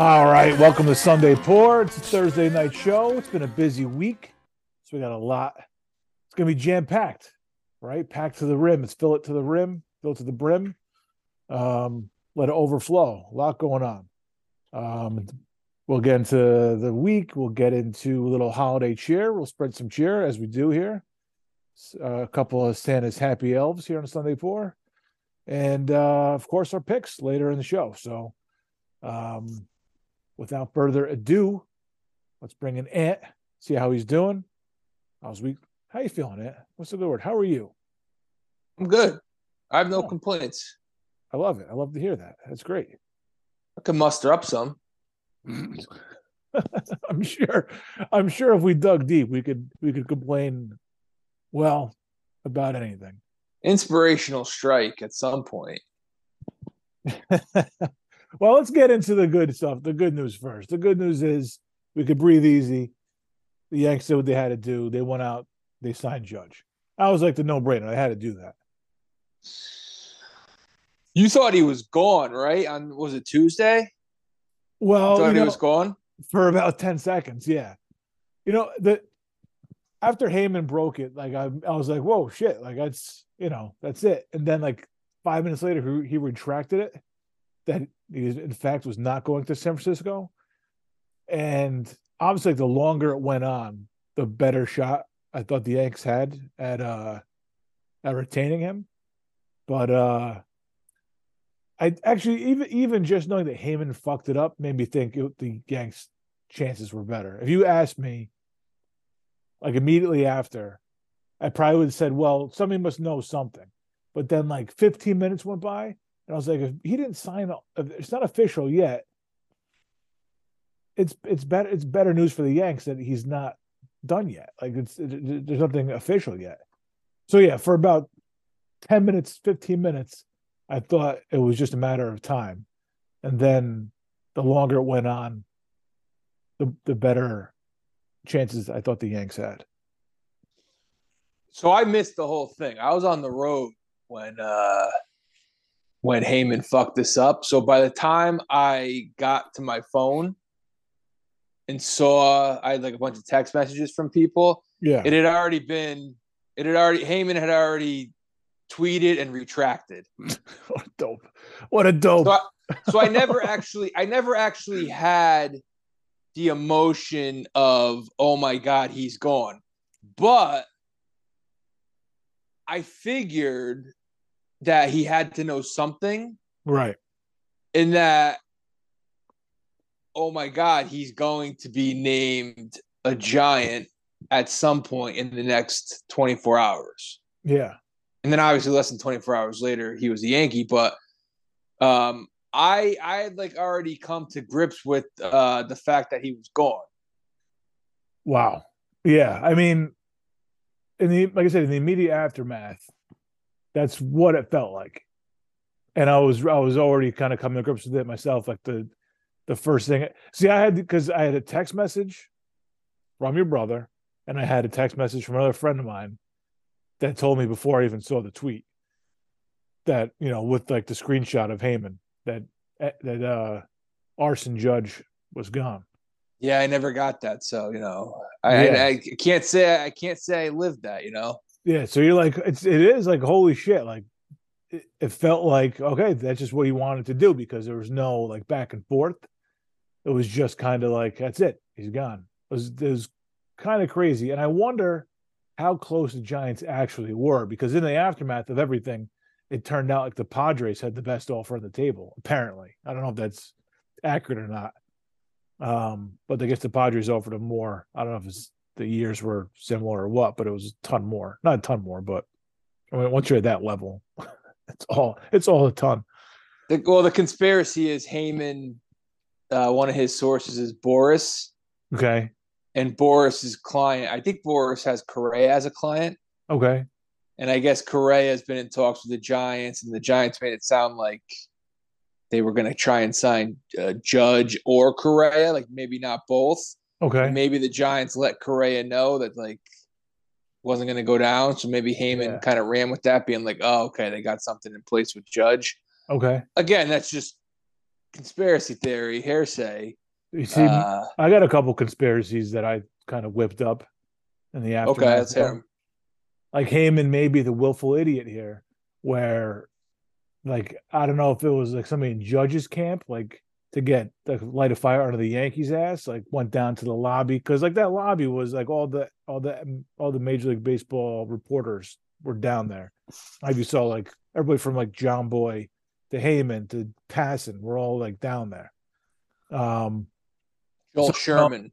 All right, welcome to Sunday Pour. It's a Thursday night show. It's been a busy week, so we got a lot. It's going to be jam packed, right? Packed to the rim. It's fill it to the rim, fill it to the brim. Um, let it overflow. A lot going on. Um, we'll get into the week. We'll get into a little holiday cheer. We'll spread some cheer as we do here. Uh, a couple of Santa's happy elves here on Sunday Pour, and uh, of course our picks later in the show. So. Um, without further ado, let's bring in Ant, see how he's doing. How's we? How you feeling, Ant? What's the good word? How are you? I'm good. I have no Oh. complaints. I love it. I love to hear that. That's great. I can muster up some. I'm sure. I'm sure if we dug deep, we could we could complain well about anything. Inspirational strike at some point. well, let's get into the good stuff. The good news first. The good news is we could breathe easy. The Yanks did what they had to do. They went out. They signed Judge. I was like the no brainer. I had to do that. You thought he was gone, right? On was it Tuesday? Well, thought you he was gone. for about 10 seconds. Yeah. You know, the after Heyman broke it, like I, I was like, whoa, shit. Like that's, you know, that's it. And then like five minutes later, he, he retracted it that in fact was not going to San Francisco. And obviously, the longer it went on, the better shot I thought the Yanks had at uh at retaining him. But uh I actually even even just knowing that Heyman fucked it up made me think it, the Yanks' chances were better. If you asked me, like immediately after, I probably would have said, "Well, somebody must know something." But then, like 15 minutes went by, and I was like, "If he didn't sign, it's not official yet. It's it's better it's better news for the Yanks that he's not done yet. Like it's it, there's nothing official yet. So yeah, for about 10 minutes, 15 minutes, I thought it was just a matter of time. And then the longer it went on, the the better chances I thought the Yanks had. So I missed the whole thing. I was on the road when uh when Heyman fucked this up. So by the time I got to my phone and saw I had like a bunch of text messages from people, Yeah. it had already been it had already Heyman had already tweeted and retracted. what a dope. What a dope. So I, so I never actually I never actually had the emotion of oh my god he's gone. But I figured that he had to know something right. in that oh my god he's going to be named a giant at some point in the next 24 hours Yeah. and then obviously less than 24 hours later he was a yankee but um i i had like already come to grips with uh the fact that he was gone Wow. Yeah. I mean, in the like I said, in the immediate aftermath, that's what it felt like. And I was I was already kind of coming to grips with it myself. Like the the first thing see, I had because I had a text message from your brother, and I had a text message from another friend of mine that told me before I even saw the tweet that, you know, with like the screenshot of Heyman that that uh Aaron Judge was gone. yeah i never got that so you know i Yeah. I, I can't say i can't say i lived that you know Yeah, so you're like, it's it is like holy shit. Like it, it felt like okay, that's just what he wanted to do because there was no like back and forth. It was just kind of like that's it, he's gone. It was it was kind of crazy, and I wonder how close the Giants actually were because in the aftermath of everything, it turned out like the Padres had the best offer on the table. Apparently, I don't know if that's accurate or not. Um, but I guess the Padres offered him more. I don't know if it's the years were similar or what, but it was a ton more. Not a ton more, but I mean, once you're at that level, it's all it's all a ton. the, well the conspiracy is Heyman uh one of his sources is Boras Okay. and Boras's client i think Boras has correa as a client Okay. And I guess Correa has been in talks with the Giants, and the Giants made it sound like they were going to try and sign uh, Judge or Correa, like maybe not both. Okay. Maybe the Giants let Correa know that like wasn't going to go down, so maybe Heyman Yeah. kind of ran with that, being like, "Oh, okay, they got something in place with Judge." Okay. Again, that's just conspiracy theory, hearsay. You see, Uh, I got a couple conspiracies that I kind of whipped up in the aftermath. okay, let's hear of- Like Heyman may be the willful idiot here, where, like, I don't know if it was like somebody in Judge's camp, like to get the light of fire under the Yankees' ass, like went down to the lobby because like that lobby was like all the all the all the Major League Baseball reporters were down there. Like you saw, like everybody from like John Boy to Heyman to Passan, we're all like down there. Um, Joel So- Sherman.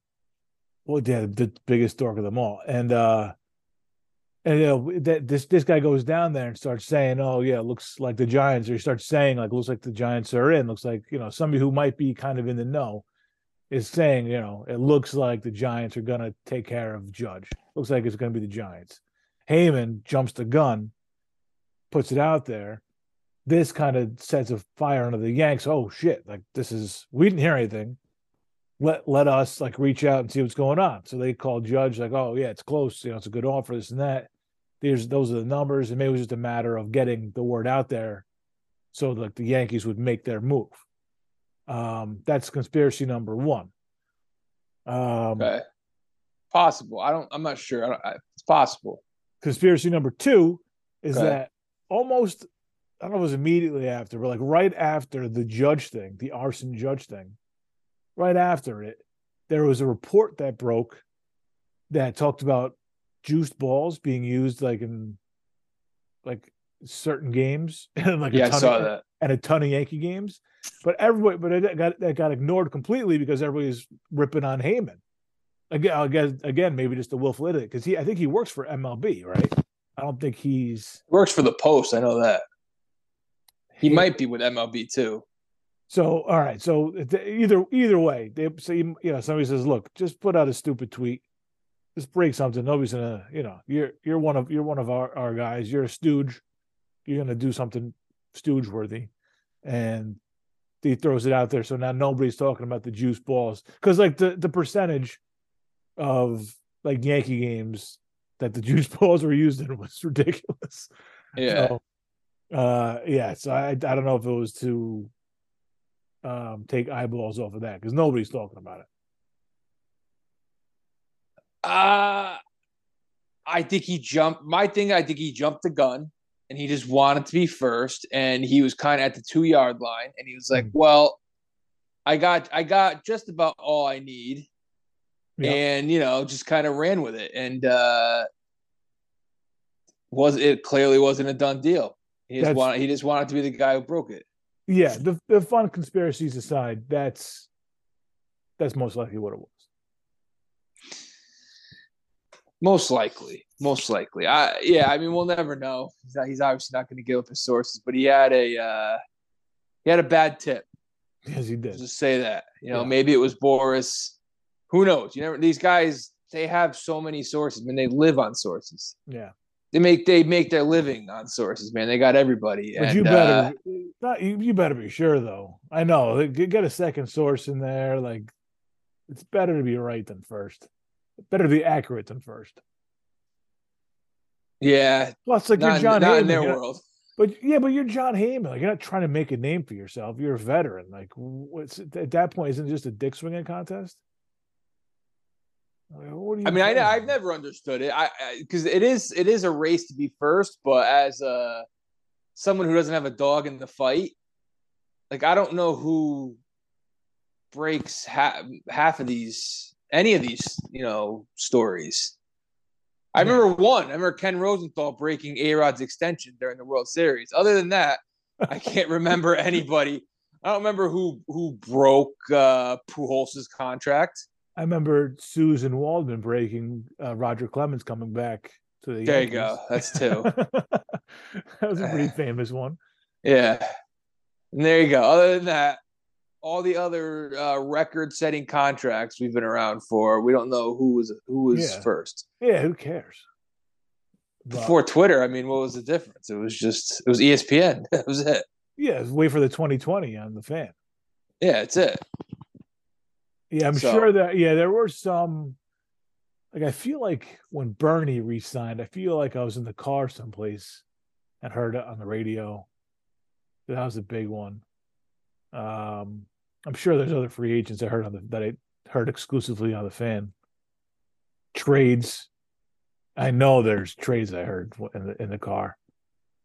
well, yeah, the biggest dork of them all, and uh, and you know that this this guy goes down there and starts saying, "Oh yeah, looks like the Giants," or he starts saying like, "Looks like the Giants are in." Looks like you know somebody who might be kind of in the know is saying, you know, it looks like the Giants are gonna take care of Judge. Looks like it's gonna be the Giants. Heyman jumps the gun, puts it out there. This kind of sets a fire under the Yanks. Oh shit! Like this is we didn't hear anything let let us like reach out and see what's going on. So they call Judge like, oh yeah, it's close. You know, it's a good offer, this and that. There's those are the numbers, and maybe it was just a matter of getting the word out there, so like the Yankees would make their move. Um, that's conspiracy number one. Um, Okay. Possible. I don't. I'm not sure. I don't, I, it's possible. conspiracy number two is Okay. that almost I don't know if it was immediately after, but like right after the judge thing, the Aaron Judge thing, right after it, there was a report that broke that talked about juiced balls being used like in like certain games and like a yeah, I ton saw of, that. and a ton of Yankee games. But everybody, but it got that got ignored completely because everybody's ripping on Heyman. Again, again, again, maybe just a willful idiot because he, I think he works for MLB, right? I don't think he's Works for the Post. I know that. He he- might be with MLB too. So, all right. So either either way, they say you know somebody says, "Look, just put out a stupid tweet, just break something. Nobody's gonna, you know, you're you're one of you're one of our our guys. You're a stooge. You're gonna do something stooge worthy," and he throws it out there. So now nobody's talking about the juice balls because like the the percentage of like Yankee games that the juice balls were used in was ridiculous. Yeah. So, uh, yeah. So I I don't know if it was to um take eyeballs off of that because nobody's talking about it. Uh I think he jumped. My thing, I think he jumped the gun, and he just wanted to be first, and he was kind of at the two yard line, and he was like, Mhm. "Well, I got, I got just about all I need," Yeah. and you know, just kind of ran with it, and uh was it clearly wasn't a done deal. He just wanted, he just wanted to be the guy who broke it. Yeah, the the fun conspiracies aside, that's that's most likely what it was. Most likely, most likely. I yeah. I mean, we'll never know. He's, not, he's obviously not going to give up his sources, but he had a uh, he had a bad tip. Yes, he did. Just say that. You know, Yeah. maybe it was Boras. Who knows? You never. These guys, they have so many sources. I mean, they live on sources. Yeah, They make they make their living on sources. Man, they got everybody. but and, you uh, better not. You, you better be sure though. I know get a second source in there. Like it's better to be right than first. Better to be accurate than first. yeah, Plus, like not, you're Jon not Heyman, in their not- world. But yeah, but you're Jon Heyman. Like you're not trying to make a name for yourself. You're a veteran. Like what's at that point? Isn't it just a dick swinging contest? Like, what are you I mean, I? I've never understood it. I because it is it is a race to be first, but as a someone who doesn't have a dog in the fight, like I don't know who breaks half half of these any of these you know stories. I remember one. I remember Ken Rosenthal breaking A Rod's extension during the World Series. Other than that, I can't remember anybody. I don't remember who who broke uh, Pujols' contract. I remember Suzyn Waldman breaking uh, Roger Clemens coming back to the. There you go. That's two. that was a pretty famous one. Yeah. And there you go. Other than that, all the other uh, record-setting contracts we've been around for, we don't know who was who was Yeah. first. Yeah, who cares? But, Before Twitter, I mean, what was the difference? It was just it was ESPN. That was it. yeah, wait for the 2020 on the fan. Yeah, it's it. Yeah, I'm So- sure that yeah, there were some like I feel like when Bernie re-signed, I feel like I was in the car someplace and heard it on the radio. That was a big one. Um, I'm sure there's other free agents I heard on the that I heard exclusively on the fan. Trades. I know there's trades I heard in the in the car.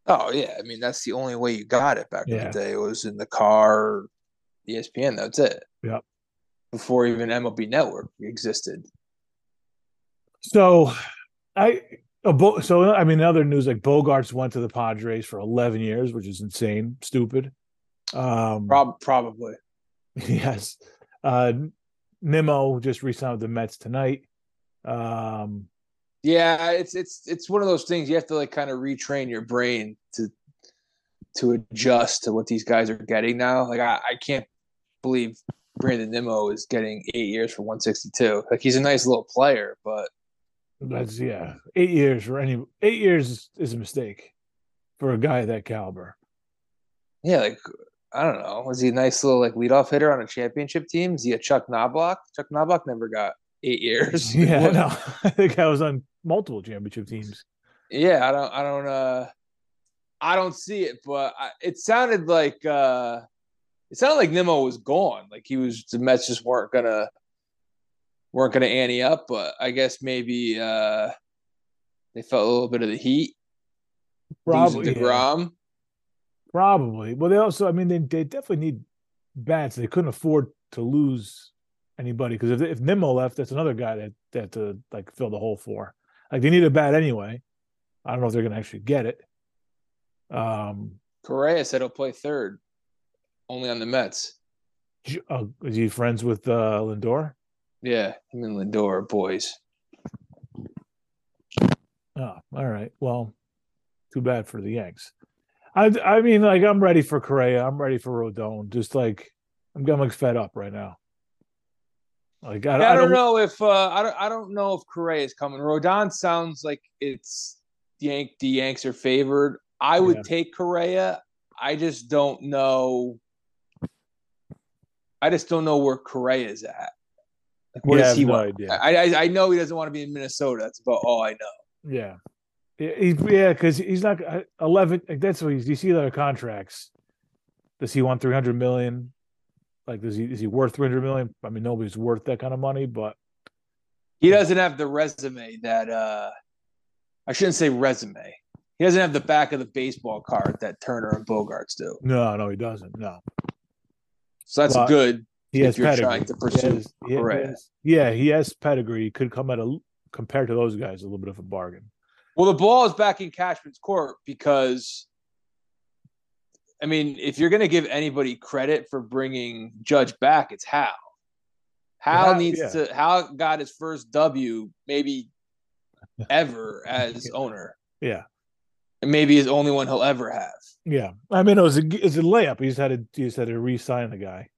Oh yeah, I mean that's the only way you got it back in the day. It was in the car, ESPN. That's it. Yep. Before even MLB Network existed. So, I so I mean, other news like Bogaerts went to the Padres for 11 years, which is insane, stupid. Um, Prob- probably. yes. Uh, Nimmo just re-signed with the Mets tonight. Um, Yeah, it's it's it's one of those things you have to like kind of retrain your brain to to adjust to what these guys are getting now. Like I, I can't believe Brandon Nimmo is getting eight years for 162. Like he's a nice little player, but that's yeah, eight years for any eight years is, is a mistake for a guy of that caliber. yeah, like I don't know. Was he a nice little like leadoff hitter on a championship team? Is he a Chuck Knobloch? Chuck Knobloch never got eight years. Yeah, What- no, I think I was on multiple championship teams. yeah, I don't, I don't, uh, I don't see it, but I, it sounded like, uh, it sounded like Nimmo was gone. Like he was, the Mets just weren't gonna, weren't gonna ante up. But I guess maybe uh, they felt a little bit of the heat. Probably, losing yeah. Probably. Well, they also, I mean, they, they definitely need bats. They couldn't afford to lose anybody because if if Nimmo left, that's another guy that that to like fill the hole for. Like they need a bat anyway. I don't know if they're going to actually get it. Um, Correa said he'll play third, only on the Mets. Uh, is he friends with uh, Lindor? Yeah, him and Lindor are boys. Oh, all right. Well, too bad for the Yanks. I I mean, like I'm ready for Correa. I'm ready for Rodon. Just like I'm getting like fed up right now. Like I, I, I don't know if uh, I don't I don't know if Correa is coming. Rodon sounds like it's the Yank the Yanks are favored. I would Yeah. take Correa. I just don't know. I just don't know where Correa is at. Like, what Yeah, I does he no want? I, I I know he doesn't want to be in Minnesota. That's about all I know. Yeah, he's yeah, because he's not uh, eleven. Like that's what he's. You see their contracts. Does he want three hundred million? Like, does he is he worth three hundred million? I mean, nobody's worth that kind of money, but He doesn't have the resume that uh I shouldn't say resume. He doesn't have the back of the baseball card that Turner and Bogaerts do. no, no, he doesn't. No, So that's Well, good. he If has you're pedigree. trying to He pursue has- he has- yeah, he has pedigree. He could come at a compared to those guys a little bit of a bargain. Well, the ball is back in Cashman's court because, I mean, if you're going to give anybody credit for bringing Judge back, it's Hal. Hal Hal, needs yeah. to. Hal got his first W, maybe ever as owner, Yeah, and maybe his only one he'll ever have. yeah. I mean, it was a it's a layup. He just had to he just had to re-sign the guy.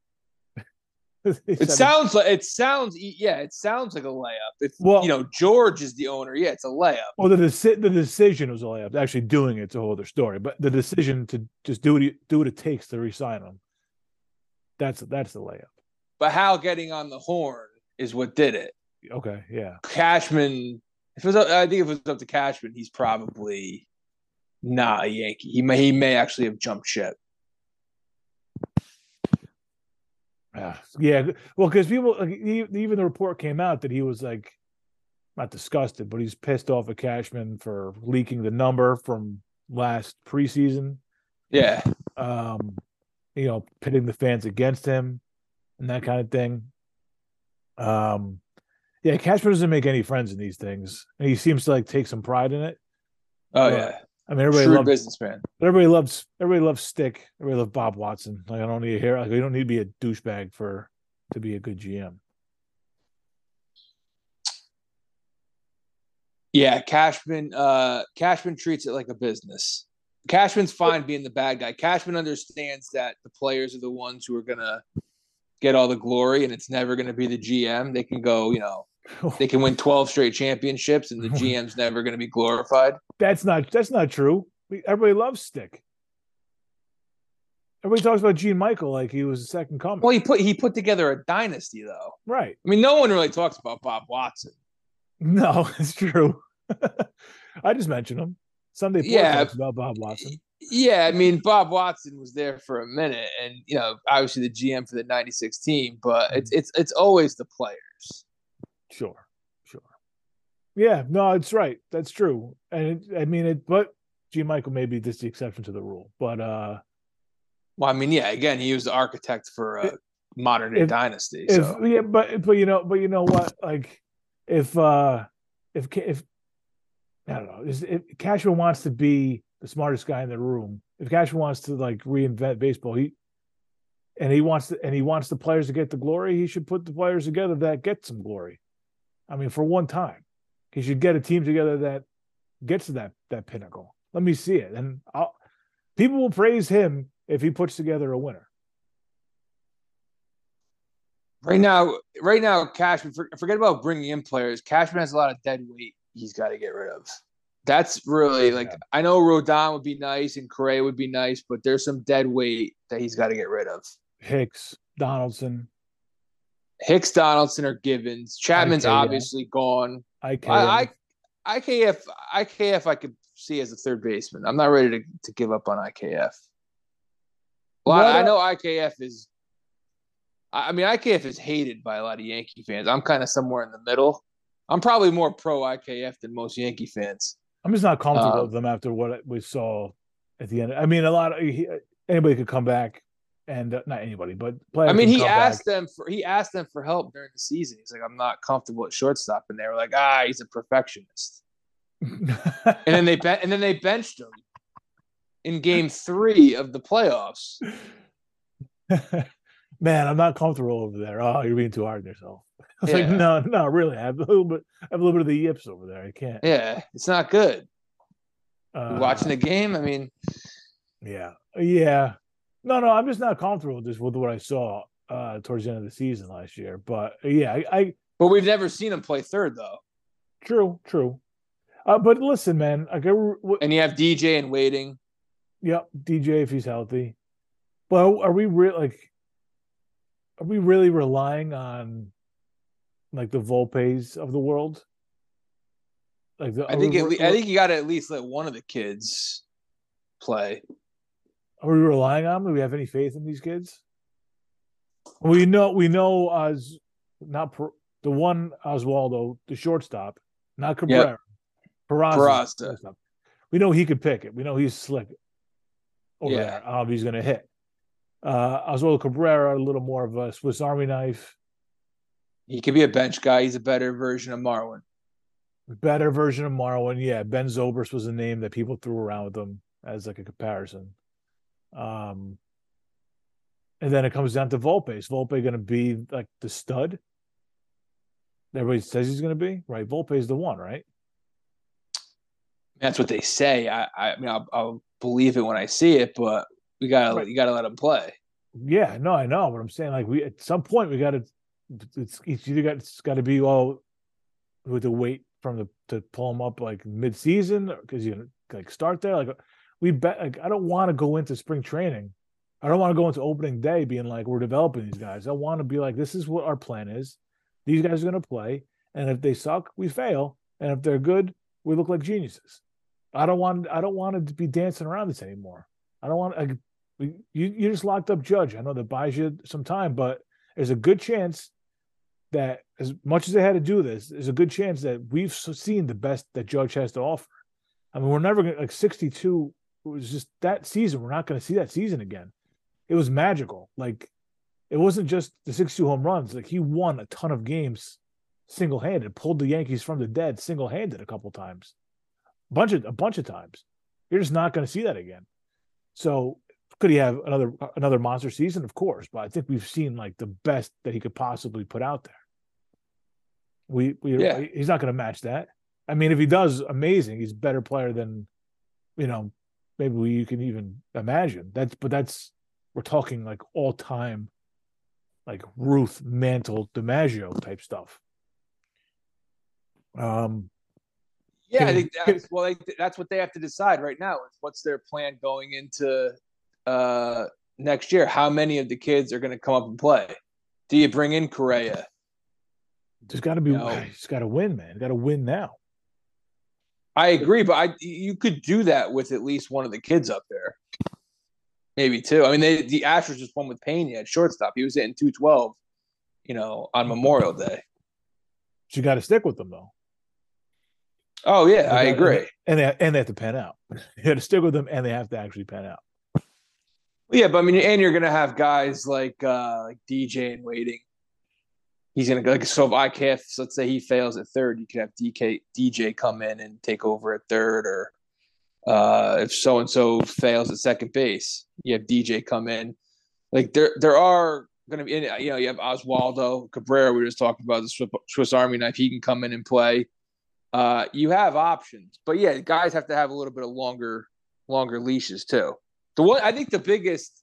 It sounds like it sounds yeah, it sounds like a layup. If Well- you know George is the owner, yeah, it's a layup. Well, the deci- the decision was a layup. Actually, doing it's a whole other story. But the decision to just do what do what it takes to re-sign him. That's that's the layup. But Hal getting on the horn is what did it. Okay, yeah, Cashman, if it was, up- I think if it was up to Cashman, he's probably not a Yankee. He may, he may actually have jumped ship. Yeah, yeah. Well, because people like, even the report came out that he was like not disgusted, but he's pissed off at Cashman for leaking the number from last preseason. Yeah, Um, you know, pitting the fans against him and that kind of thing. Um, yeah, Cashman doesn't make any friends in these things, and he seems to like take some pride in it. oh Right. yeah, I mean, everybody loves businessman. everybody loves everybody loves Stick. Everybody loves Bob Watson. Like I don't need to hear like you don't need to be a douchebag for to be a good GM. Yeah, Cashman. Uh, Cashman treats it like a business. Cashman's fine being the bad guy. Cashman understands that the players are the ones who are gonna get all the glory, and it's never gonna be the GM. They can go, you know, they can win twelve straight championships, and the GM's never gonna be glorified. That's not that's not true. Everybody loves Stick. Everybody talks about Gene Michael like he was the second coming. Well, he put he put together a dynasty, though. right. I mean, no one really talks about Bob Watson. No, it's true. I just mentioned him. Sunday Yeah. talks about Bob Watson. Yeah, I mean Bob Watson was there for a minute, and you know, obviously the GM for the '96 team, but it's Mm-hmm. it's it's always the players. Sure, sure. Yeah, no, it's right. That's true. And it, I mean it, but G. Michael may be just the exception to the rule. But uh Well, I mean, yeah, again, he was the architect for a modern day If- dynasty. if So yeah, but but you know, but you know what? Like if uh if if I don't know, if Cashman wants to be the smartest guy in the room, if Cashman wants to like reinvent baseball, he and he wants to and he wants the players to get the glory, he should put the players together that get some glory. I mean, for one time, he should get a team together that gets to that that pinnacle. Let me see it, and I'll, people will praise him if he puts together a winner. right now, right now, Cashman, forget about bringing in players. Cashman has a lot of dead weight. He's got to get rid of. That's really like Yeah. I know Rodon would be nice and Correa would be nice, but there's some dead weight that he's got to get rid of. Hicks, Donaldson, Hicks, Donaldson, or Givens. Chapman's IKF. obviously gone. IK. I, I IKF IKF I could see as a third baseman. I'm not ready to, to give up on IKF. Well, I, I know IKF is. I I mean, IKF is hated by a lot of Yankee fans. I'm kind of somewhere in the middle. I'm probably more pro IKF than most Yankee fans. I'm just not comfortable Um, with them after what we saw at the end. I mean, a lot of anybody could come back, and uh, not anybody, but players. I mean, he asked them for he asked them for help during the season. He's like, I'm not comfortable at shortstop, and they were like, Ah, he's a perfectionist. And then they ben- and then they benched him in Game Three of the playoffs. Man, I'm not comfortable over there. Oh, you're being too hard on yourself. I was like, no, no, really. I have a little bit, I have a little bit of the yips over there. I can't. Yeah, it's not good. Uh, watching the game? I mean, Yeah, yeah. No, no, I'm just not comfortable just with what I saw uh towards the end of the season last year. But yeah, I, I but we've never seen him play third though. true, true. Uh, but listen, man, like, I, w- And you have DJ and waiting. Yep, DJ if he's healthy. Well, are we really like are we really relying on like the Volpes of the world? Like the, I think we, at le- I think you got to at least let one of the kids play. Are we relying on them? Do we have any faith in these kids? We know we know as not per, the one Oswaldo, the shortstop, not Cabrera. Peraza, Peraza. We know he could pick it. We know he's slick over Yeah. there. Um, he's going to hit. Uh, Oswaldo Cabrera, a little more of a Swiss Army knife, He could be a bench guy. He's a better version of Marwin. better version of Marwin. Yeah, Ben Zobrist was a name that people threw around with him as like a comparison. Um, and then it comes down to Volpe. Is Volpe going to be like the stud? Everybody says he's going to be right. Volpe is the one, right? That's what they say. I, I mean, I'll, I'll believe it when I see it, but we gotta Right. you gotta let him play. Yeah, no, I know, but I'm saying like we at some point we got to. It's it's either got it's got to be all with the wait from the to pull him up like mid season because you like start there like we bet like I don't want to go into spring training. I don't want to go into opening day being like we're developing these guys. I want to be like this is what our plan is. These guys are gonna play, and if they suck, we fail, and if they're good, we look like geniuses. I don't want I don't want to be dancing around this anymore. I don't want we, you you just locked up Judge. I know that buys you some time, but there's a good chance that as much as they had to do this, there's a good chance that we've seen the best that Judge has to offer. I mean, we're never gonna like 62 it was just that season. We're not gonna see that season again. It was magical. Like it wasn't just the 62 home runs. Like he won a ton of games single handed, pulled the Yankees from the dead single handed a couple times, bunch of a bunch of times. You're just not going to see that again. So could he have another another monster season? Of course, but I think we've seen like the best that he could possibly put out there. We we Yeah. he's not going to match that. I mean, if he does, amazing. He's a better player than you know maybe we, you can even imagine. That's but that's we're talking like all time, like Ruth Mantle DiMaggio type stuff. Um, Yeah, I think that's well, that's what they have to decide right now. Is what's their plan going into uh, next year? How many of the kids are going to come up and play? Do you bring in Correa? There's got to be, No. just got to win, man. Got to win now. I agree, but I you could do that with at least one of the kids up there. Maybe two. I mean, they, the Astros just won with Pena at shortstop. He was hitting two twelve, you know, on Memorial Day. You got to stick with them though. Oh yeah, I agree. And they and they have to pan out. You got to stick with them, and they have to actually pan out. Yeah, but I mean, and you're gonna have guys like uh like DJ and waiting. He's gonna like so if IKF, let's say he fails at third, you could have DK DJ come in and take over at third, or uh if so and so fails at second base, you have DJ come in. Like there there are gonna be you know you have Oswaldo Cabrera. We were just talking about the Swiss Army knife. He can come in and play. Uh, you have options, but yeah, guys have to have a little bit of longer longer leashes too. The one I think the biggest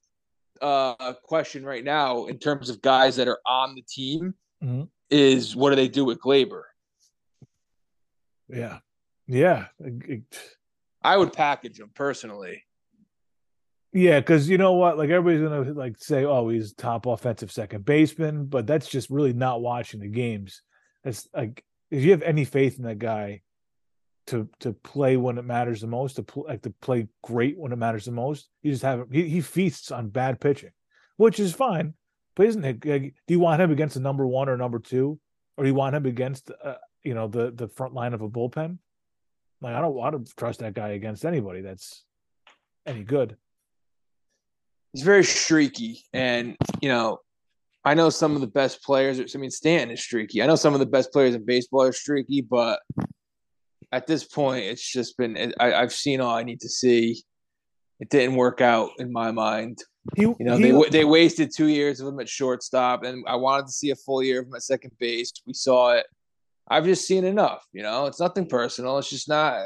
uh, question right now in terms of guys that are on the team mm-hmm. is what do they do with Gleyber? Yeah, yeah. I would package him personally. Yeah, because you know what? Like everybody's gonna like say, "Oh, he's top offensive second baseman," but that's just really not watching the games. It's like if you have any faith in that guy, to to play when it matters the most, to pl- like to play great when it matters the most. You just have he, he feasts on bad pitching, which is fine. But isn't it? Like, do you want him against the number one or number two, or do you want him against uh, you know the the front line of a bullpen? Like I don't want to trust that guy against anybody that's any good. He's very streaky, and you know I know some of the best players. I mean, Stanton is streaky. I know some of the best players in baseball are streaky, but at this point, it's just been I, have seen all I need to see. It didn't work out in my mind. He, you know, he, they they wasted two years of him at shortstop, and I wanted to see a full year of him at second base. We saw it. I've just seen enough. You know, it's nothing personal. It's just not.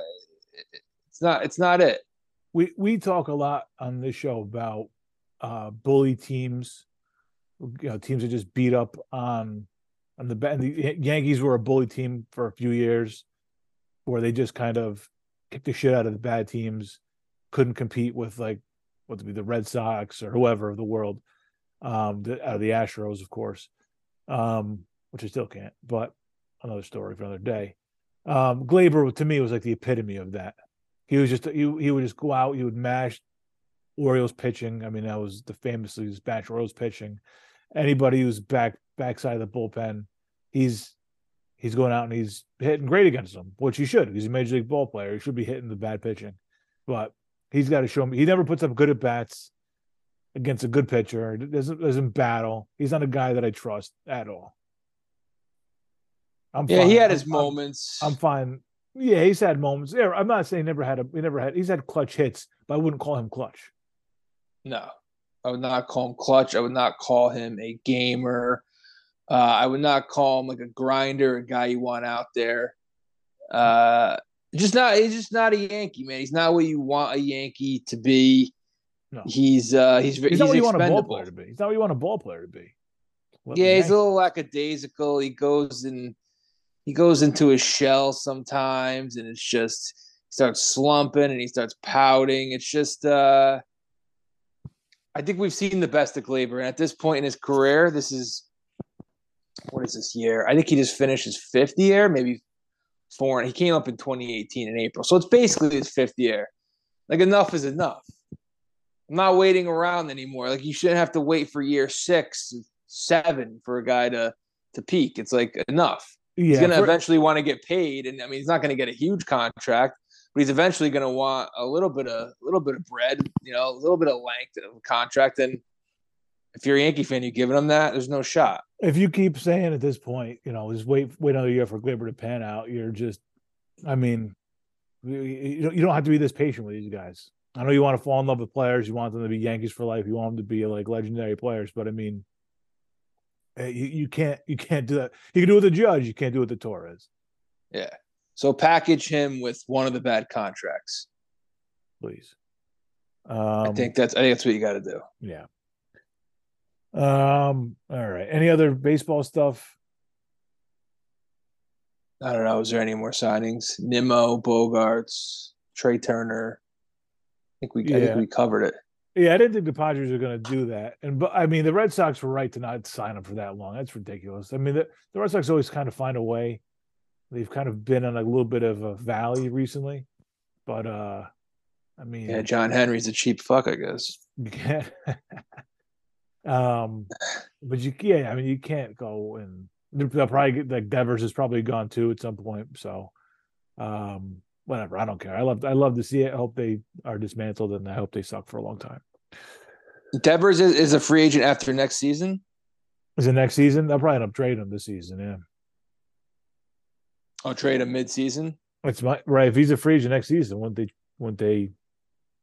It's not. It's not it. We we talk a lot on this show about uh, bully teams. You know, teams that just beat up on on the and the Yankees were a bully team for a few years where they just kind of kicked the shit out of the bad teams, couldn't compete with like what to be the Red Sox or whoever of the world, um, the, of the Astros, of course, um, which I still can't. But another story for another day. Um, Gleyber to me was like the epitome of that. He was just he he would just go out, he would mash Orioles pitching. I mean, that was the famously smash Orioles pitching. Anybody who's back backside of the bullpen, he's he's going out and he's hitting great against them, which he should. He's a major league ball player. He should be hitting the bad pitching, but he's got to show me. He never puts up good at bats against a good pitcher. Doesn't doesn't battle. He's not a guy that I trust at all. I'm yeah, fine. he had his I'm, moments. I'm, I'm, fine. Yeah, he's had moments. Yeah, I'm not saying he never had a. He never had. He's had clutch hits, but I wouldn't call him clutch. No, I would not call him clutch. I would not call him a gamer. Uh, I would not call him like a grinder, a guy you want out there. Uh, just not. He's just not a Yankee, man. He's not what you want a Yankee to be. No. He's uh, he's he's, he's not what you want a ball player to be. He's not what you want a ball player to be. What yeah, he's a little lackadaisical. He goes and he goes into his shell sometimes, and it's just he starts slumping and he starts pouting. It's just uh, I think we've seen the best of Gleyber, and at this point in his career, this is what is this year? I think he just finished his fifth year, maybe four. He came up in 2018 in April, so it's basically his fifth year. Like enough is enough. I'm not waiting around anymore. Like you shouldn't have to wait for year six, seven for a guy to to peak. It's like enough. Yeah, he's gonna eventually want to get paid, and I mean he's not gonna get a huge contract, but he's eventually gonna want a little bit of a little bit of bread, you know, a little bit of length of contract. And if you're a Yankee fan, you giving him that, there's no shot if you keep saying at this point, you know, just wait wait another year for Gleyber to pan out, you're just, I mean, you don't, you don't have to be this patient with these guys. I know you want to fall in love with players, you want them to be Yankees for life, you want them to be like legendary players, but I mean, eh, you, you can't you can't do that. You can do it with the Judge, you can't do it with the Torres. Yeah. So package him with one of the bad contracts, please. Um, I think that's I think that's what you got to do. Yeah. Um, all right. Any other baseball stuff? I don't know. Is there any more signings? Nimmo, Bogaerts, Trea Turner. I think we yeah. I think we covered it. Yeah, I didn't think the Padres were going to do that, and but I mean the Red Sox were right to not sign him for that long. That's ridiculous. I mean the, the Red Sox always kind of find a way They've kind of been on a little bit of a valley recently, but uh, I mean, Yeah, John Henry's a cheap fuck, I guess. can't. um, but you yeah, I mean, you can't go and they'll probably get like Devers is probably gone too at some point. So, um, whatever. I don't care. I love I love to see it. I hope they are dismantled and I hope they suck for a long time. Devers is, is a free agent after next season. Is it next season? They'll probably end up trading him this season. Yeah, I'll trade him mid-season. it's my right. If he's a free agent next season, wouldn't they? Wouldn't they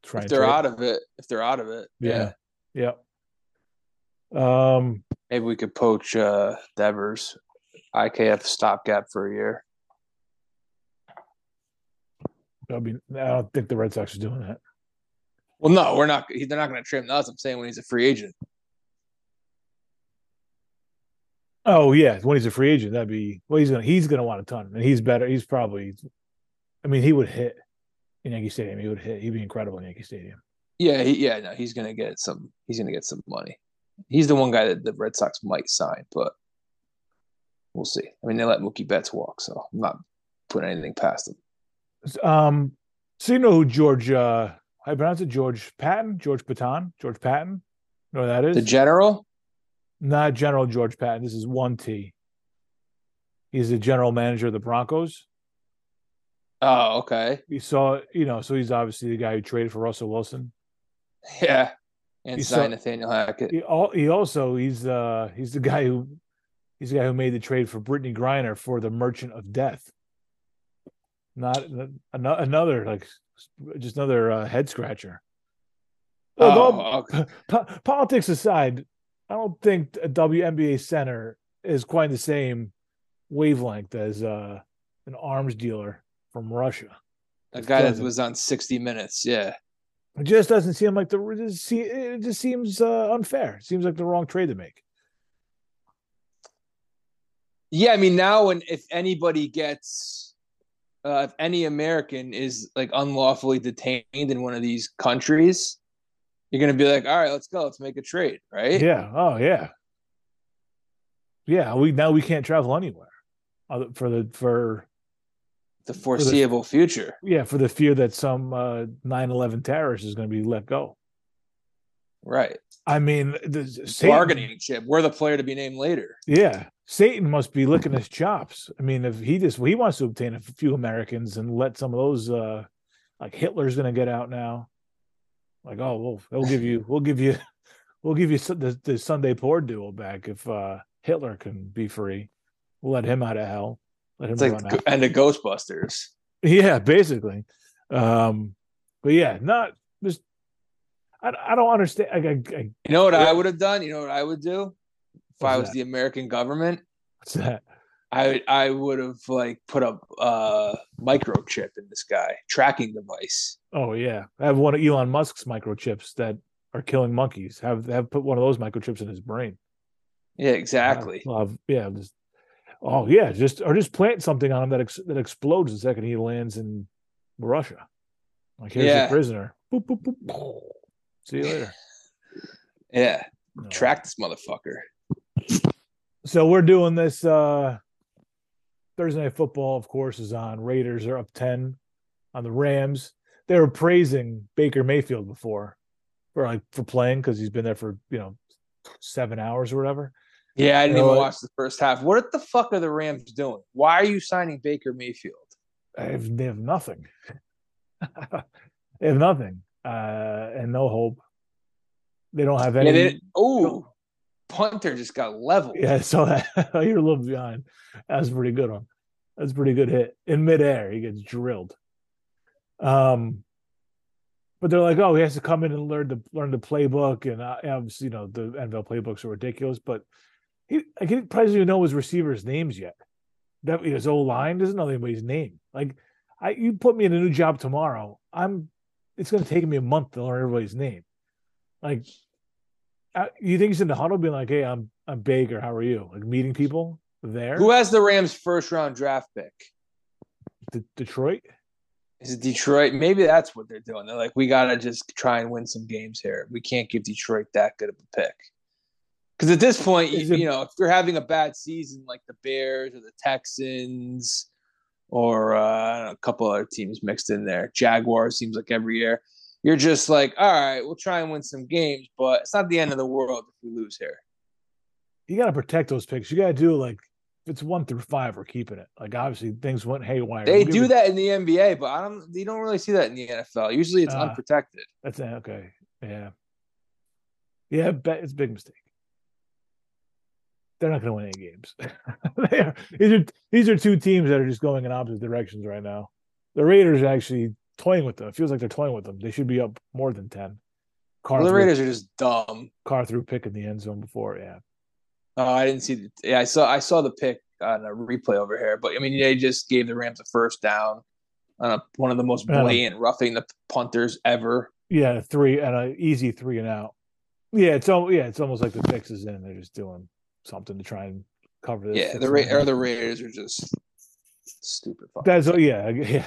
try? If and they're out of it, if they're out of it, Yeah. Yeah. Um. Maybe we could poach uh, Devers, IKF stopgap for a year. I mean, I don't think the Red Sox are doing that. Well, no, we're not. They're not going to trade him us. I'm saying when he's a free agent. Oh yeah, when he's a free agent, that'd be well. He's gonna he's gonna want a ton, and he's better. He's probably, I mean, he would hit in Yankee Stadium. He would hit. He'd be incredible in Yankee Stadium. Yeah, he, yeah, no, he's going to get some. He's going to get some money. He's the one guy that the Red Sox might sign, but we'll see. I mean, they let Mookie Betts walk, so I'm not putting anything past them. Um. So you know who George? uh How you pronounce it? George Patton? George Patton? George Patton? You know who that is? The general. Not General George Patton. This is one T. He's the general manager of the Broncos. Oh, okay. You saw, you know, so he's obviously the guy who traded for Russell Wilson. Yeah, and You sign saw- Nathaniel Hackett. He, al- he also he's uh he's the guy who he's the guy who made the trade for Brittney Griner for the Merchant of Death. Not an- another like just another uh, head scratcher. Oh, okay. po- politics aside, I don't think a WNBA center is quite the same wavelength as uh, an arms dealer from Russia. a guy that was on 60 Minutes. Yeah, It just doesn't seem like the it just se- it just seems uh, unfair. It seems like the wrong trade to make. yeah. I mean, now when if anybody gets, uh, if any American is like unlawfully detained in one of these countries, you're gonna be like, all right, let's go, let's make a trade, right? Yeah. Oh yeah. Yeah. We now we can't travel anywhere for the for The foreseeable future. yeah for the fear that some uh 9/11 terrorist is going to be let go. Right. I mean, the Satan, Bargaining chip. We're the player to be named later. Yeah, Satan must be licking his chops. I mean, if he just he wants to obtain a few Americans and let some of those uh like Hitler's going to get out now. Like, oh, well, we'll give you, we'll give you, we'll give you the, the Sunday Pour duo back if uh Hitler can be free. We'll let him out of hell. Let him It's like the out. end of Ghostbusters. Yeah, basically. Um, but yeah, not just. I, I don't understand. I, I, I, You know what. I would have done? You know what I would do if I was that? the American government? what's that? I I would have like put a uh, microchip in this guy, tracking device. Oh yeah, I have one of Elon Musk's microchips that are killing monkeys. Have have put one of those microchips in his brain. Yeah, exactly. Yeah, just oh yeah, just or just plant something on him that ex, that explodes the second he lands in Russia. Like here's Yeah. your prisoner. Boop, boop, boop. See you later. Yeah, No. track this motherfucker. So we're doing this. uh Thursday night football, of course, is on. Raiders are up ten on the Rams. They were praising Baker Mayfield before for like for playing because he's been there for you know seven hours or whatever. Yeah, I didn't You know even watch the first half. What the fuck are the Rams doing? Why are you signing Baker Mayfield? Have, they have nothing. they have nothing, uh, and no hope. They don't have any. Yeah, oh, punter just got leveled. Yeah, so that. You're a little behind. That was a pretty good one. That's a pretty good hit in midair. He gets drilled. Um, but they're like, oh, he has to come in and learn the learn the playbook, and uh, obviously, you know, the NFL playbooks are ridiculous. But he, like, he probably even know his receivers' names yet. That his old line doesn't know anybody's name. Like, I you put me in a new job tomorrow, I'm. It's going to take me a month to learn everybody's name. Like, uh, you think he's in the huddle being like, "Hey, I'm I'm Baker. How are you?" Like meeting people there. Who has the Rams' first round draft pick? D- Detroit. Is it Detroit? Maybe that's what they're doing. They're like, we gotta just try and win some games here. We can't give Detroit that good of a pick. Because at this point, you, you know, if you're having a bad season like the Bears or the Texans or uh, a couple other teams mixed in there. Jaguars seems like every year. You're just like, all right, we'll try and win some games, but it's not the end of the world if we lose here. You got to protect those picks. You got to do like if it's one through five, we're keeping it. Like obviously things went haywire. They do it- that in the NBA, but I don't. You don't really see that in the NFL. Usually, it's Uh, unprotected. That's. Okay. Yeah. Yeah, bet it's a big mistake. They're not going to win any games. they are, these are these are two teams that are just going in opposite directions right now. The Raiders are actually toying with them. It feels like they're toying with them. They should be up more than ten. Carr, Well, the threw, Raiders are just dumb. Carr threw pick in the end zone before. Yeah. Oh, I didn't see. The, yeah, I saw. I saw the pick on a replay over here, but I mean, they just gave the Rams a first down on a, one of the most blatant roughing the punters ever. Yeah, three and an easy three and out. Yeah, it's all yeah, it's almost like the fix is in. They're just doing something to try and cover this. Yeah, the Ra- or the Raiders are just stupid. That's oh, yeah, yeah.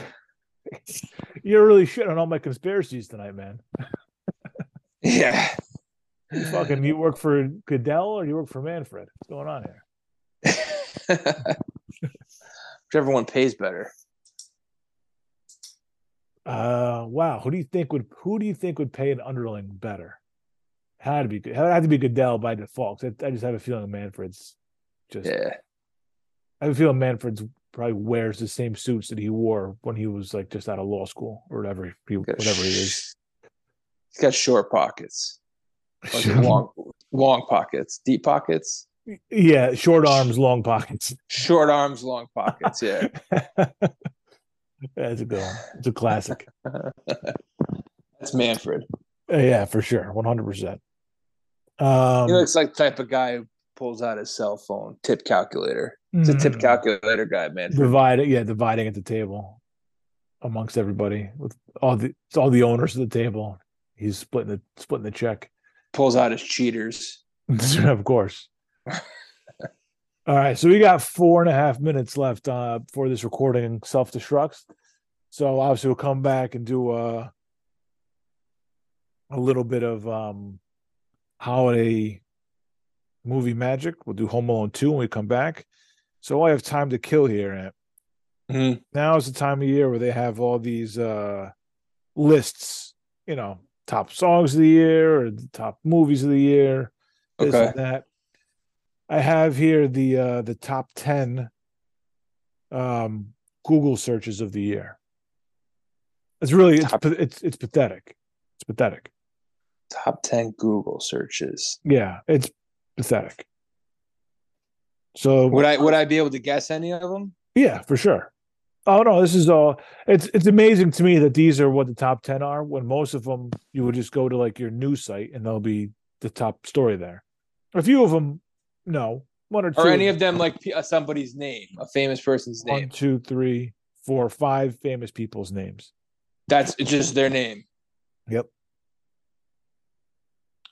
You're really shitting on all my conspiracies tonight, man. yeah. You fucking you work for Goodell or you work for Manfred? What's going on here? Whichever one pays better. Uh wow. Who do you think would who do you think would pay an underling better? Had to be good. Had to be Goodell by default. I, I just have a feeling Manfred's just Yeah. I have a feeling Manfred's probably wears the same suits that he wore when he was like just out of law school or whatever he whatever he is. He's got short pockets, long, long pockets, deep pockets, yeah, short arms, long pockets. short arms, long pockets. Yeah. That's a good one. It's a classic. That's Manfred. Uh, yeah, for sure, one hundred percent. Um, He looks like the type of guy who pulls out his cell phone, tip calculator. It's a tip mm, calculator guy, man. divided, yeah, dividing at the table amongst everybody with all the it's all the owners of the table. He's splitting the splitting the check. Pulls out his cheaters. of course. All right, so we got four and a half minutes left uh, before this recording self destructs. So obviously we'll come back and do a a little bit of um, holiday movie magic. We'll do Home Alone two when we come back. So I have time to kill here. Ant. Mhm. Now is the time of year where they have all these uh, lists. You know, top songs of the year or the top movies of the year this Okay. and that. I have here the uh the top 10 um Google searches of the year. It's really it's it's it's pathetic. It's pathetic. Top 10 Google searches. Yeah, it's pathetic. So Would I would I be able to guess any of them? yeah, for sure. Oh no, this is all it's it's amazing to me that these are what the top 10 are when most of them you would just go to like your news site and they'll be the top story there. A few of them no, one or two. Or any of them like uh, somebody's name, a famous person's One, name? two, three, four, five famous people's names. That's just their name. Yep.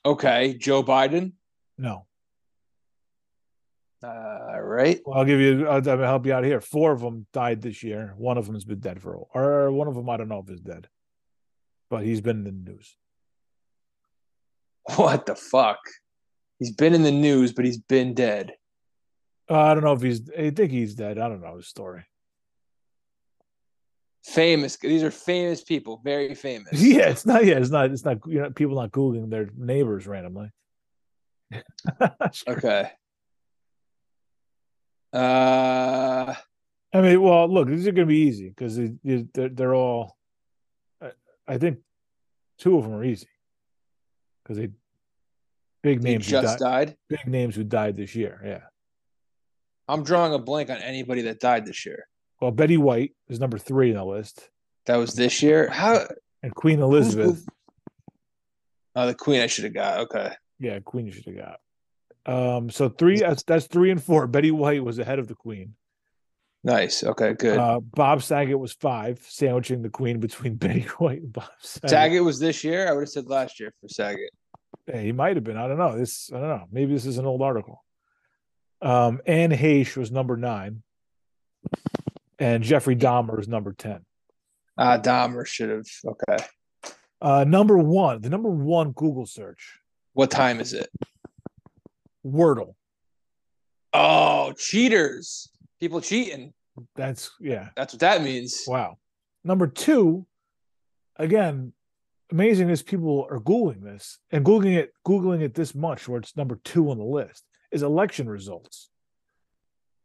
Okay, Joe Biden. No. All right. Well, I'll give you. I'll, I'll help you out here. Four of them died this year. One of them has been dead for, a- or one of them I don't know if is dead, but he's been in the news. What the fuck? He's been in the news, but he's been dead. Uh, I don't know if he's. I think he's dead. I don't know his story. Famous. These are famous people, very famous. Yeah, it's not. Yeah, it's not. It's not. You know, people not googling their neighbors randomly. Okay. Uh, I mean, well, look, these are to be easy because they—they're they're all. I- I think two of them are easy because they big he names just died, died. big names who died this year. Yeah. I'm drawing a blank on anybody that died this year. Well, Betty White is number three in the list, That was this year. How? and Queen Elizabeth. Oh, the Queen. I should have got. Okay. Yeah, Queen you should have got. Um, so three. That's, that's three and four. Betty White was ahead of the Queen. Nice. Okay. Good. Uh, Bob Saget was five, sandwiching the Queen between Betty White and Bob Saget. Saget was this year. I would have said last year for Saget. Yeah, he might have been. I don't know. This I don't know. Maybe this is an old article. Um, Anne Heche was number nine, and Jeffrey Dahmer is number ten. Ah, Dahmer should have. Okay. Uh, number one, the number one Google search, What time is it? Wordle. Oh, cheaters! People cheating. That's yeah. That's what that means. Wow. Number two, again, amazing is people are googling this and googling it, googling it this much, where it's number two on the list is election results.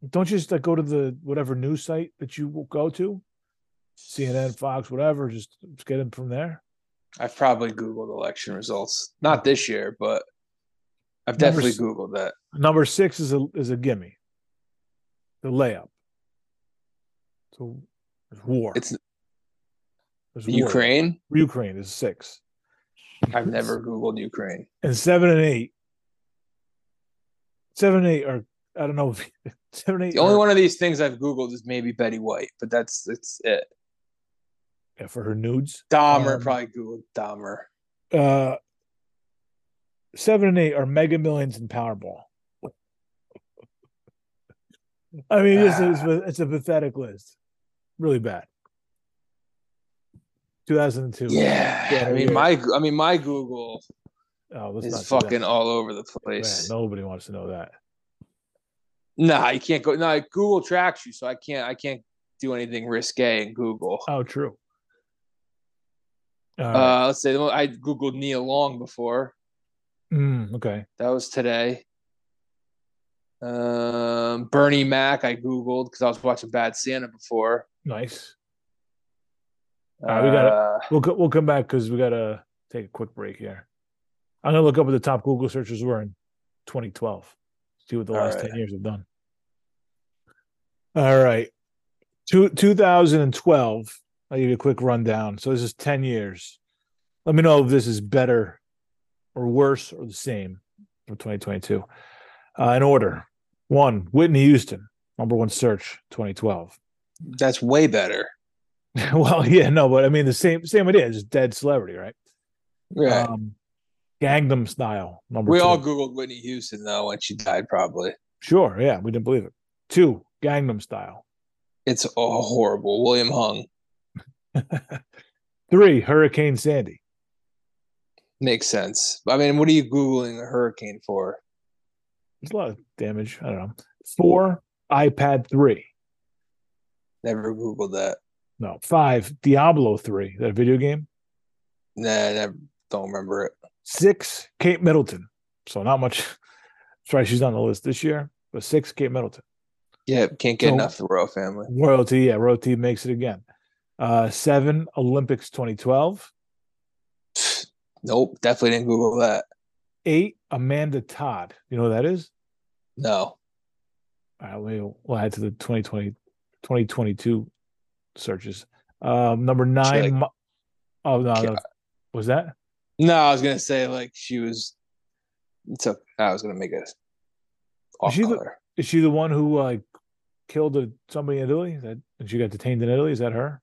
Don't you just like go to the whatever news site that you will go to, CNN, Fox, whatever, just, just get them from there. I've probably Googled election results. Not this year, but I've Number definitely Googled that. Number six is a is a gimme. The layup. So there's war. It's There's war. Ukraine. Ukraine is six. I've never Googled Ukraine. and seven and eight. Seven and eight are I don't know if eight The only one of these things I've Googled is maybe Betty White, but that's that's it. yeah, for her nudes. Dahmer Um, probably Googled Dahmer. Uh seven and eight are mega millions and Powerball. I mean, this is it's a pathetic list. Really bad. 2002. Yeah, Yeah, I mean yeah. my I mean my Google Oh, is fucking all over the Man, place. nobody wants to know that. Nah, you can't go. No, Google tracks you, so I can't. I can't do anything risque in Google. Oh, true. Right. Uh, let's say I googled Nia Long before. Mm, okay. That was today. Um, Bernie Mac, I googled because I was watching Bad Santa before. Nice. Right, we got. Uh, We'll we'll come back because we gotta take a quick break here. I'm gonna look up what the top Google searches were in 2012. See what the last right. 10 years have done. All right. Two, 2012. I'll give you a quick rundown. So this is 10 years. Let me know if this is better or worse or the same for 2022. Uh, in order. One, Whitney Houston, number one search, 2012. that's way better. well, yeah, no, but I mean the same same idea, just dead celebrity, right? Yeah. Um, Gangnam Style, number we two. all googled Whitney Houston though when she died. Probably sure, yeah, we didn't believe it. Two, Gangnam Style. it's oh, horrible. William Hung Three, Hurricane Sandy. makes sense. I mean, what are you googling a hurricane for? There's a lot of damage. I don't know. Four, iPad 3. Never googled that. No. Five, Diablo 3, that video game. Nah, never. Don't remember it. Six, Kate Middleton. So not much. That's right, she's on the list this year. But six, Kate Middleton. Yeah, can't get So- enough the royal family. Royalty, yeah, royalty makes it again. Uh, seven, Olympics 2012. Nope, definitely didn't Google that. Eight, Amanda Todd. You know who that is? No. All right, we'll, we'll add to the 2020, 2022 searches. Um, number nine. like- Mo- oh, no, no. Was that? No, I was gonna say like she was. It's a, I was gonna make a off she the- Is she the one who like killed a, somebody in Italy? That and she got detained in Italy? Is that her?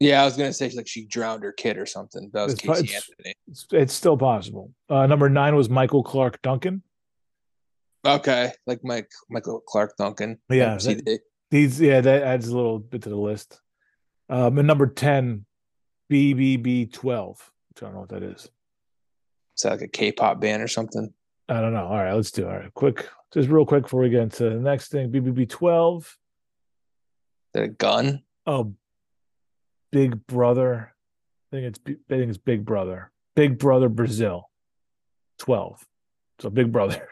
Yeah, I was gonna say like she drowned her kid or something. That was It's Casey it's- Anthony. It's, it's still possible. Uh, number nine was Michael Clarke Duncan. Okay, like Mike Michael Clarke Duncan. Yeah, MCD. These, yeah, that adds a little bit to the list. Um, and number ten, BBB twelve. I don't know what that is. Is that like a K-pop band or something? I don't know. All right, let's do it. All right, quick, just real quick before we get into the next thing. BBB twelve. Is that gun? Oh, Big Brother. I think it's I think it's Big Brother. Big Brother Brazil. Twelve. So Big Brother.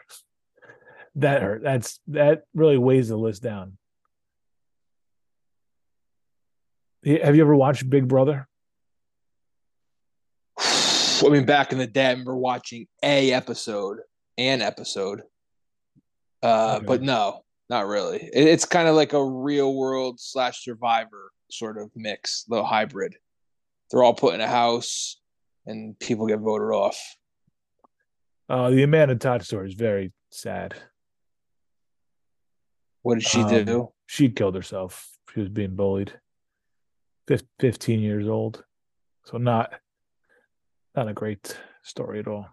that hurt. That's that really weighs the list down. Have you ever watched Big Brother? I mean, back in the day, I remember watching a episode, an episode. Uh, Okay. but no, not really. It- it's kind of like a real world slash survivor sort of mix, the hybrid. They're all put in a house, and people get voted off. Uh, the Amanda Todd story is very sad. What did she Um, do? She killed herself. She was being bullied. Fif- 15 years old. So not not a great story at all.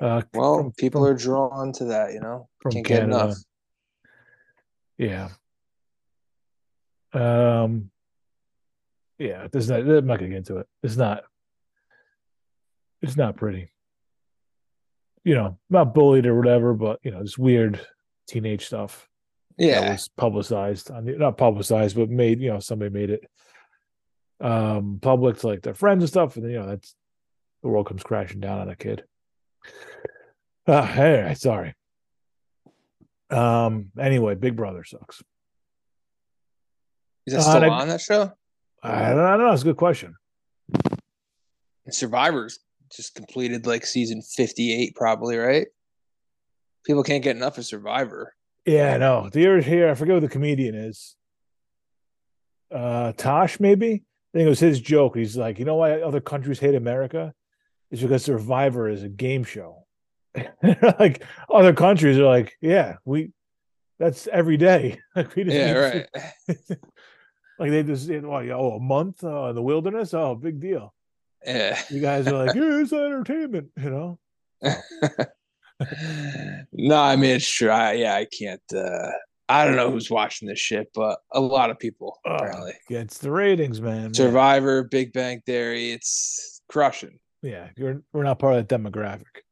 Uh, Well, from- people are drawn to that, you know. Can't get enough. Yeah. Um. Yeah, there's not. I'm not gonna get into it. It's not. It's not pretty. You know, not bullied or whatever, but you know, it's weird teenage stuff. Yeah. was publicized on the not publicized, but made you know somebody made it um public to like their friends and stuff, and then you know that's the world comes crashing down on a kid. Uh, anyway, sorry. Um. Anyway, Big Brother sucks. Is that Uh, still I- on that show? I don't, I don't know. It's a good question. Survivors just completed like season 58, probably, right? People can't get enough of Survivor. Yeah, I know. The year here, I forget what the comedian is. Uh Tosh, maybe? I think it was his joke. He's like, you know why other countries hate America? It's because Survivor is a game show. like other countries are like, yeah, we that's every day. like we just Yeah, right. like they just oh, yeah, oh a month uh, in the wilderness. Oh, big deal. Yeah. You guys are like, yeah, it's entertainment, you know. no, I mean it's true. I, yeah, I can't. uh I don't know who's watching this shit, but a lot of people apparently. It's the ratings, man. Survivor, Big Bang Theory, it's crushing. Yeah, you're we're not part of that demographic.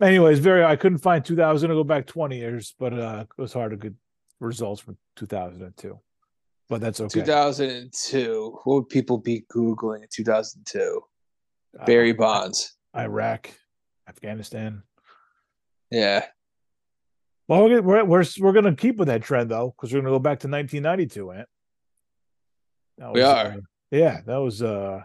Anyways, very I couldn't find 2000 to go back 20 years, but uh it was hard to get results from 2002. But that's okay. 2002. What would people be googling in 2002? Uh, Barry Bonds. Iraq, Afghanistan. Yeah. Well, we're we're we're, we're going to keep with that trend though, because we're going to go back to 1992, Ant. That We are. uh, yeah, that was uh,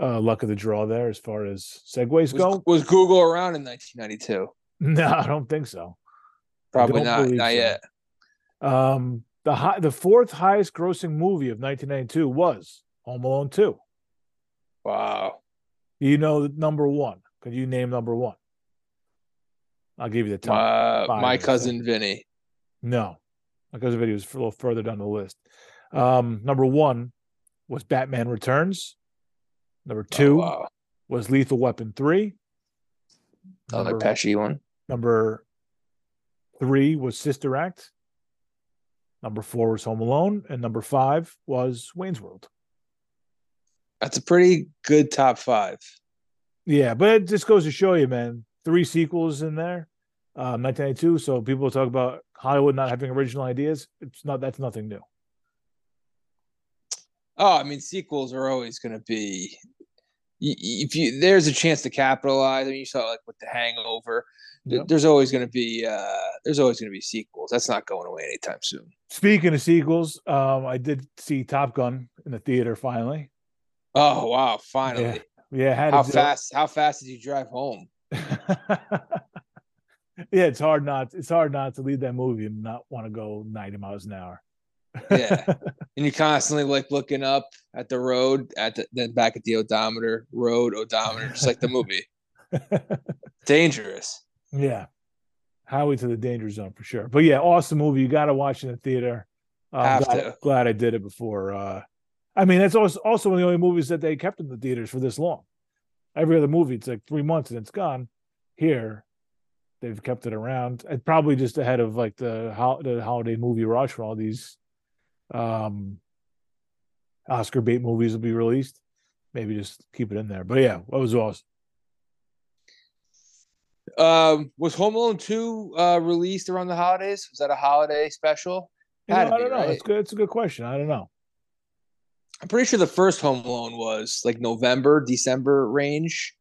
uh, luck of the draw there as far as segues Was, go. was Google around in 1992? No, I don't think so. Probably don't not. so. yet. Um, the high, the fourth highest grossing movie of 1992 was Home Alone 2. Wow. You know number one. Could you name number one? I'll give you the top. Uh, my cousin Vinny. No, because the video was a little further down the list. Um, number one was Batman Returns. Number Oh, two wow. was Lethal Weapon 3. Another Number, Pesci one. number three was Sister Act. Number four was Home Alone. And number five was Wayne's World. That's a pretty good top five. Yeah, but it just goes to show you, man. Three sequels in there, um, 1992. So people talk about Hollywood not having original ideas. It's not. That's nothing new. Oh, I mean, sequels are always going to be. If you there's a chance to capitalize, I mean, you saw like with the Hangover. Yep. There's always going to be. uh There's always going to be sequels. That's not going away anytime soon. Speaking of sequels, um, I did see Top Gun in the theater finally. Oh wow! Finally, Yeah, had how it. fast? How fast did you drive home? yeah, it's hard not. It's hard not to leave that movie and not want to go 90 miles an hour. Yeah. And you're constantly like looking up at the road, at the then back at the odometer, road odometer, just like the movie. Dangerous. Yeah. Highway to the danger zone for sure. But yeah, awesome movie. You got to watch in the theater. Uh, I'm glad, glad I did it before. Uh, I mean, that's also, also one of the only movies that they kept in the theaters for this long. Every other movie, it's like three months and it's gone. Here, they've kept it around. And probably just ahead of like the, hol- the holiday movie rush for all these um, Oscar bait movies will be released. Maybe just keep it in there. But yeah, that was awesome. Um, was Home Alone 2 uh released around the holidays? Was that a holiday special? You know, I don't know. right? It's good. It's a good question. I don't know. I'm pretty sure the first Home Alone was like November, December range.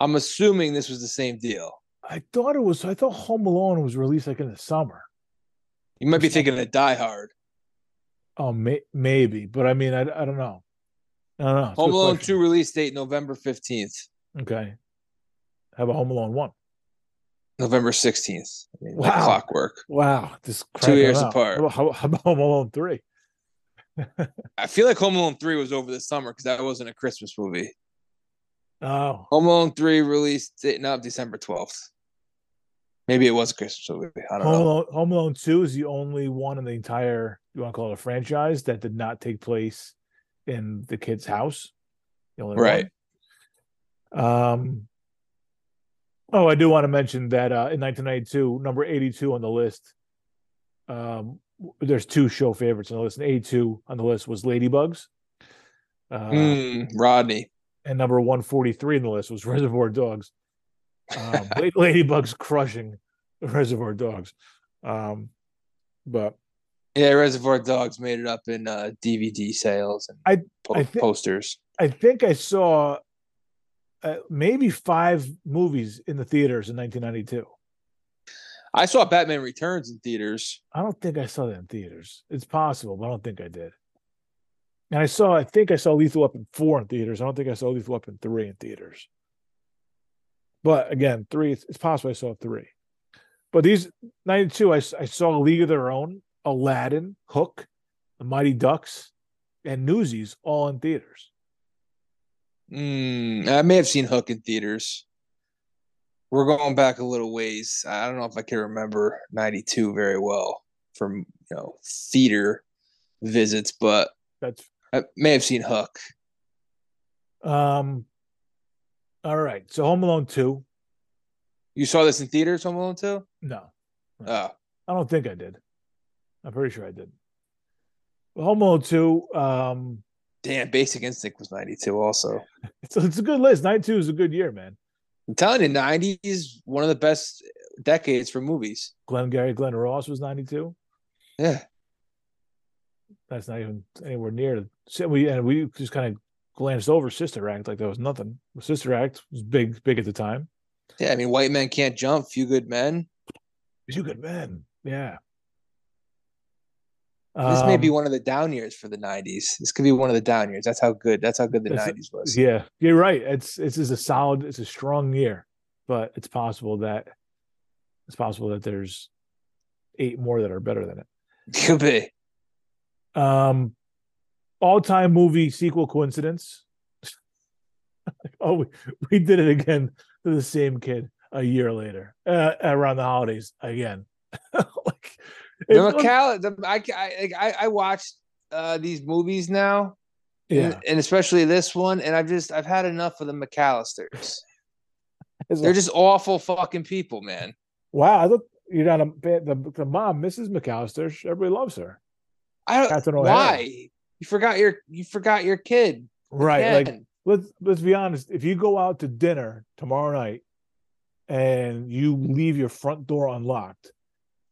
I'm assuming this was the same deal. I thought it was. I thought Home Alone was released like in the summer. You might be thinking of Die Hard. Oh, may, maybe, but I mean, I, I don't know. I don't know. It's Home Alone question. 2 release date November 15th, Okay. Have a Home Alone one? November 16th. I mean, like Wow. clockwork. Wow, just Two years out. apart. How about, how, how about Home Alone three? I feel like Home Alone 3 was over the summer because that wasn't a Christmas movie. Oh, Home Alone 3 released date no, December 12th. Maybe it was a Christmas movie. I don't Home know. Alone, Home Alone two is the only one in the entire you want to call it a franchise that did not take place in the kid's house. The Right. one. Um. Oh, I do want to mention that uh, in 1992, number 82 on the list. Um, there's two show favorites on the list. And 82 on the list was Ladybugs. Uh, Mm, Rodney. and number 143 on the list was Reservoir Dogs. Um, Ladybugs crushing Reservoir Dogs. Um, but Yeah, Reservoir Dogs made it up in uh, DVD sales and I- po- I thi- posters. I think I saw uh, maybe five movies in the theaters in 1992. I saw Batman Returns in theaters. I don't think I saw that in theaters. It's possible, but I don't think I did. And I saw, I think I saw Lethal Weapon 4 in theaters. I don't think I saw Lethal Weapon 3 in theaters. But again, three, it's, it's possible I saw three. But these 92, I, I saw League of Their Own, Aladdin, Hook, The Mighty Ducks, and Newsies all in theaters. Mm, I may have seen Hook in theaters. We're going back a little ways. I don't know if I can remember '92 very well from you know theater visits, but That's I may have seen Hook. um all right. So Home Alone 2. You saw this in theaters, Home Alone 2? No. Oh, I don't think I did. I'm pretty sure I did. Home Alone 2, um, damn! Basic Instinct was '92 also. it's, it's a good list. 92 is a good year, man. I'm telling you, '90s one of the best decades for movies. Glenn Gary, Glen Ross was 92. Yeah, That's not even anywhere near we and we just kind of glanced over Sister Act like there was nothing. Sister Act was big, big at the time. yeah. I mean, White Men Can't Jump, Few Good Men. Few good Men, Yeah. This may be Um, one of the down years for the '90s. This could be one of the down years. That's how good. That's how good the '90s was. Yeah, you're right. It's it's is a solid, it's a strong year, but it's possible that it's possible that there's eight more that are better than it. Could be. Um, all-time movie sequel coincidence. oh, we, we did it again to the same kid a year later, uh, around the holidays again. like, The it- the, I, I, I, I watched uh, these movies now, yeah, and, and especially this one, and I've just I've had enough of the McAllisters. They're like, just awful fucking people, man. wow. I look, you're not a the the mom, Mrs. McAllister. Everybody loves her, I don't. Why you forgot your you forgot your kid? right? Like let's let's be honest. If you go out to dinner tomorrow night and you leave your front door unlocked,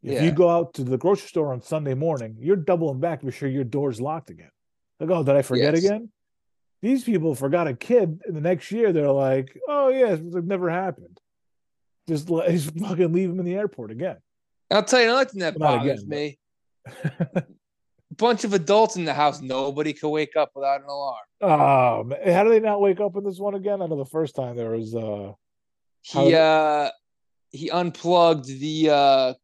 if Yeah. you go out to the grocery store on Sunday morning, you're doubling back to be sure your door's locked again. Like, oh, did I forget Yes. again? These people forgot a kid, and the next year they're like, oh yeah, it never happened. Just, let- just fucking leave him in the airport again. I'll tell you another thing that Not bothers again, me. Bunch of adults in the house. Nobody could wake up without an alarm. Oh, man. how do they not wake up in this one again? I know the first time there was uh He uh he unplugged the uh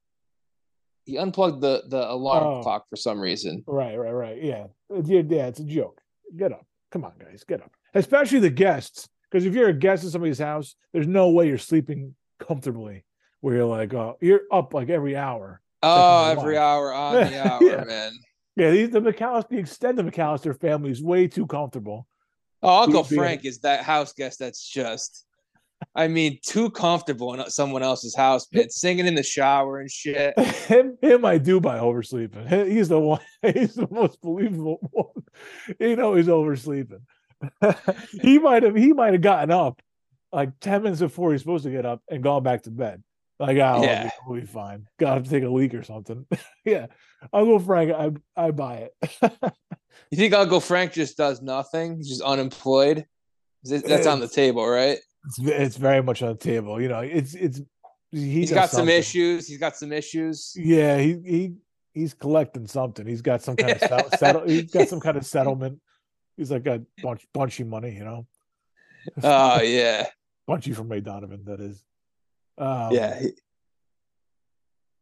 he unplugged the the alarm Oh. clock for some reason. Right, right, right. Yeah. Yeah, yeah, it's a joke. Get up. Come on, guys, get up. Especially the guests. Because if you're a guest in somebody's house, there's no way you're sleeping comfortably where you're like, oh, you're up like every hour. Oh, every hour on the hour, Yeah. man. Yeah, these, the McAllister, the extended McAllister family is way too comfortable. Oh, Uncle Frank is that house guest that's just, I mean, too comfortable in someone else's house, man. Singing in the shower and shit. him, him, I do by oversleeping. He's the one. He's the most believable one. You know, he's oversleeping. he might have. He might have gotten up like ten minutes before he's supposed to get up and gone back to bed. Like, oh, Yeah. we'll be fine. Got to take a leak or something. yeah, Uncle Frank, I I buy it. You think Uncle Frank just does nothing? He's just unemployed? That's on the table, right? It's, it's very much on the table. You know, it's it's he He's got some issues. He's got some issues. Yeah, he he he's collecting something. He's got some kind of settle, settle he's got some kind of settlement. He's like a bunch bunchy money, you know. Oh, yeah. bunchy from Ray Donovan, that is. Um, Yeah.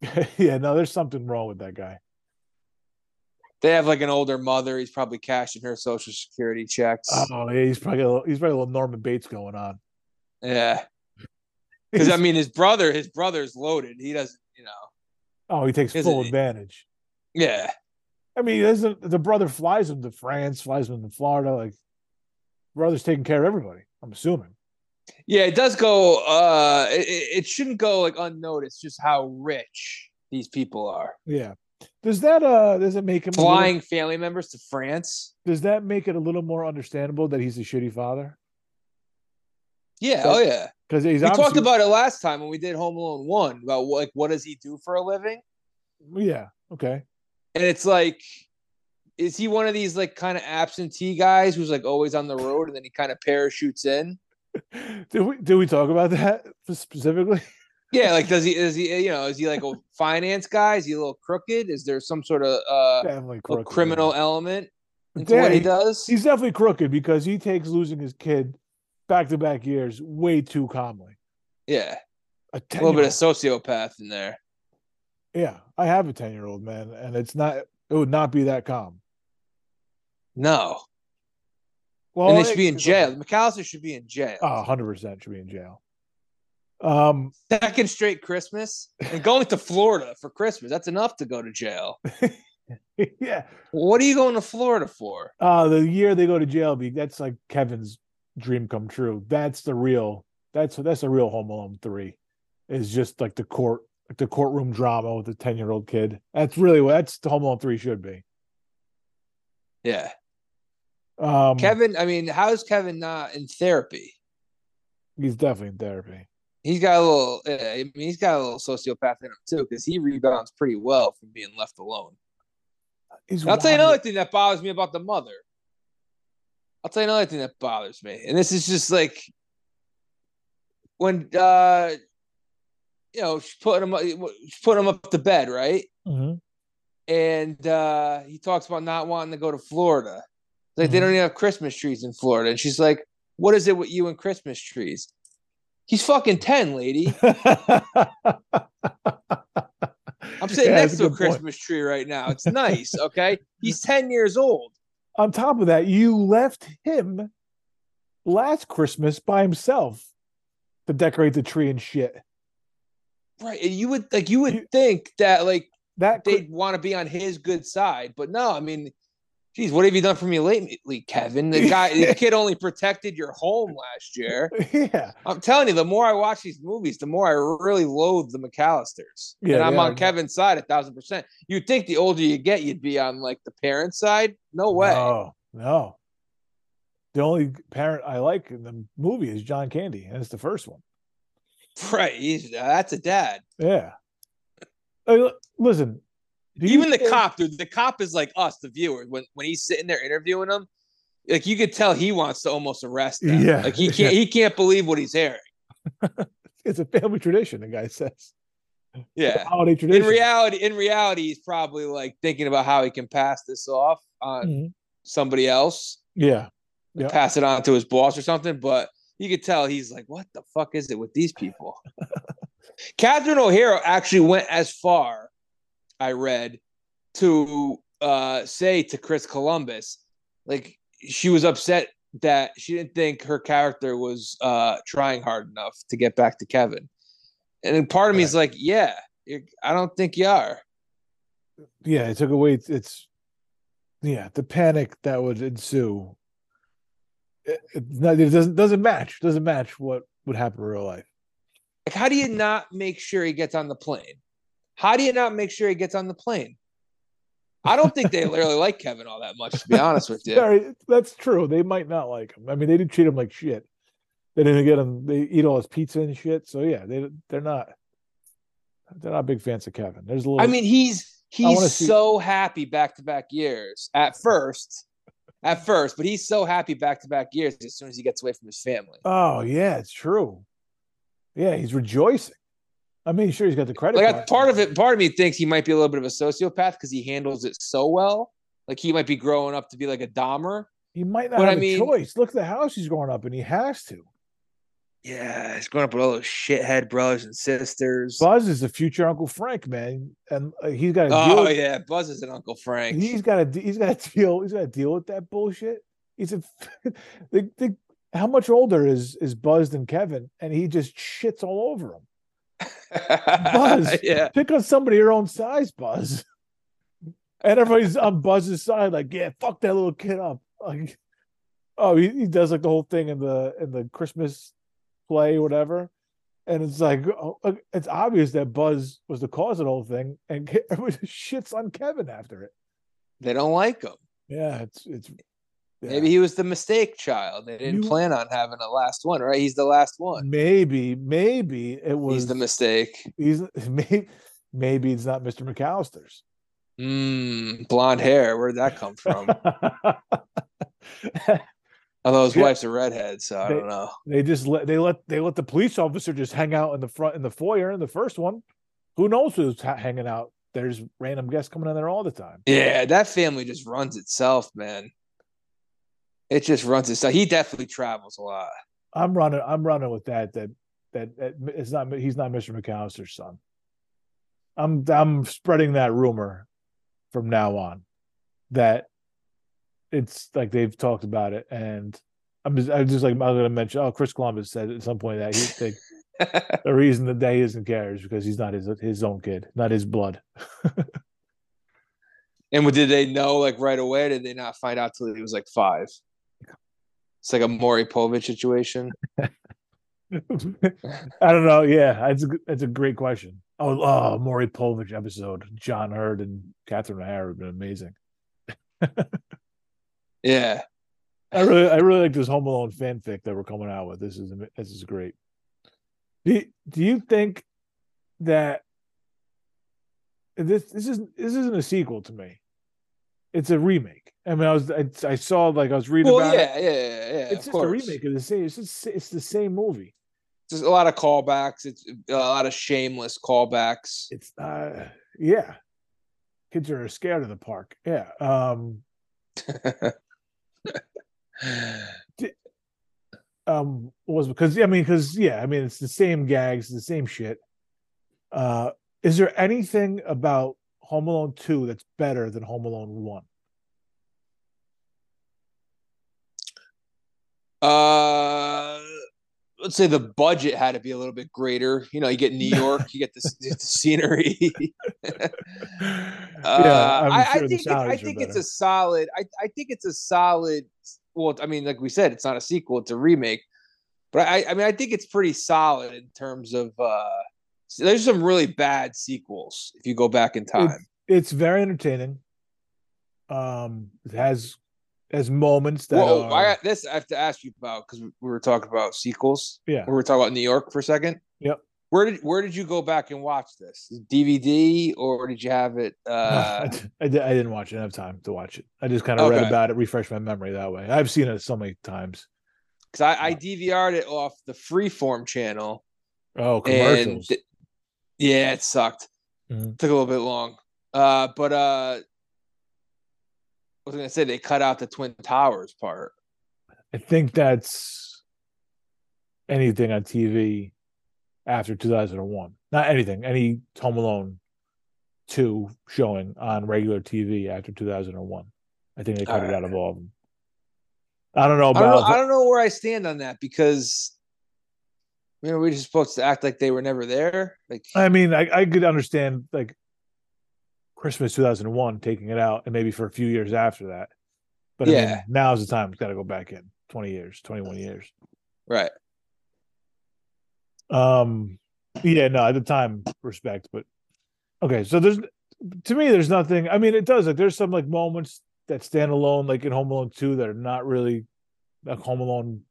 yeah, no, there's something wrong with that guy. They have like an older mother. He's probably cashing her social security checks. Oh, yeah, he's probably a little, he's probably a little Norman Bates going on. Yeah. Because I mean, his brother, his brother's loaded. He doesn't, you know. oh, he takes full it- advantage. Yeah. I mean, doesn't the brother flies him to France, flies him to Florida. Like, brother's taking care of everybody. I'm assuming. Yeah, it does go. Uh, it, it shouldn't go like unnoticed. Just how rich these people are. Yeah. Does that uh does it make him a little- Flying family members to France. does that make it a little more understandable that he's a shitty father? Yeah. So- oh yeah. because he's We talked about it last time when we did Home Alone one about like what does he do for a living, Yeah. Okay. and it's like, is he one of these like kind of absentee guys who's like always on the road and then he kind of parachutes in? Did we did we talk about that specifically? Yeah, like does he is he you know is he like a finance guy? Is he a little crooked? Is there some sort of uh crooked. criminal yeah. element into Yeah, what he he- does? He's definitely crooked because he takes losing his kid back to back years way too calmly. Yeah, A a little bit of sociopath in there. yeah. I have a ten year old man, and it's not. It would not be that calm. No, Well, and they it- should be in jail. okay. McAllister should be in jail. Oh, 100 percent should be in jail. Um, Second straight Christmas and going to Florida for Christmas. That's enough to go to jail. yeah. What are you going to Florida for? Uh, the year they go to jail, that's like Kevin's dream come true. That's the real. That's that's a real Home Alone three. Is just like the court, like the courtroom drama with the ten year old kid. That's really what that's the Home Alone three should be. Yeah, Um, Kevin. I mean, how is Kevin not in therapy? he's definitely in therapy. He's got a little. uh, I mean, he's got a little sociopath in him too, because he rebounds pretty well from being left alone. He's I'll tell you another thing that bothers me about the mother. I'll tell you another thing that bothers me, and this is just like when uh you know she's putting him she's putting him up to bed, right? Mhm. And uh he talks about not wanting to go to Florida. Like they Mhm. don't even have Christmas trees in Florida, and she's like, "What is it with you and Christmas trees?" He's fucking ten, lady. I'm sitting Yeah, next to a point. Christmas tree right now. It's nice, okay? He's ten years old. On top of that, you left him last Christmas by himself to decorate the tree and shit. Right. And you would like you would You- think that like That they'd want to be on his good side, but no, I mean, geez, what have you done for me lately, Kevin? The guy the kid only protected your home last year. yeah. I'm telling you, the more I watch these movies, the more I really loathe the McAllisters. Yeah, and I'm on. Kevin's side a thousand percent. You'd think the older you get, you'd be on like the parent side. No way. No, no. The only parent I like in the movie is John Candy, and it's the first one. Right. He's, uh, that's a dad. Yeah. Li- listen, Even the think- cop, dude, the cop is like us, the viewer. When when he's sitting there interviewing him, like you could tell he wants to almost arrest them. Yeah, Like he can't he can't believe what he's hearing. It's a family tradition. The guy says, Yeah. holiday tradition. In reality, in reality, he's probably like thinking about how he can pass this off on Mhm. somebody else, Yeah, Yeah. pass it on to his boss or something. But you could tell he's like, what the fuck is it with these people? Catherine O'Hara actually went as far, I read, to uh, say to Chris Columbus, like she was upset that she didn't think her character was uh, trying hard enough to get back to Kevin. And then part of me is like, yeah, I don't think you are. yeah. It took away. It's, yeah. The panic that would ensue. It, not, it doesn't doesn't match. Doesn't match what would happen in real life. Like, how do you not make sure he gets on the plane? How do you not make sure he gets on the plane? I don't think they really like Kevin all that much, to be honest with you. Sorry, that's true. They might not like him. I mean, they did treat him like shit. They didn't get him. They eat all his pizza and shit. So yeah, they they're not. They're not big fans of Kevin. There's a little. I mean, he's he's see- so happy back to back years at first, at first, but he's so happy back to back years as soon as he gets away from his family. oh yeah, it's true. Yeah, he's rejoicing. I mean, sure, he's got the credit. Like card. Part of it, part of me thinks he might be a little bit of a sociopath because he handles it so well. Like he might be growing up to be like a Dahmer. He might not but I have a mean- choice. Look at the house he's growing up in. He has to. Yeah, he's growing up with all those shithead brothers and sisters. Buzz is the future Uncle Frank, man, and uh, he's got to. Oh with- yeah, Buzz is an Uncle Frank. He's got to. He's got to deal. He's got to deal with that bullshit. He's a. the, the, how much older is is Buzz than Kevin? And he just shits all over him. Buzz. yeah, Pick on somebody your own size, Buzz. And everybody's on Buzz's side, like, yeah, fuck that little kid up. Like, oh, he, he does like the whole thing in the in the Christmas play, whatever. And it's like, oh, it's obvious that Buzz was the cause of the whole thing, and everybody just shits on Kevin after it. they don't like him. Yeah, it's it's Maybe he was the mistake child. They didn't You- plan on having a last one, right? He's the last one. maybe, maybe it was He's the mistake. he's maybe maybe it's not Mr. McAllister's. Mm, blonde hair. Where did that come from? Although his Yeah. wife's a redhead, so I They- don't know. they just let they let they let the police officer just hang out in the front in the foyer in the first one. Who knows who's ha- hanging out? There's random guests coming in there all the time. Yeah, that family just runs itself, man. It just runs itself. He definitely travels a lot. I'm running. I'm running with that. That that, that it's not. He's not Mr. McAllister's son. I'm I'm spreading that rumor from now on that it's like they've talked about it, and I'm just I'm just like I'm going to mention. Oh, Chris Columbus said at some point that he think the reason that he isn't care is because he's not his his own kid, not his blood. and did they know like right away? Did they not find out till he was like five? It's like a Maury Povich situation. I don't know. Yeah, it's a a great question. Oh, oh, Maury Povich episode. John Heard and Catherine O'Hara have been amazing. Yeah. I really, I really like this Home Alone fanfic that we're coming out with. This is this is great. Do you, do you think that this this is this isn't a sequel to me? It's a remake. I mean, I was I, I saw like I was reading Well, about yeah, it. yeah, yeah, yeah. It's just course. a remake of the same. It's just it's the same movie. There's a lot of callbacks. It's a lot of shameless callbacks. It's uh yeah. Kids are scared of the park. Yeah. Um um was because I mean because yeah I mean it's the same gags the same shit. Uh, is there anything about Home Alone two that's better than Home Alone one? Uh, let's say the budget had to be a little bit greater. You know, you get New York, you get the, the scenery. Uh, I'm I, I sure the think it, I think it's a solid. I, I think it's a solid. Well, I mean, like we said, it's not a sequel; it's a remake. But I, I mean, I think it's pretty solid in terms of. uh There's some really bad sequels if you go back in time. it's very entertaining. Um, it has has moments that Well, are, I got this. I have to ask you about because we were talking about sequels. yeah We were talking about New York for a second. Yep. Where did Where did you go back and watch this? DVD or did you have it? I, Uh, I di- I didn't watch it. I didn't have time to watch it. I just kind of read about it, refresh my memory that way. I've seen it so many times. Because I, I DVR'd it off the Freeform channel. Oh, commercials. th- yeah, it sucked. Mhm. Took a little bit long. Uh, but uh, I was gonna say they cut out the Twin Towers part. I think that's anything on TV after 2001. Not anything, any Home Alone 2 showing on regular TV after 2001. I think they cut it Alright. out of all of them. I don't know I don't, know, I don't know where I stand on that because you know we're just supposed to act like they were never there. Like I mean, I, I could understand like Christmas 2001 taking it out and maybe for a few years after that. But I Yeah. mean, now's the time it's got to go back in 20 years, 21 years. right. Um, yeah, no, at the time, respect, but okay. So there's, to me, there's nothing. I mean, it does like there's some like moments that stand alone, like in Home Alone two, that are not really like Home Alone.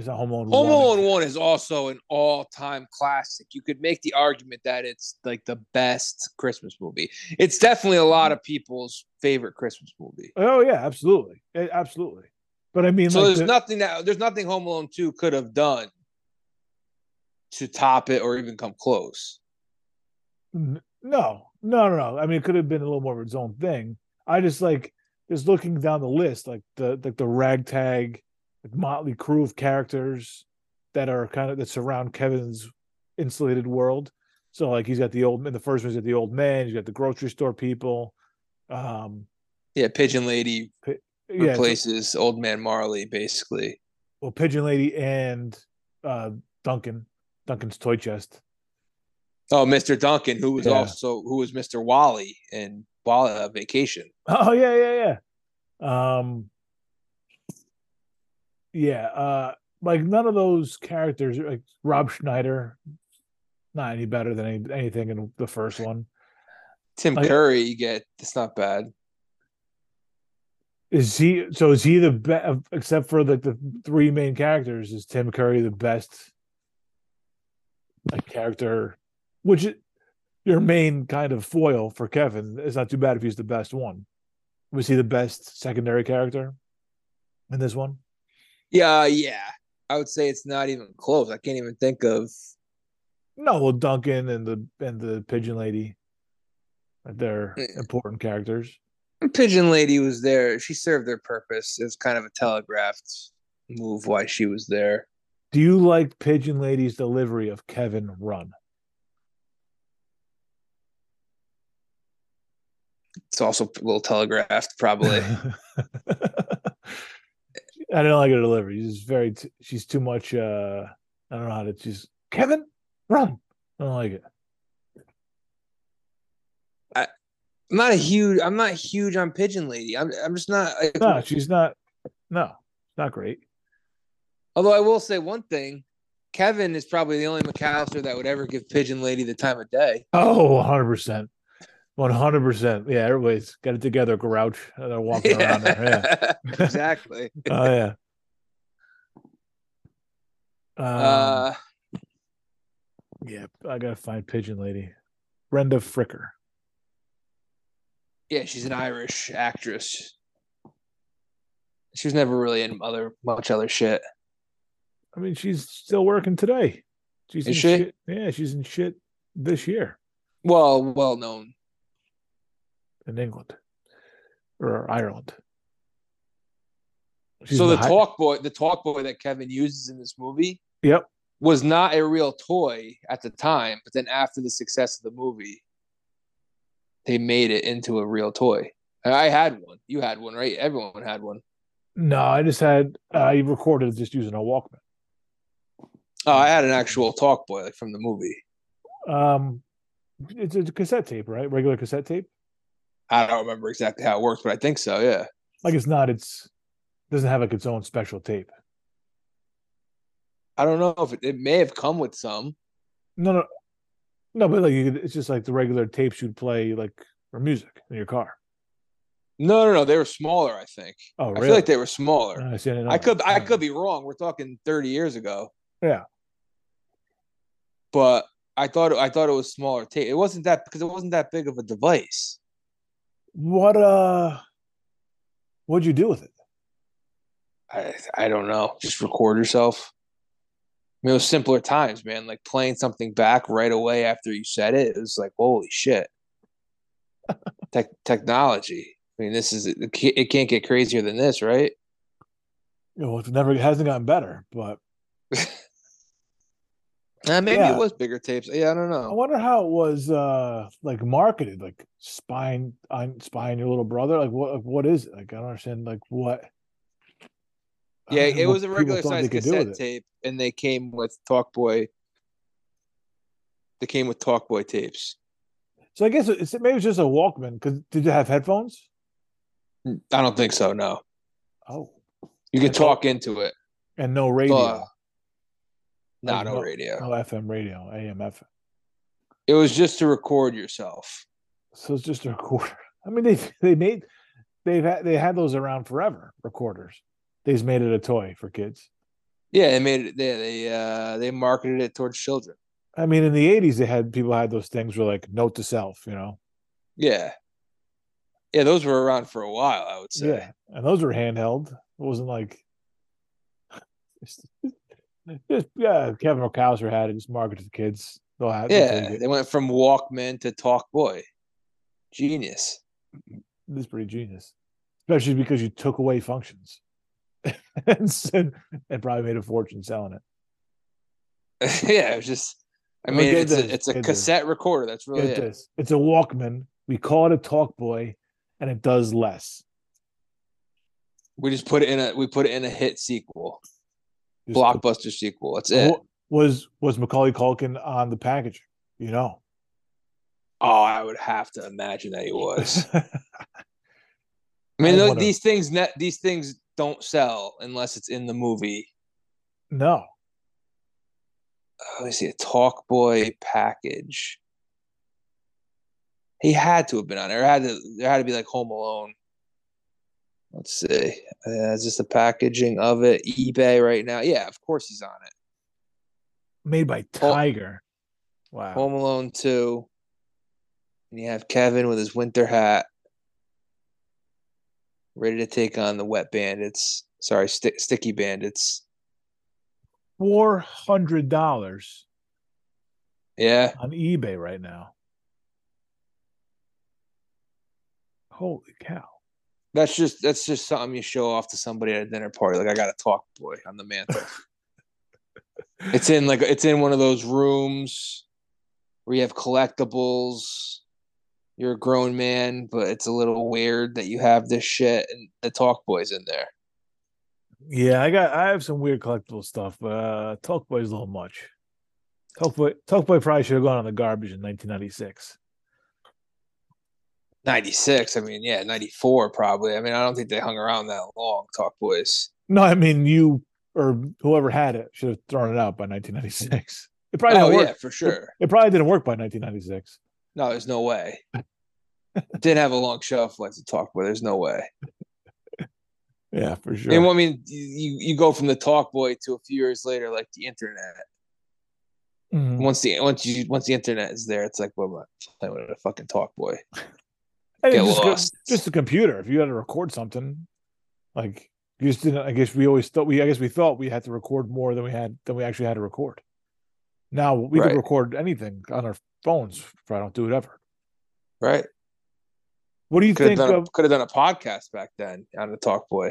It's not Home Alone. Home 1. Alone One is also an all-time classic. You could make the argument that it's like the best Christmas movie. It's definitely a lot of people's favorite Christmas movie. Oh yeah, absolutely, Eh, absolutely. But I mean, So like there's the- nothing that there's nothing Home Alone Two could have done to top it or even come close. No, no, no, no. I mean, it could have been a little more of its own thing. I just like just looking down the list, like the like the ragtag, like motley crew of characters that are kind of that surround Kevin's insulated world. So like he's got the old in the first one, he's got the old man, he's got the grocery store people. Um Yeah, Pigeon Lady yeah, so- replaces Old Man Marley basically. well, Pigeon Lady and uh Duncan, Duncan's toy chest. Oh, Mr. Duncan, who was Yeah. also who was Mr. Wally in Wally uh, Vacation. Oh yeah, yeah, yeah. Um yeah, uh like none of those characters like Rob Schneider not any better than any, anything in the first one. Tim Like- Curry, you get it's not bad. Is he so? Is he the best? Except for like the three main characters, is Tim Curry the best? Like character, which is your main kind of foil for Kevin. It's not too bad if he's the best one. Was he the best secondary character in this one? Yeah, yeah. I would say it's not even close. I can't even think of. No, well, Duncan and the and the pigeon lady, they're important characters. Pigeon Lady was there. She served their purpose. It's kind of a telegraphed move why she was there. Do you like Pigeon Lady's delivery of Kevin Run? It's also a little telegraphed, probably. I don't like her delivery. She's very. T- she's too much. uh I don't know how to. She's Kevin Run. I don't like it. I'm not a huge. I'm not huge on Pigeon Lady. I'm. I'm just not. Like, No, she's not. No, not great. Although I will say one thing, Kevin is probably the only McAllister that would ever give Pigeon Lady the time of day. Oh, 100 percent. One hundred percent. Yeah, everybody's got it together. Grouch. They're walking around there. Yeah. exactly. Oh yeah. Um, uh, yeah, I gotta find Pigeon Lady. Brenda Fricker. yeah, she's an Irish actress. She was never really in other much other shit. I mean, she's still working today. She's Is in she? shit. Yeah, she's in shit this year Well, well known. In England or Ireland. She's so the hi- talk boy, the talk boy that Kevin uses in this movie Yep. was not a real toy at the time, but then after the success of the movie, they made it into a real toy. I had one. You had one, right? Everyone had one. No, I just had I recorded just using a Walkman. Oh, I had an actual talk boy like from the movie. Um, it's a cassette tape, right? Regular cassette tape. I don't remember exactly how it works, but I think so. Yeah. Like it's not. It's doesn't have like its own special tape. I don't know if it, it may have come with some. No, no, no. But like it's just like the regular tapes you'd play like for music in your car. No, no, no. They were smaller. I think. Oh, really? I feel like they were smaller. I, see, I, I could, I could be wrong. We're talking thirty years ago. Yeah. But I thought, I thought it was smaller tape. It wasn't that because it wasn't that big of a device. What uh, what'd you do with it? I, I don't know. Just record yourself. I mean, it was simpler times, man. Like playing something back right away after you said it. It was like, holy shit. Tech technology. I mean, this is it can't get crazier than this, right? Well, it's never it hasn't gotten better, but Uh, maybe Yeah. it was bigger tapes. Yeah, I don't know. I wonder how it was uh like marketed, like spying on spying your little brother. Like what like, what is it? Like I don't understand like what Yeah, it what was a regular size cassette tape, and they came with Talkboy. They came with Talkboy tapes. So I guess it's maybe it's just a Walkman because did you have headphones? I don't think so. No, Oh. you could talk into it. And no radio. Not no no- radio. no FM radio, AM FM. It was just to record yourself. So it's just a recorder. I mean, they they made they've had they had those around forever. Recorders. They just made it a toy for kids. Yeah, they made it. They they uh they marketed it towards children. I mean, in the '80s, they had people had those things were like note to self, you know. Yeah, yeah, those were around for a while. I would say. Yeah, and those were handheld. It wasn't like just, yeah. Kevin McAllister had it. Just marketed to kids. They'll have. Yeah, they went from Walkman to Talkboy. Genius. This is pretty genius, especially because you took away functions, and said, and probably made a fortune selling it. yeah, it was just. I mean, it's this, a it's a get this. cassette recorder. That's really Get it. this. It's a Walkman. We call it a Talk Boy, and it does less. We just put it in a we put it in a hit sequel, Just blockbuster sequel. That's it. Was was Macaulay Culkin on the packaging? You know. Oh, I would have to imagine that he was. I mean, I these things these things don't sell unless it's in the movie. no. let me see a talk boy package he had to have been on there had to there had to be like home alone Let's see. Uh, is this the packaging of it? eBay right now? Yeah, of course he's on it. Made by Tiger. Wow. Home Alone 2. And you have Kevin with his winter hat, ready to take on the wet bandits. Sorry, st- sticky bandits. Four hundred dollars Yeah. on eBay right now. Holy cow! That's just that's just something you show off to somebody at a dinner party. Like I got a talk boy on the mantle. it's in like it's in one of those rooms where you have collectibles. You're a grown man, but it's a little weird that you have this shit and the talk boy's in there. Yeah, I got I have some weird collectible stuff, but uh Talk Boy's a little much. Talk Boy Talk Boy probably should have gone on the garbage in 1996. 96. I mean, yeah, 94 probably. I mean, I don't think they hung around that long, Talk Boys. No, I mean you or whoever had it should have thrown it out by 1996. It probably Oh, didn't work. yeah, for sure. It probably didn't work by 1996. No, there's no way. Didn't have a long shelf life to Talk Boy. There's no way. Yeah, for sure. And I mean, you you go from the Talk Boy to a few years later, like the internet. Mhm. Once the once you once the internet is there, it's like, well, I'm playing with a fucking Talk Boy. Get just, lost. just a computer. If you had to record something, like you just didn't. I guess we always thought we. I guess we thought we had to record more than we had than we actually had to record. Now we Right. can record anything on our phones. If I don't do it ever. Right? What do you Could have think a, of? could have done a podcast back then on the Talk Boy.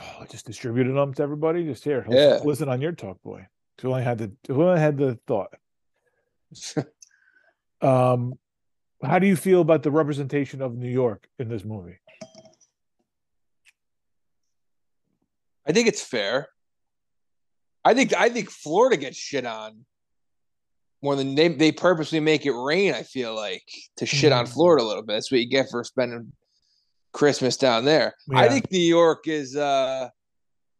Oh, just distributed them to everybody. Just here, Yeah. listen, on your talk, boy. Who only had the who only had the thought. Um, how do you feel about the representation of New York in this movie? I think it's fair. I think I think Florida gets shit on more than they they purposely make it rain. I feel like to shit on Mhm. Florida a little bit. That's what you get for spending Christmas down there. I think New York is uh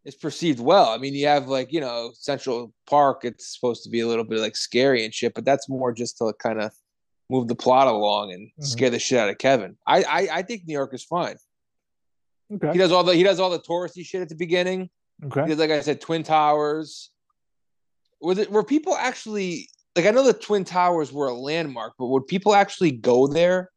is perceived well. I mean, you have like you know Central Park. It's supposed to be a little bit like scary and shit, but that's more just to kind of move the plot along and Mhm. scare the shit out of Kevin. I, I I think New York is fine. Okay. He does all the he does all the touristy shit at the beginning. okay. Because, like I said, Twin Towers. Was it were people actually like I know the Twin Towers were a landmark, but would people actually go there?